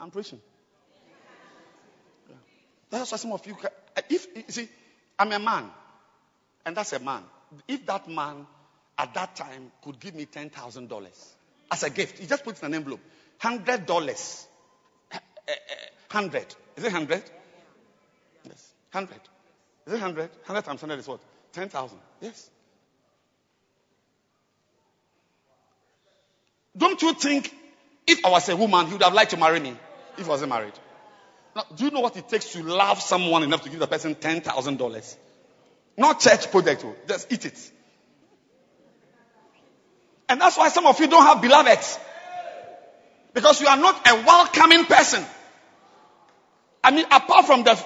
I'm preaching. Yeah. That's why some of you, can, if you see, I'm a man. And that's a man. If that man at that time could give me $10,000 as a gift, he just puts in an envelope. $100. 100. Eh, eh, eh, is it 100? Yes. 100. Is it 100? 100 times 100 is what? 10,000. Yes. Don't you think if I was a woman, he would have liked to marry me if I wasn't married? Now, do you know what it takes to love someone enough to give the person $10,000? Not church project. Oh. Just eat it. And that's why some of you don't have beloveds. Because you are not a welcoming person. I mean, apart from the,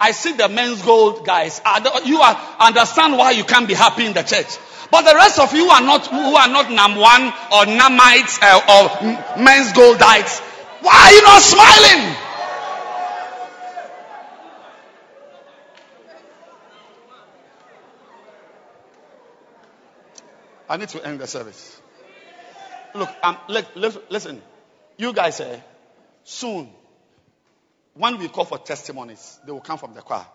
I see the Menzgold guys. You are, understand why you can't be happy in the church. But the rest of you are not, who are not NAM1 or Namites uh, or Menzgoldites. Why are you not smiling? I need to end the service. Look, um, listen. You guys, eh, soon, when we call for testimonies, they will come from the choir.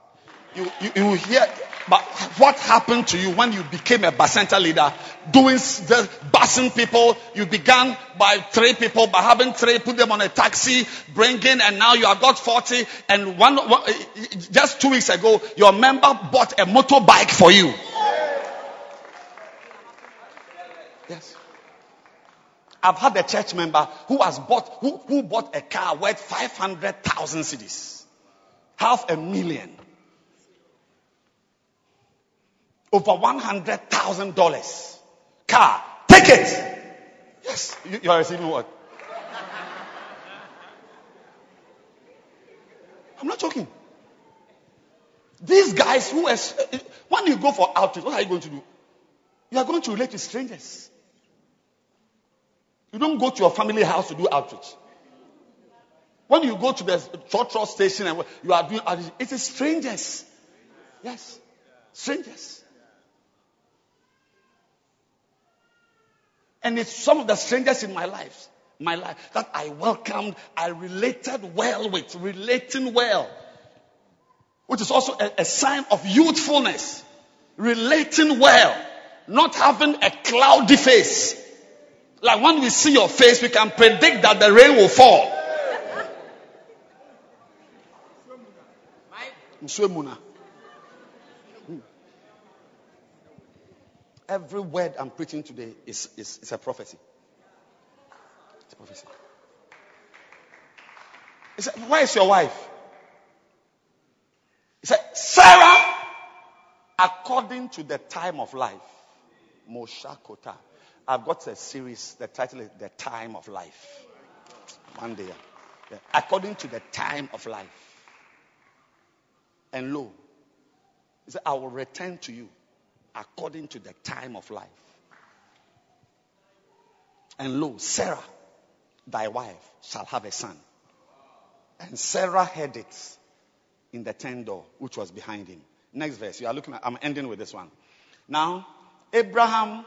You, you, you will hear but what happened to you when you became a bacenta leader, doing the busing people. You began by three people, by having three, put them on a taxi, bringing, and now you have got 40. And one, one just two weeks ago, your member bought a motorbike for you. Yes. I've had a church member who has bought, who, who bought a car worth 500,000 cedis. Half a million. Over $100,000. Car. Take it. Yes. You, you are receiving what? I'm not joking. These guys who, are, when you go for outreach, what are you going to do? You are going to relate to strangers. You don't go to your family house to do outreach. When you go to the church station and you are doing outreach, it is strangers. Yes. Strangers. And it's some of the strangers in my life, my life that I welcomed, I related well with, relating well, which is also a, a sign of youthfulness. Relating well, not having a cloudy face. Like when we see your face, we can predict that the rain will fall. Muna. Hmm. Every word I'm preaching today is, is, is a prophecy. It's a prophecy. He said, Where is your wife? He said, Sarah, according to the time of life. Moshakota. I've got a series, the title is The Time of Life. One day. According to the time of life. And lo, he said, I will return to you according to the time of life. And lo, Sarah, thy wife, shall have a son. And Sarah heard it in the tent door, which was behind him. Next verse. You are looking at, I'm ending with this one. Now, Abraham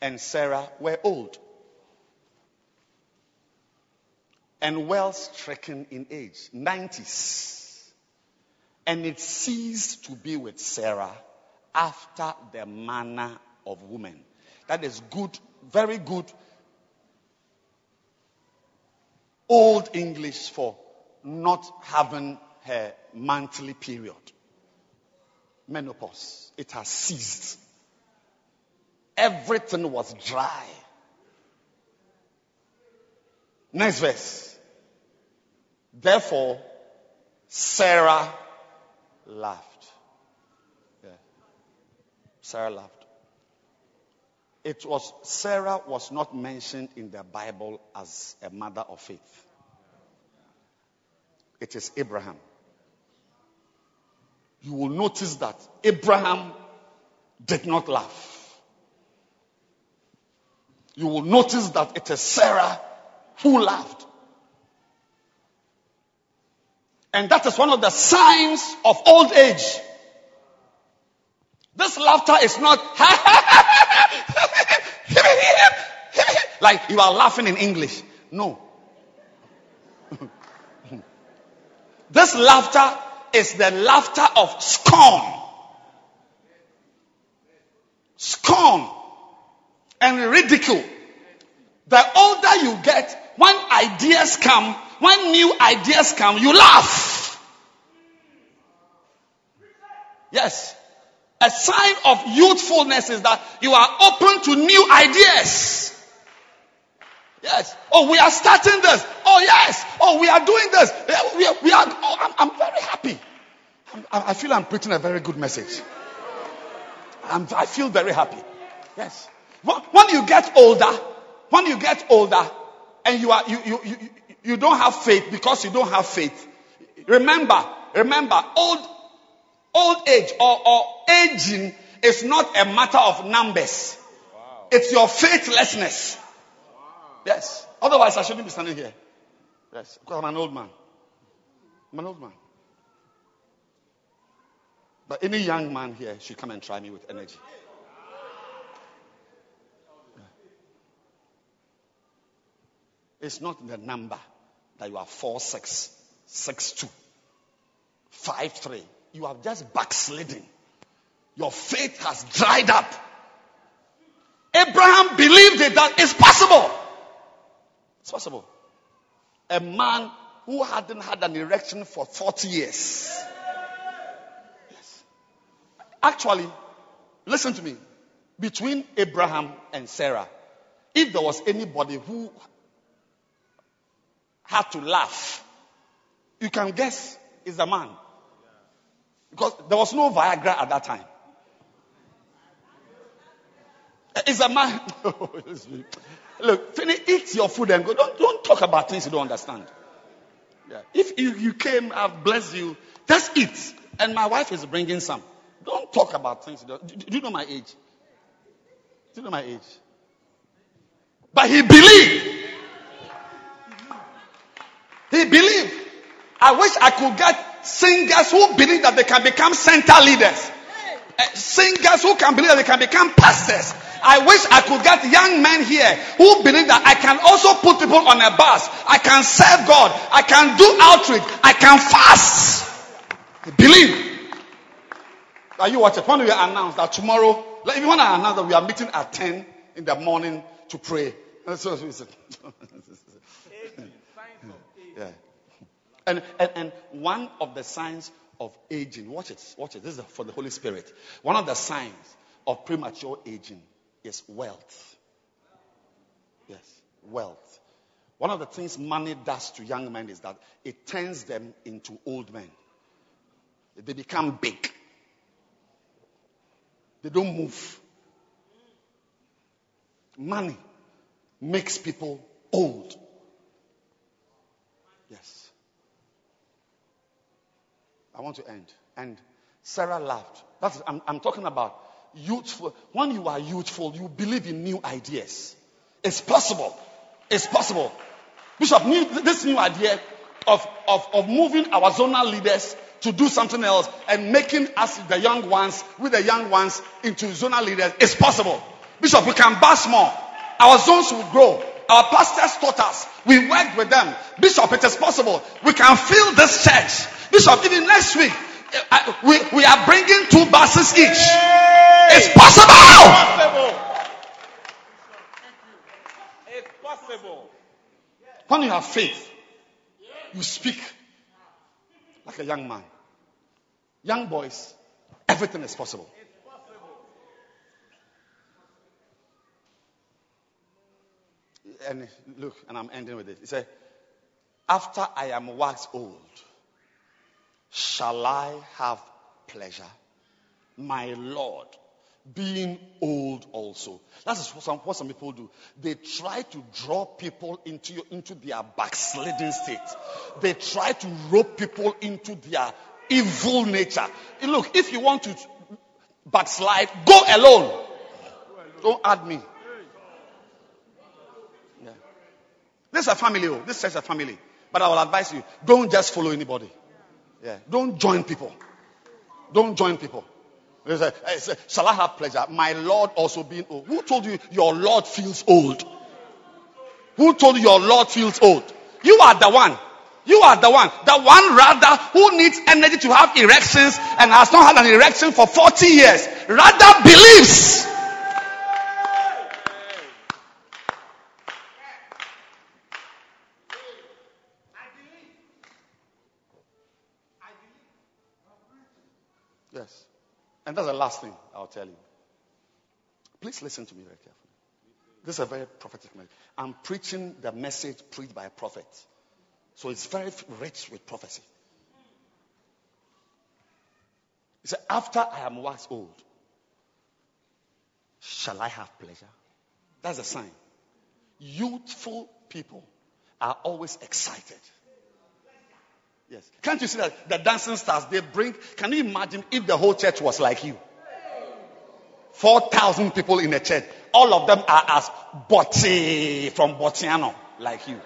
and Sarah were old and well stricken in age, 90s. And it ceased to be with Sarah after the manner of women. That is good, very good old English for not having her monthly period. Menopause. It has ceased. Everything was dry. Next verse. Therefore, Sarah laughed. Sarah laughed. It was Sarah was not mentioned in the Bible as a mother of faith. It is Abraham. You will notice that Abraham did not laugh. You will notice that it is Sarah who laughed. And that is one of the signs of old age. This laughter is not like you are laughing in English. No. this laughter is the laughter of scorn. Scorn and ridicule. The older you get, when ideas come, when new ideas come, you laugh. Yes. A sign of youthfulness is that you are open to new ideas. Yes. Oh, we are starting this. Oh, yes. Oh, we are doing this. We are, we are oh, I'm, I'm, very happy. I'm, i feel I'm preaching a very good message. I'm, I feel very happy. Yes. When you get older, when you get older and you are, you, you, you, you don't have faith because you don't have faith. Remember, remember, old Old age or, or aging is not a matter of numbers. Wow. It's your faithlessness. Wow. Yes. Otherwise, I shouldn't be standing here. Yes. Because I'm an old man. I'm an old man. But any young man here should come and try me with energy. It's not the number that you are four six, six two, five three you have just backslidden. Your faith has dried up. Abraham believed it that it's possible. It's possible. A man who hadn't had an erection for 40 years. Yes. Actually, listen to me. Between Abraham and Sarah, if there was anybody who had to laugh, you can guess is a man. Because there was no Viagra at that time. It's a man. Look, finish, eat your food and go. Don't, don't talk about things you don't understand. Yeah. If you, you came, I've blessed you. Just eat. And my wife is bringing some. Don't talk about things. Do, do you know my age? Do you know my age? But he believed. He believed. I wish I could get singers who believe that they can become center leaders. Uh, singers who can believe that they can become pastors. I wish I could get young men here who believe that I can also put people on a bus. I can serve God. I can do outreach. I can fast. Believe. Are you watching? When we announce that tomorrow, like if you want to announce that we are meeting at 10 in the morning to pray. So, yeah. And, and, and one of the signs of aging, watch it, watch it. This is for the Holy Spirit. One of the signs of premature aging is wealth. Yes, wealth. One of the things money does to young men is that it turns them into old men. They become big. They don't move. Money makes people old. Yes. I want to end. And Sarah laughed. That's, I'm, I'm talking about youthful. When you are youthful, you believe in new ideas. It's possible. It's possible. Bishop, this new idea of, of, of moving our zonal leaders to do something else and making us the young ones with the young ones into zonal leaders is possible. Bishop, we can bust more. Our zones will grow. Our pastors taught us. We worked with them. Bishop, it is possible. We can fill this church. Bishop, even next week, uh, we, we are bringing two buses each. It's possible. It's possible. When you have faith, you speak like a young man. Young boys, everything is possible. And look, and I'm ending with it. He said, After I am waxed old, shall I have pleasure? My Lord, being old also. That's what some, what some people do. They try to draw people into, your, into their backsliding state. They try to rope people into their evil nature. Look, if you want to backslide, go alone. Don't add me. Yeah. This is a family. Oh. This is a family. But I will advise you, don't just follow anybody. Yeah. Don't join people. Don't join people. Say, Shall I have pleasure? My Lord also being old. Who told you your Lord feels old? Who told you your Lord feels old? You are the one. You are the one. The one rather who needs energy to have erections and has not had an erection for 40 years. Rather believes. Yes. And that's the last thing I'll tell you. Please listen to me very carefully. This is a very prophetic message. I'm preaching the message preached by a prophet. So it's very rich with prophecy. He said, After I am waxed old, shall I have pleasure? That's a sign. Youthful people are always excited. Yes. Can't you see that the dancing stars they bring? Can you imagine if the whole church was like you? 4,000 people in a church. All of them are as Botti from Botiano, like you.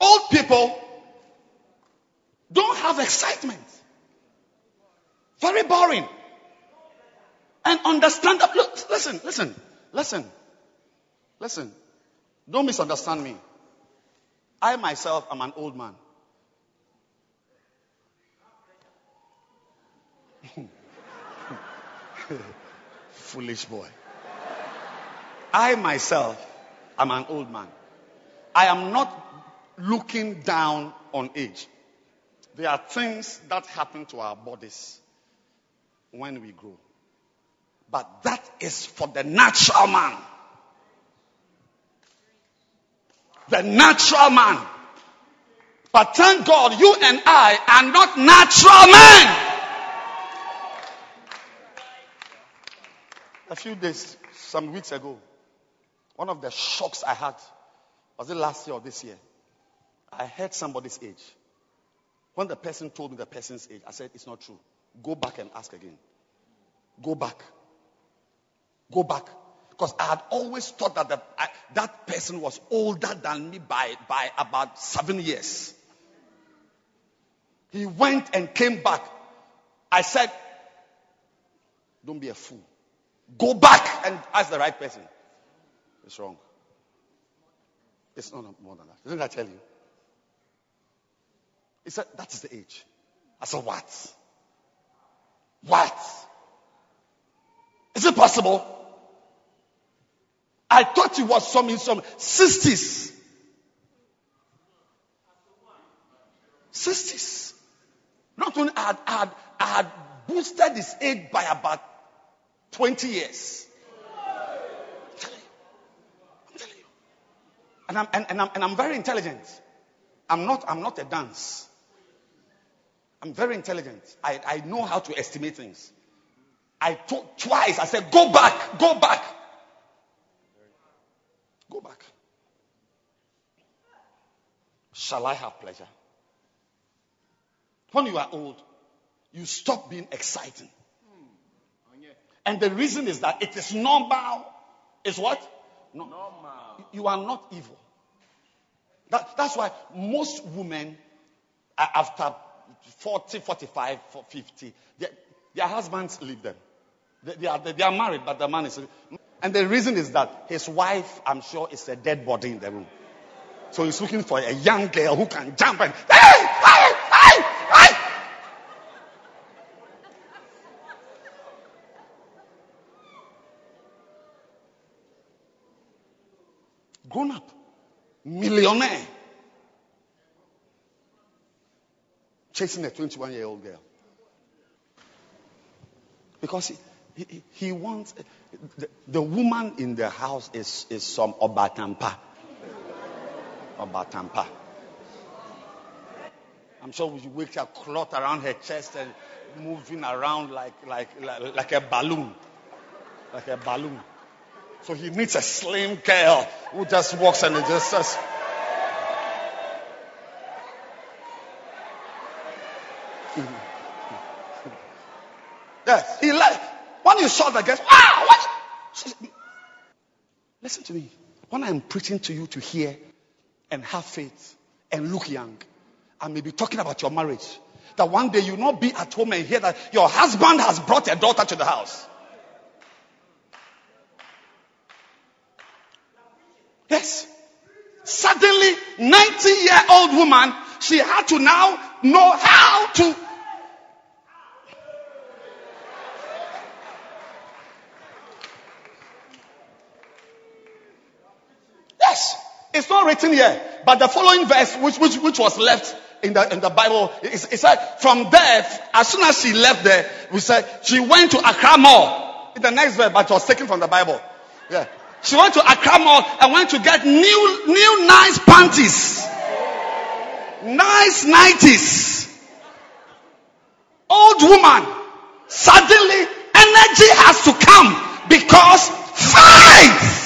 Old people don't have excitement. Very boring. And understand that. Look, listen, listen, listen, listen. Don't misunderstand me. I myself am an old man. Foolish boy. I myself am an old man. I am not looking down on age. There are things that happen to our bodies when we grow. But that is for the natural man. The natural man. But thank God you and I are not natural men. A few days, some weeks ago, one of the shocks I had was it last year or this year? I heard somebody's age. When the person told me the person's age, I said, It's not true. Go back and ask again. Go back. Go back. Because I had always thought that the, I, that person was older than me by, by about seven years. He went and came back. I said, Don't be a fool. Go back and ask the right person. It's wrong. It's not more than that. Didn't I tell you? He said, That is the age. I said, What? What? Is it possible? I thought he was some in some 60s. 60s. Not only I had, had, had boosted his age by about 20 years. I'm telling you. And I'm, and, and I'm, and I'm very intelligent. I'm not, I'm not a dance. I'm very intelligent. I, I know how to estimate things. I told twice, I said, go back, go back. Go back. Shall I have pleasure? When you are old, you stop being exciting. And the reason is that it is normal. Is what? No. Normal. You are not evil. That, that's why most women, after 40, 45, 50, their, their husbands leave them. They, they, are, they are married, but the man is. And the reason is that his wife, I'm sure, is a dead body in the room. So he's looking for a young girl who can jump and. Hey! Hey! Hey! Hey! Grown up, millionaire, chasing a 21 year old girl. Because he, he, wants the, the, woman in the house is, is some Obatampa. Obatampa. I'm sure we wake a cloth around her chest and moving around like, like, like, like a balloon. Like a balloon. So he meets a slim girl who just walks and just says, Yes, he like when you saw the girl, wow, what? Listen to me. When I'm preaching to you to hear and have faith and look young, I may be talking about your marriage. That one day you'll not be at home and hear that your husband has brought a daughter to the house. Yes. Suddenly, 90 year old woman, she had to now know how to. Yes. It's not written here, but the following verse, which, which, which was left in the, in the Bible, it, it said, from there, as soon as she left there, we said, she went to Accra Mall. In the next verse, but it was taken from the Bible. Yeah. She went to Accra Mall and went to get new, new nice panties. Nice nighties. Old woman. Suddenly, energy has to come because faith.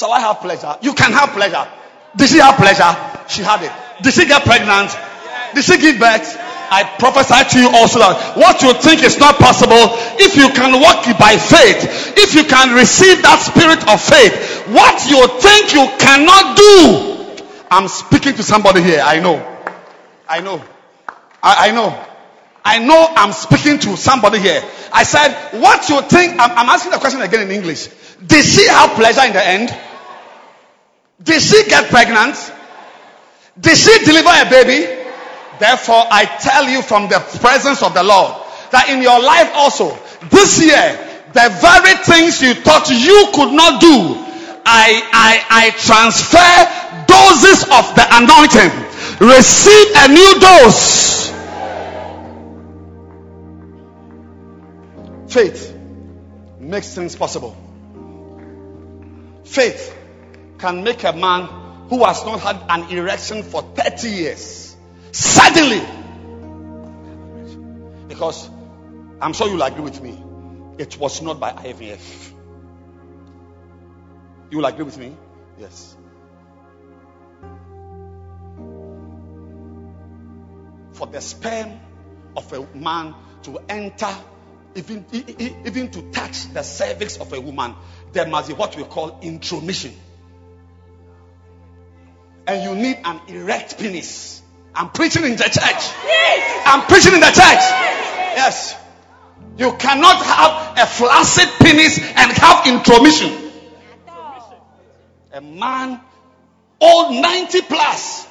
Shall I have pleasure? You can have pleasure. Did she have pleasure? She had it. Did she get pregnant? Did she give birth? I prophesy to you also that what you think is not possible, if you can walk by faith, if you can receive that spirit of faith, what you think you cannot do. I'm speaking to somebody here. I know. I know. I, I know. I know I'm speaking to somebody here. I said, what you think, I'm, I'm asking the question again in English. Did she have pleasure in the end? Did she get pregnant? Did she deliver a baby? Therefore, I tell you from the presence of the Lord that in your life also, this year, the very things you thought you could not do, I, I, I transfer doses of the anointing. Receive a new dose. Faith makes things possible. Faith can make a man who has not had an erection for 30 years suddenly. Because I'm sure you'll agree with me, it was not by IVF. You'll agree with me? Yes. For the sperm of a man to enter, even, even to touch the cervix of a woman, there must be what we call intromission. And you need an erect penis. I'm preaching in the church. Yes. I'm preaching in the church. Yes. You cannot have a flaccid penis and have intromission. A man, old 90 plus,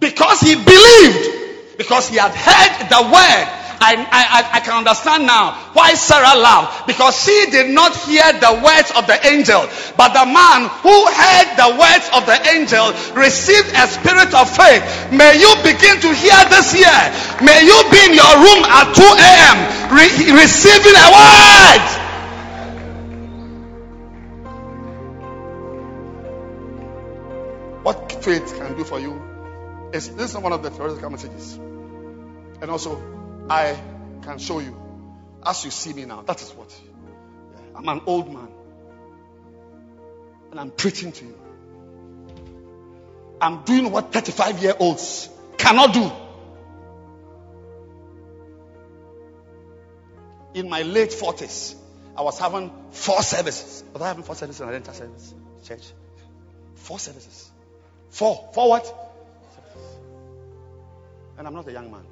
because he believed, because he had heard the word. I, I, I can understand now why Sarah laughed because she did not hear the words of the angel, but the man who heard the words of the angel received a spirit of faith. May you begin to hear this year. May you be in your room at 2 a.m. Re- receiving a word. What faith can do for you is this is one of the theoretical messages. And also, I can show you. As you see me now, that is what. I'm an old man. And I'm preaching to you. I'm doing what 35 year olds cannot do. In my late 40s, I was having four services. Was I having four services in a rental service? Church? Four services. Four. Four what? Services. And I'm not a young man.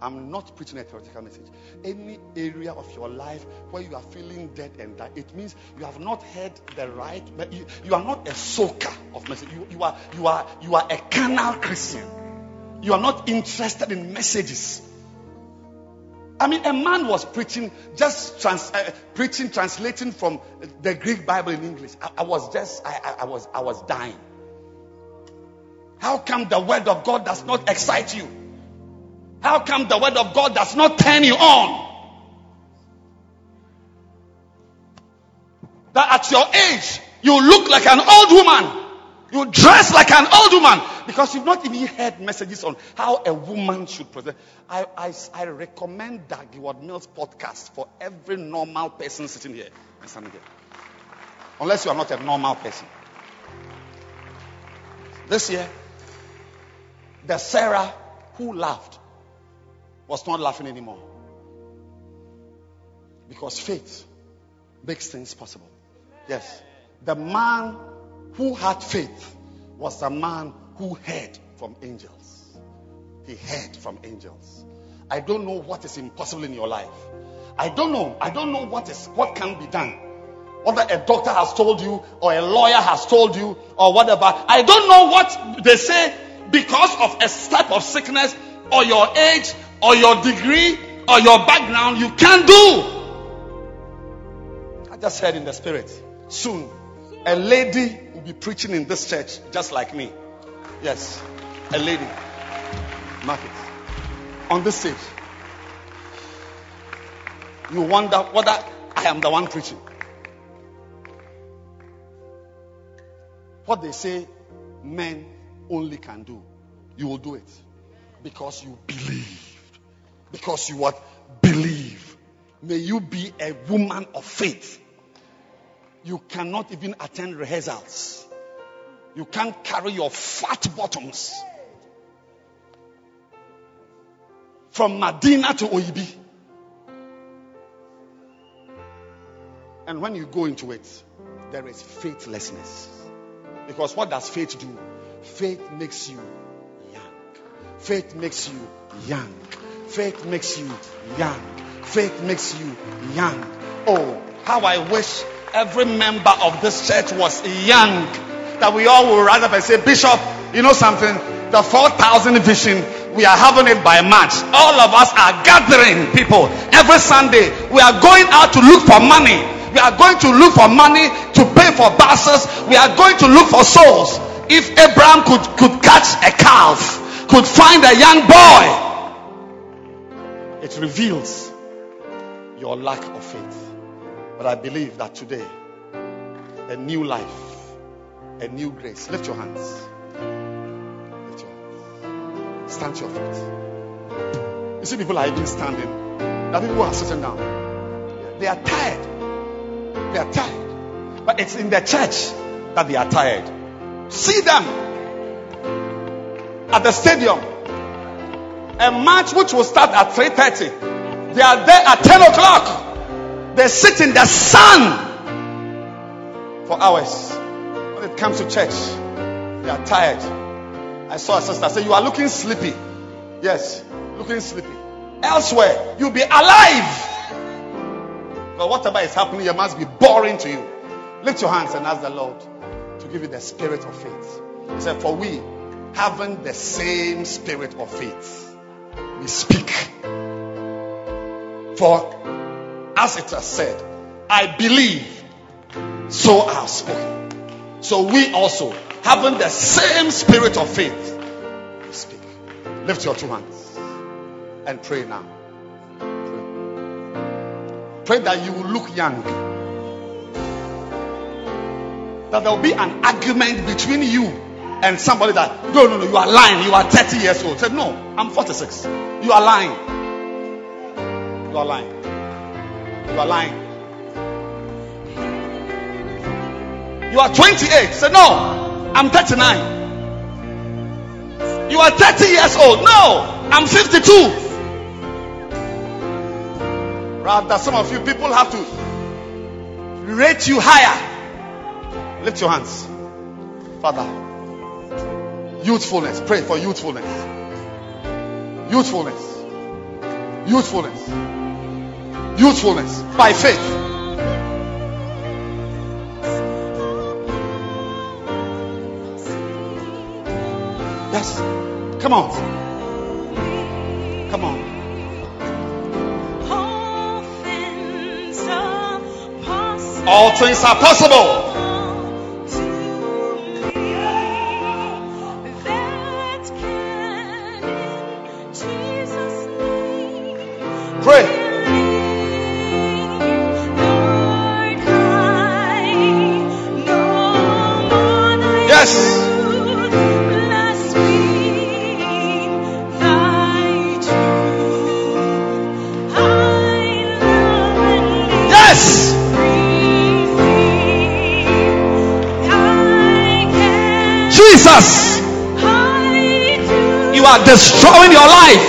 I'm not preaching a theoretical message. Any area of your life where you are feeling dead and die, it means you have not heard the right. But you, you are not a soaker of message. You, you are you are you are a carnal Christian. You are not interested in messages. I mean, a man was preaching, just trans, uh, preaching, translating from the Greek Bible in English. I, I was just, I, I, I was, I was dying. How come the word of God does not excite you? How come the word of God does not turn you on? That at your age, you look like an old woman. You dress like an old woman because you've not even heard messages on how a woman should present. I, I, I recommend Dag Mills podcast for every normal person sitting here and standing here. Unless you are not a normal person. This year, the Sarah who laughed was not laughing anymore. Because faith makes things possible. Yes. The man who had faith was the man who heard from angels. He heard from angels. I don't know what is impossible in your life. I don't know. I don't know what is what can be done. Whether a doctor has told you or a lawyer has told you or whatever. I don't know what they say because of a type of sickness or your age or your degree or your background you can do. I just heard in the spirit. Soon, a lady will be preaching in this church just like me. Yes, a lady. Mark it. On this stage. You wonder whether I am the one preaching. What they say men only can do, you will do it because you believe. Because you what? Believe. May you be a woman of faith. You cannot even attend rehearsals. You can't carry your fat bottoms from Medina to Oyibi. And when you go into it, there is faithlessness. Because what does faith do? Faith makes you young. Faith makes you young. Faith makes you young. Faith makes you young. Oh, how I wish every member of this church was young. That we all will rise up and say, Bishop, you know something? The 4,000 vision, we are having it by March. All of us are gathering people every Sunday. We are going out to look for money. We are going to look for money to pay for buses. We are going to look for souls. If Abraham could, could catch a calf, could find a young boy, it reveals your lack of faith. But I believe that today, a new life, a new grace. Lift your hands. Lift your hands. Stand to your feet. You see, people are even standing. There are people are sitting down. They are tired. They are tired. But it's in the church that they are tired. See them. at the stadium. A match which will start at 3.30. They are there at 10 o'clock. They sit in the sun for hours. When it comes to church, they are tired. I saw a sister say, You are looking sleepy. Yes, looking sleepy. Elsewhere, you'll be alive. But whatever is happening, it must be boring to you. Lift your hands and ask the Lord to give you the spirit of faith. He said, For we, having the same spirit of faith, we speak. For as it has said, I believe, so I have spoken. So we also, having the same spirit of faith, we speak. Lift your two hands and pray now. Pray, pray that you will look young. That there will be an argument between you and somebody that, no, no, no, you are lying. You are 30 years old. Say, no, I'm 46. You are lying. You are lying. You are lying. You are 28. Say, no, I'm 39. You are 30 years old. No, I'm 52. Rather, some of you people have to rate you higher. Lift your hands. Father, youthfulness. Pray for youthfulness. Youthfulness. Youthfulness. Youthfulness. By faith. Yes. Come on. Come on. All things are possible. You are destroying your life.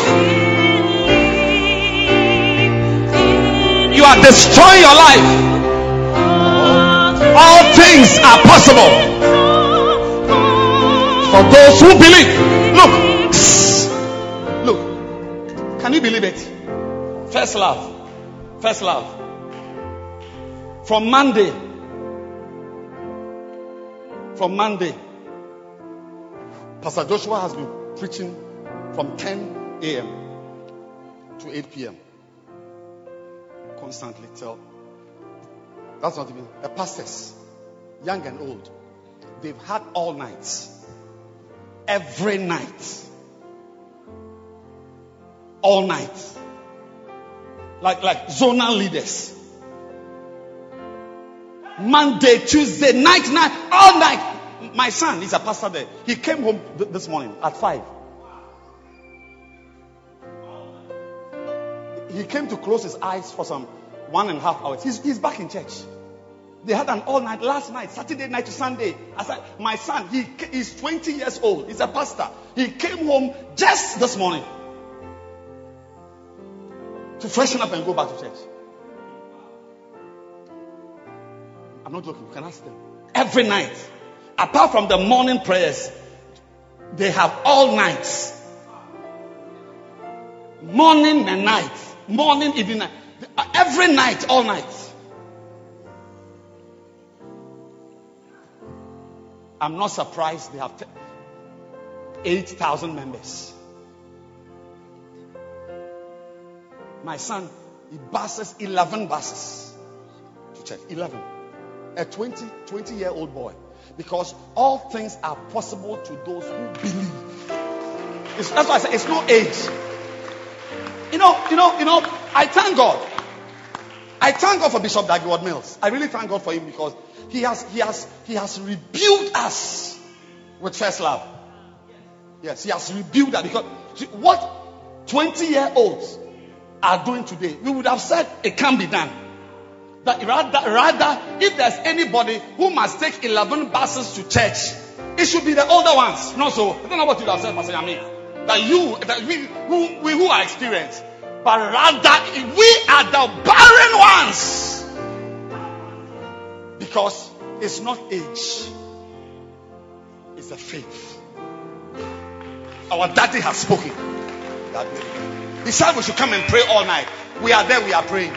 You are destroying your life. All things are possible for those who believe. Look, look. Can you believe it? First love. First love. From Monday. From Monday. Pastor Joshua has been preaching from 10 a.m. to 8 p.m. Constantly till that's not even the pastors, young and old. They've had all nights. Every night. All night. Like like zonal leaders. Monday, Tuesday, night, night, all night. My son is a pastor there. He came home th- this morning at five. He came to close his eyes for some one and a half hours. He's, he's back in church. They had an all night last night, Saturday night to Sunday. I said, my son, he is 20 years old. He's a pastor. He came home just this morning to freshen up and go back to church. I'm not joking. You can ask them. Every night, apart from the morning prayers, they have all nights. Morning and night. Morning, evening, night. Every night, all night. I'm not surprised they have t- 8,000 members. My son, he buses 11 buses to church. 11. A 20, 20 year old boy. Because all things are possible to those who believe. It's, that's why I say it's no age. You know, you know, you know, I thank God. I thank God for Bishop Dag Heward-Mills. I really thank God for him because he has he has he has rebuked us with first love. Yes, he has rebuked us because what 20 year olds are doing today, we would have said it can't be done. That rather, rather, if there's anybody who must take 11 buses to church, It should be the older ones. No, so I don't know what you have said, Pastor Yami. That you, that we, who, we who are experienced, but rather we are the barren ones. Because it's not age, it's the faith. Our daddy has spoken. He said we should come and pray all night. We are there, we are praying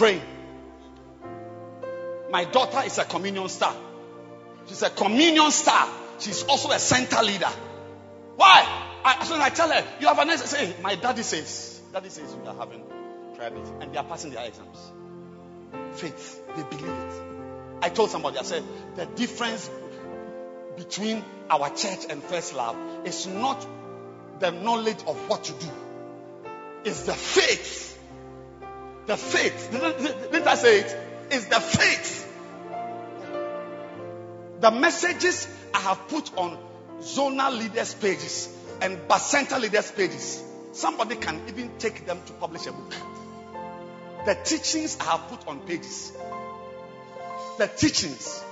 Praying. My daughter is a communion star. She's a communion star. She's also a center leader. Why? I, so I tell her, you have an answer. Say, my daddy says, daddy says we are having meeting and they are passing their exams. Faith, they believe it. I told somebody, I said, the difference between our church and First Love is not the knowledge of what to do, it's the faith. The faith. Didn't, I say it? It's the faith. The messages I have put on zonal leaders' pages and Bacenta leaders' pages, somebody can even take them to publish a book. The teachings I have put on pages, the teachings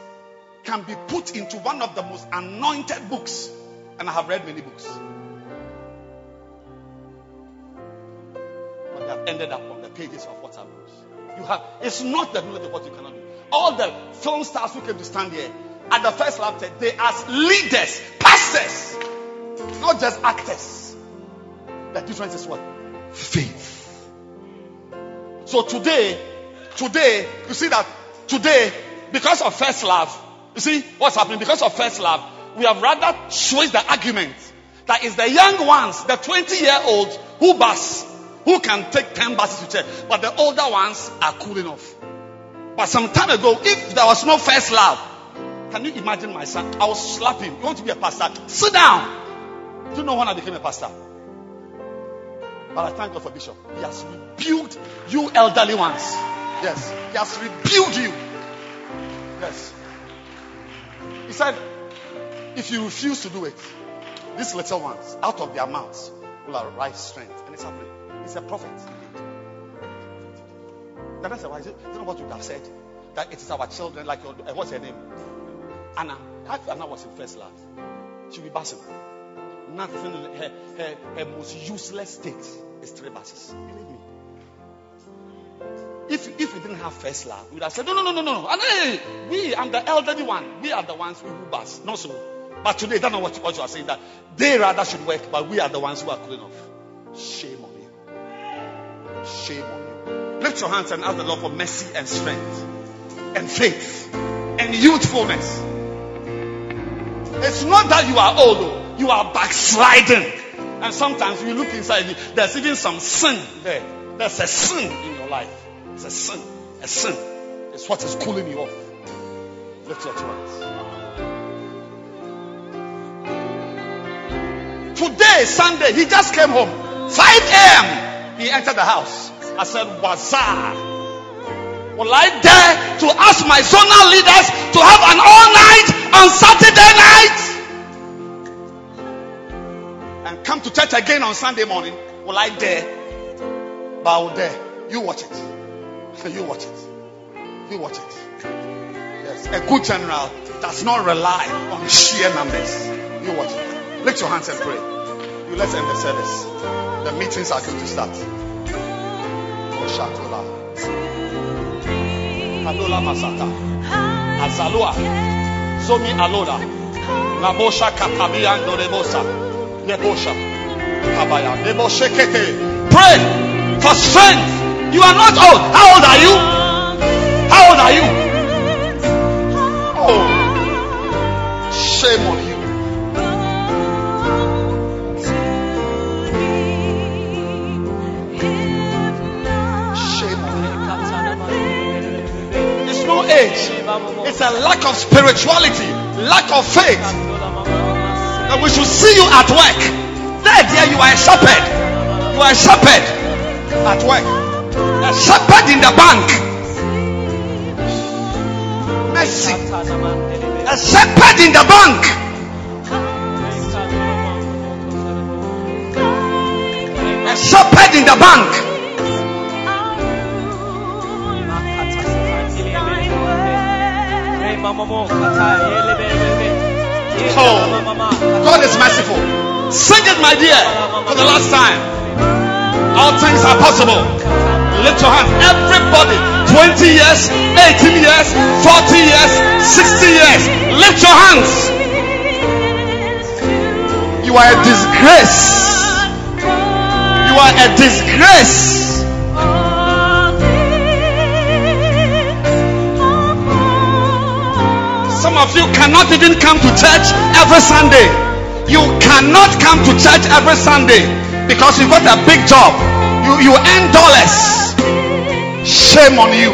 can be put into one of the most anointed books, and I have read many books. Have ended up on the pages of WhatsApp groups. You have it's not the knowledge of what you cannot do. All the film stars who came to stand here at the First Love they are leaders, pastors, not just actors. The difference is what? Faith. So today, today, you see that today, because of first love, you see what's happening? Because of first love, we have rather switched the argument that is the young ones, the 20 year olds who bus, who can take 10 buses to church, but the older ones are cool enough. But some time ago, if there was no first love, can you imagine my son? I will slap him. You want to be a pastor? Sit down. Do you know when I became a pastor? But I thank God for Bishop. He has rebuked you elderly ones. Yes. He has rebuked you. Yes. He said, if you refuse to do it, these little ones, out of their mouths, will arise strength. And it's happening. He's a prophet. Then I said, why is? Is it what you have said? That it is our children, like your, uh, what's her name? Anna. Anna was in first class. She'll be busing. Nothing, her, her, her most useless state is three buses. Believe me. If, if we didn't have first love, we would have said, no, no, no, no, no. Hey, we, I'm the elderly one. We are the ones who bus. Not so. But today, that's not what, what you are saying. That they rather should work, but we are the ones who are clean off. Shame on you. Shame on you. Lift your hands and ask the Lord for mercy and strength and faith and youthfulness. It's not that you are old, though. you are backsliding. And sometimes you look inside, you, there's even some sin there. There's a sin in your life. It's a sin. A sin. It's what is cooling you off. Lift your hands. Today, Sunday, he just came home. 5 a.m. He entered the house. I said, Wazar. Will I dare to ask my zonal leaders to have an all night on Saturday night? And come to church again on Sunday morning? Will I dare? But I will dare. You watch it. You watch it. You watch it. Yes. A good general does not rely on sheer numbers. You watch it. Lift your hands and pray. You let's end the service. The meetings are going to start. Masata. Azalua. Zomi. Pray for strength. You are not old. How old are you? How old are you? Oh. Shame on you. It's a lack of spirituality, lack of faith. That we should see you at work. There, dear, you are a shepherd. You are a shepherd at work. A shepherd in the bank. Mercy. A shepherd in the bank. A shepherd in the bank. Oh, God is merciful. Sing it, my dear, for the last time. All things are possible. Lift your hand, everybody. 20 years, 18 years, 40 years, 60 years. Lift your hands. You are a disgrace. You are a disgrace. Of you cannot even come to church every Sunday. You cannot come to church every Sunday because you got a big job. You you earn dollars. Shame on you.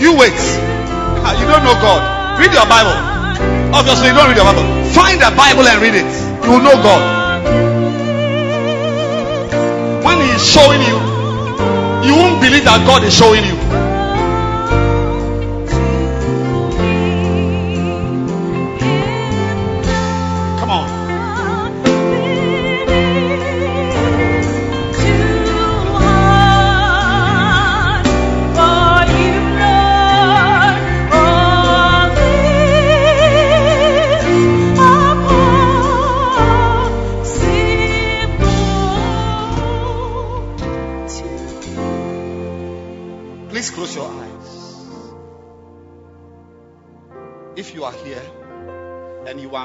You wait. Ah, You don't know God. Read your Bible. Obviously, you don't read your Bible. Find a Bible and read it. You will know God. When He is showing you, you won't believe that God is showing you.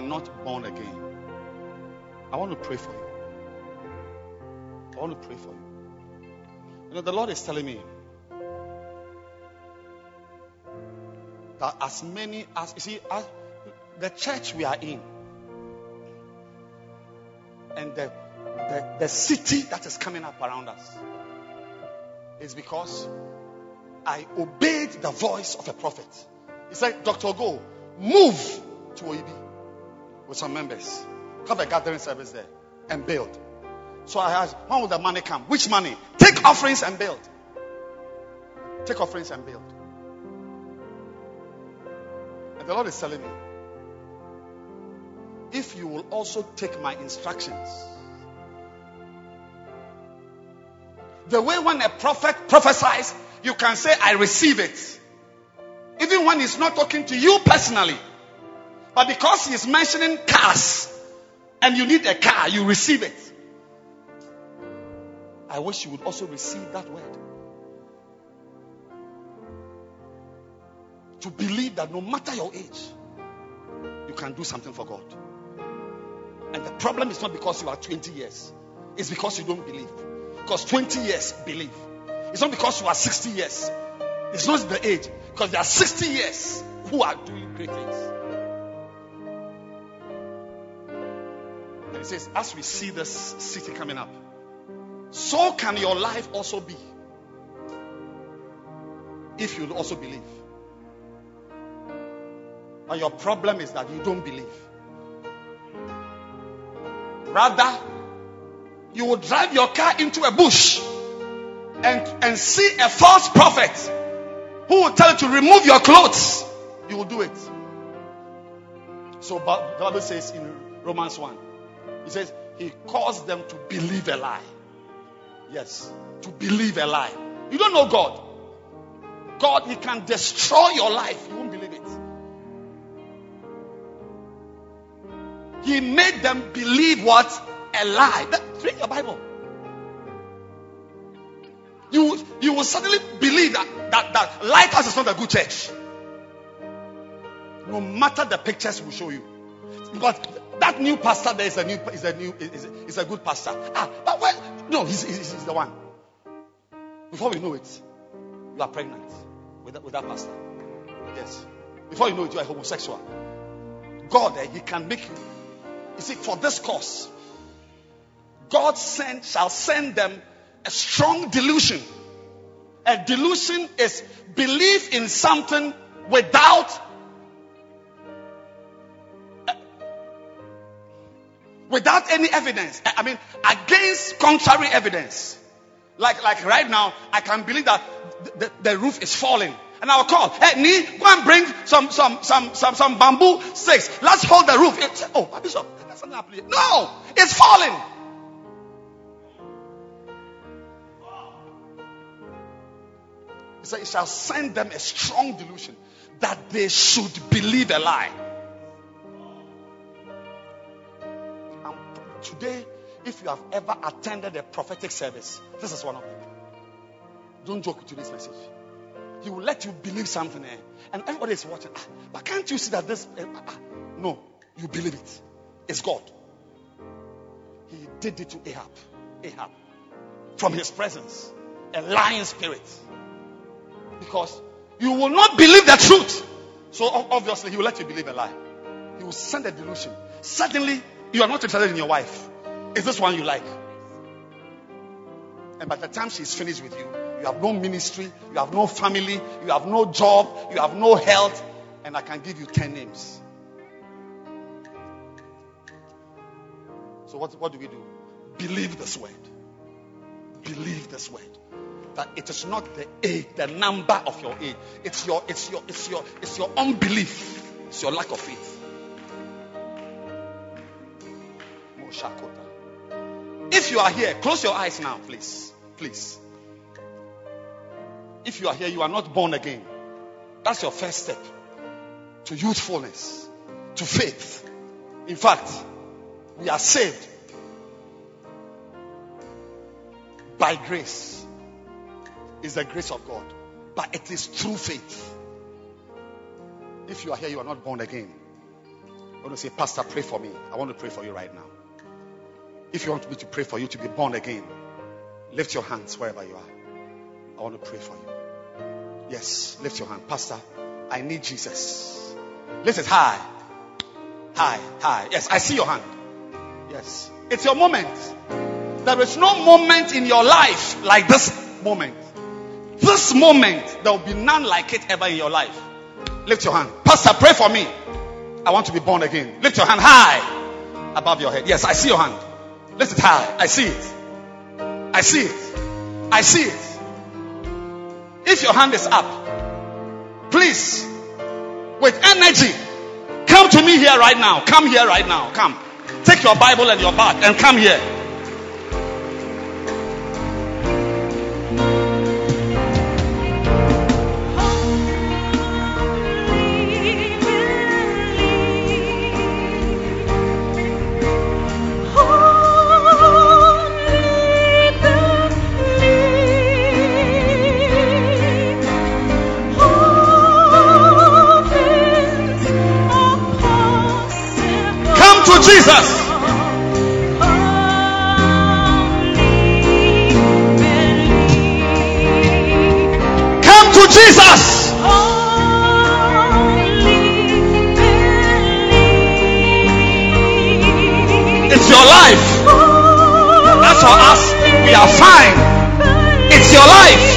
Not born again, I want to pray for you. I want to pray for you. You know, the Lord is telling me that as many as you see, as the church we are in and the, the, the city that is coming up around us is because I obeyed the voice of a prophet. He said, Dr. Go, move to Oyibi with some members. Have a gathering service there and build. So I asked, when will the money come? Which money? Take offerings and build. Take offerings and build. And the Lord is telling me, if you will also take my instructions, the way when a prophet prophesies, you can say, I receive it. Even when he's not talking to you personally. But because he's mentioning cars and you need a car, you receive it. I wish you would also receive that word. To believe that no matter your age, you can do something for God. And the problem is not because you are 20 years, it's because you don't believe. Because 20 years, believe. It's not because you are 60 years. It's not the age. Because there are 60 years who are doing great things. And it says, as we see this city coming up, so can your life also be. If you also believe. But your problem is that you don't believe. Rather, you will drive your car into a bush and, and see a false prophet who will tell you to remove your clothes. You will do it. So the Bible says in Romans 1, it says he caused them to believe a lie. Yes, to believe a lie. You don't know God. God, He can destroy your life. You won't believe it. He made them believe what? A lie. That- Read your Bible. You, you will suddenly believe that, that, that Lighthouse is not a good church. No matter the pictures we show you. But that new pastor there is a new is a new is, is a good pastor. Ah, but well, no, he's, he's, he's the one. Before we know it, you are pregnant with that, with that pastor. Yes. Before you know it, you are homosexual. God, eh, He can make you. You see, for this cause, God send shall send them a strong delusion. A delusion is belief in something without without any evidence. I mean, against contrary evidence. Like, like right now, I can believe that the, the, the roof is falling. And I'll call, hey, Nee, go and bring some, some, some, some, some bamboo sticks. Let's hold the roof. It's, oh, Bishop, that's something happening. No, it's falling. He said, It shall send them a strong delusion that they should believe a lie. Today, if you have ever attended a prophetic service, this is one of them. Don't joke with today's message. He will let you believe something, eh? and everybody is watching. Ah, but can't you see that this? eh, ah, ah. no, you believe it. It's God. He did it to Ahab. Ahab, from his presence, a lying spirit, because you will not believe the truth. So obviously, he will let you believe a lie. He will send a delusion. Suddenly, you are not interested in your wife. Is this one you like? And by the time she's finished with you, you have no ministry, you have no family, you have no job, you have no health, and I can give you 10 names. So, what, what do we do? Believe this word. Believe this word. That it is not the age, the number of your age. It's your, it's your, it's your, it's your unbelief. It's your lack of faith. If you are here, close your eyes now, please. Please. If you are here, you are not born again. That's your first step to youthfulness, to faith. In fact, we are saved by grace. It's the grace of God, but it is through faith. If you are here, you are not born again. I want to say, Pastor, pray for me. I want to pray for you right now. If you want me to pray for you to be born again, lift your hands wherever you are. I want to pray for you. Yes, lift your hand. Pastor, I need Jesus. Lift it high. High, high. Yes, I see your hand. Yes. It's your moment. There is no moment in your life like this moment. This moment, there will be none like it ever in your life. Lift your hand. Pastor, pray for me. I want to be born again. Lift your hand high above your head. Yes, I see your hand. Lift it high. I see it. I see it. I see it. If your hand is up, please, with energy, come to me here right now. Come here right now. Come. Take your Bible and your bag and come here. Jesus. It's your life. As for us, we are fine. It's your life.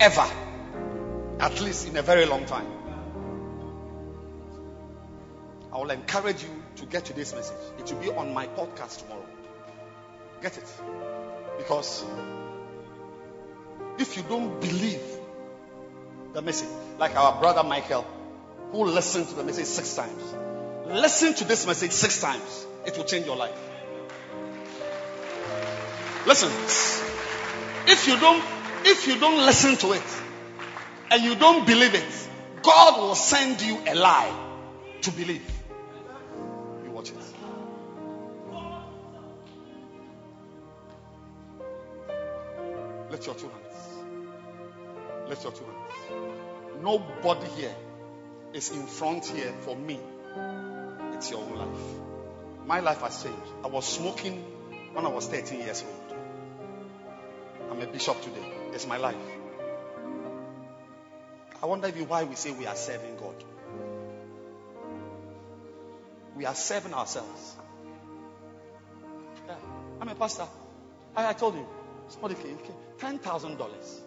Ever. At least in a very long time. I will encourage you to get today's message. It will be on my podcast tomorrow. Get it. Because if you don't believe the message, like our brother Michael, who listened to the message six times, listen to this message six times. It will change your life. Listen, if you don't, if you don't listen to it and you don't believe it, God will send you a lie to believe. You watch it. Lift your two hands. Lift your two hands. Nobody here is in front here for me. It's your own life. My life has changed. I was smoking when I was 13 years old. I'm a bishop today. It's my life. I wonder if you why we say we are serving God. We are serving ourselves. Yeah. I'm a pastor. I, I told you. Somebody came, came ten thousand dollars.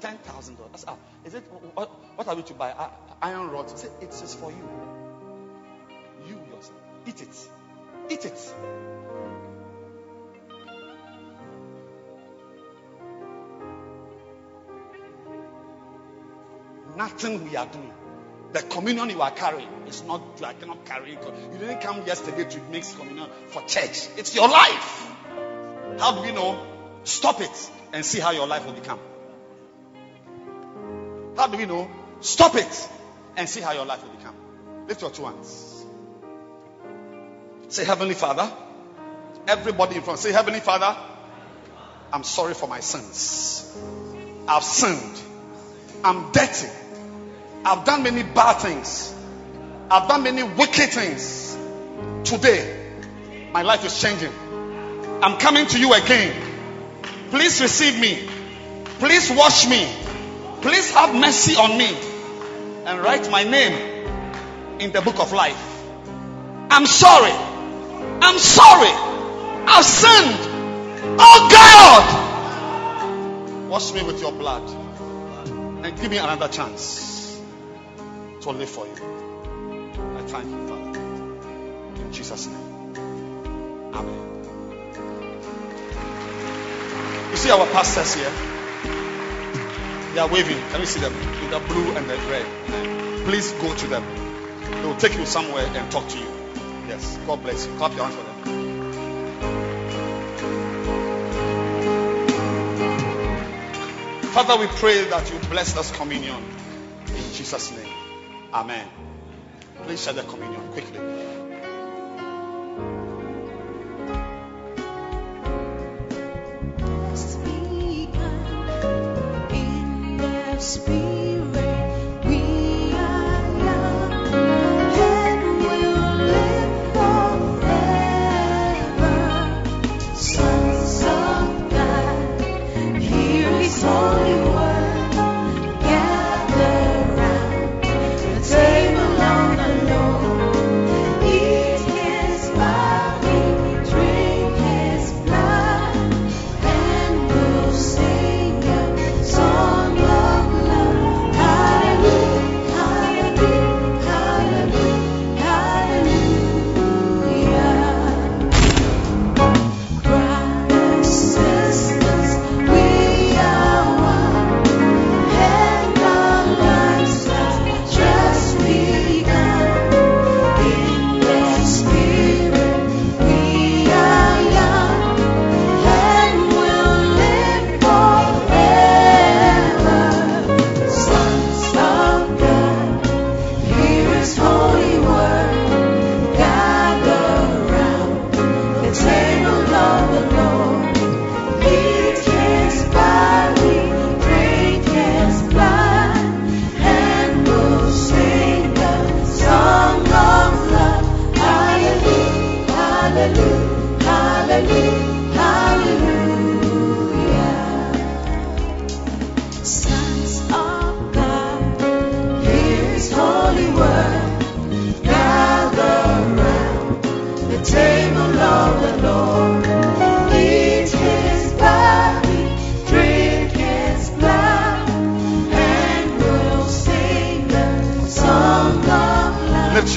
Ten thousand dollars. Ah, is it what, what are we to buy? Ah, iron rods. Say it is for you. You yourself. Eat it. Eat it. Nothing we are doing. The communion you are carrying is not, you are cannot carry it. You didn't come yesterday to mix communion for church. It's your life. How do we know? Stop it and see how your life will become. How do we know? Stop it and see how your life will become. Lift your two hands. Say, Heavenly Father. Everybody in front, say, Heavenly Father, I'm sorry for my sins. I've sinned. I'm dirty. I've done many bad things. I've done many wicked things. Today, my life is changing. I'm coming to you again. Please receive me. Please wash me. Please have mercy on me and write my name in the book of life. I'm sorry. I'm sorry. I've sinned. Oh God. Wash me with your blood and give me another chance to live for you. I thank you, Father. In Jesus' name. Amen. You see our pastors here? They are waving. Can you see them? With the blue and the red. Please go to them. They will take you somewhere and talk to you. Yes. God bless you. Clap your hands for them. Father, we pray that you bless this communion in Jesus' name. Amen. Please share the communion quickly. Spirit,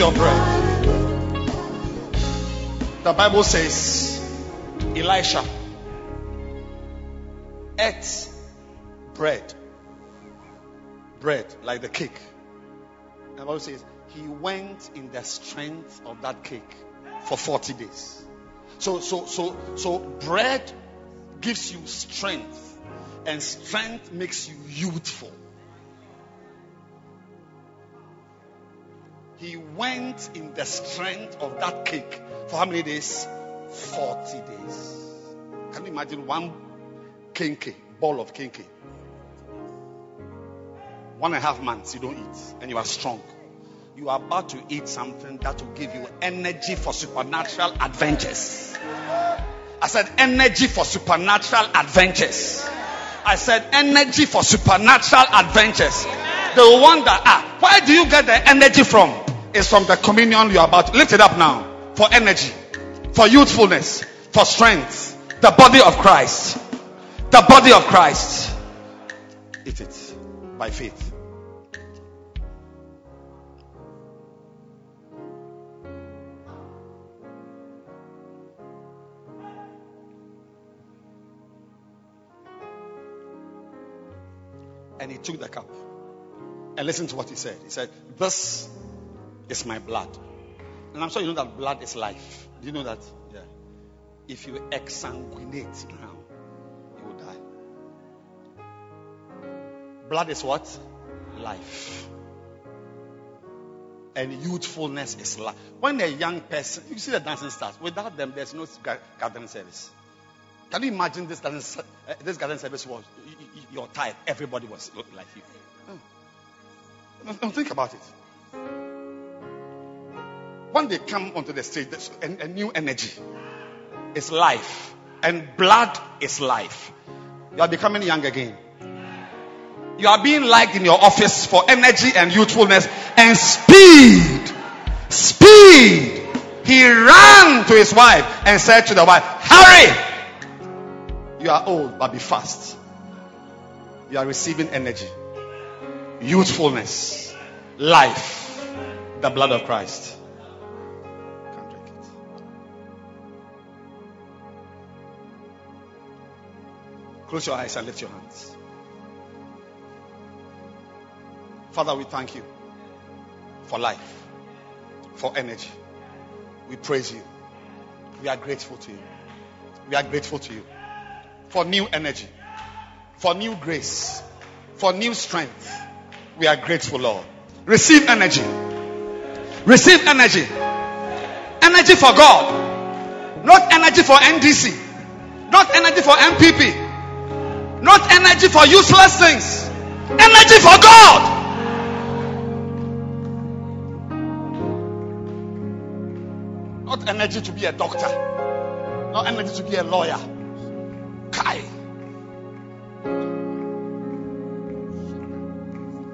your breath. The Bible says Elisha ate bread. Bread, like the cake. The Bible says he went in the strength of that cake for 40 days. So, so, so, so bread gives you strength, and strength makes you youthful. He went in the strength of that cake for how many days? 40 days. Can you imagine one kenkey, ball of kenkey? One and a half months you don't eat, and you are strong. You are about to eat something that will give you energy for supernatural adventures. I said energy for supernatural adventures. I said energy for supernatural adventures. They will wonder, ah, where do you get the energy from? It's from the communion you are about lift it up now for energy, for youthfulness, for strength. The body of Christ. The body of Christ. Eat it by faith. And he took the cup. And listen to what he said. He said, This is my blood. And I'm sure you know that blood is life. Do you know that? Yeah. If you exsanguinate now, you will die. Blood is what? Life. And youthfulness is life. When a young person, you see the dancing stars, without them, there's no gathering service. Can you imagine this gathering, uh, this service was your type? Everybody was like you. Don't think about it. When they come onto the stage, there's a, a new energy. It's life. And blood is life. You are becoming young again. You are being liked in your office for energy and youthfulness and speed. Speed. He ran to his wife and said to the wife, Hurry! You are old, but be fast. You are receiving energy youthfulness, life, the blood of Christ. Close your eyes and lift your hands. Father, we thank you for life, for energy. We praise you. We are grateful to you. We are grateful to you for new energy, for new grace, for new strength we are grateful, Lord. Receive energy. Receive energy. Energy for God. Not energy for NDC. Not energy for NPP. Not energy for useless things. Energy for God. Not energy to be a doctor. Not energy to be a lawyer. Kai.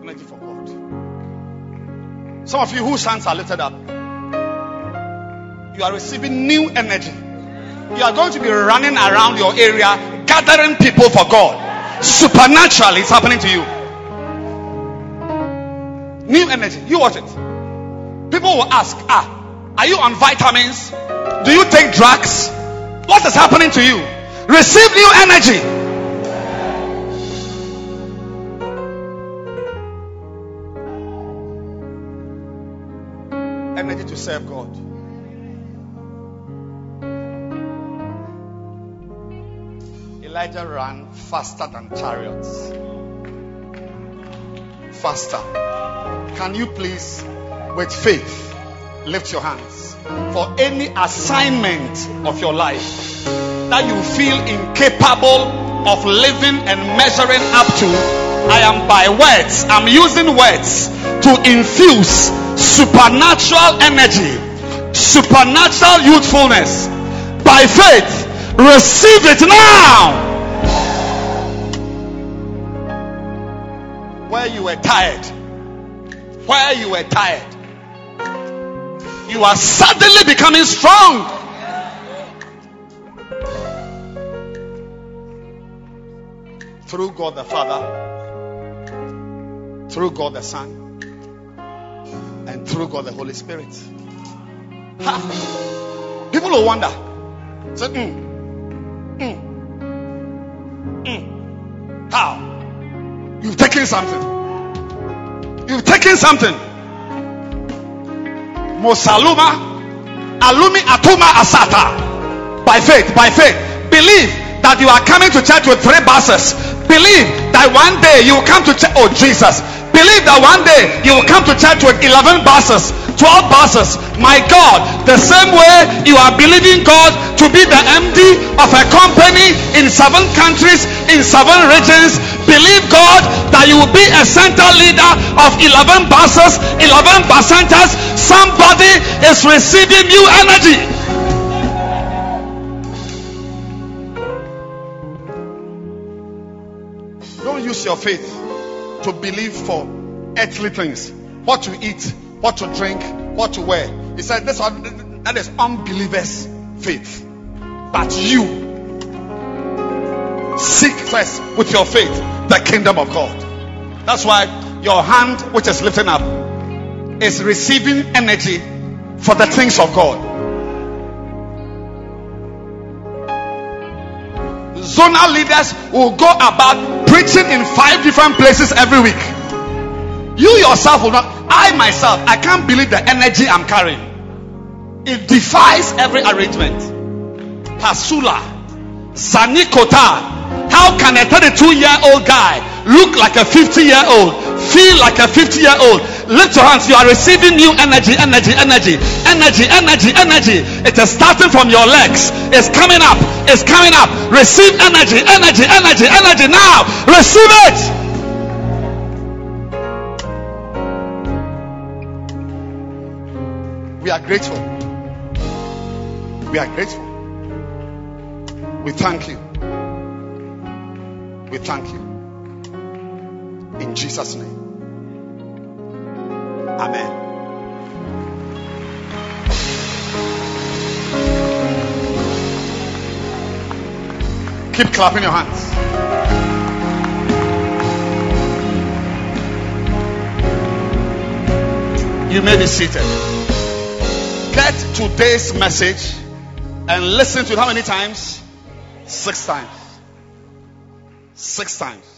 Energy for God. Some of you whose hands are lifted up, you are receiving new energy. You are going to be running around your area, gathering people for God. Supernaturally, it's happening to you. New energy. You watch it. People will ask, ah, are you on vitamins? Do you take drugs? What is happening to you? Receive new energy. Energy to serve God. Elijah ran faster than chariots. Faster. Can you please, with faith, lift your hands for any assignment of your life that you feel incapable of living and measuring up to? I am by words, I'm using words to infuse supernatural energy, supernatural youthfulness. By faith, receive it now. Where you were tired, where you were tired, you are suddenly becoming strong. Through God the Father, through God the Son, and through God the Holy Spirit. Ha. People will wonder. Say, mm, mm, mm. How? You've taken something. You've taken something. Mosaluma, alumi atuma asata. By faith, by faith. Believe that you are coming to church with three buses. Believe that one day you will come to church. Oh, Jesus. Believe that one day you will come to church with 11 buses, 12 buses. My God, the same way you are believing God to be the MD of a company in seven countries, in seven regions, believe God that you will be a center leader of 11 buses, 11 Bacentas. Somebody is receiving new energy. Don't use your faith to believe for earthly things what to eat, what to drink, what to wear. He said, This one that is unbelievers' faith. But you Seek first with your faith the kingdom of God. That's why your hand, which is lifting up, is receiving energy for the things of God. Zonal leaders will go about preaching in five different places every week. You yourself will not. I myself, I can't believe the energy I'm carrying. It defies every arrangement. Pasula, Sanikota. How can a 32 year old guy look like a 50 year old, feel like a 50 year old? Lift your hands. You are receiving new energy, energy, energy, energy, energy, energy. It is starting from your legs. It's coming up. It's coming up. Receive energy, energy, energy, energy now. Receive it. We are grateful. We are grateful. We thank you. We thank you. In Jesus' name. Amen. Keep clapping your hands. You may be seated. Get today's message and listen to it how many times? Six times. Six times.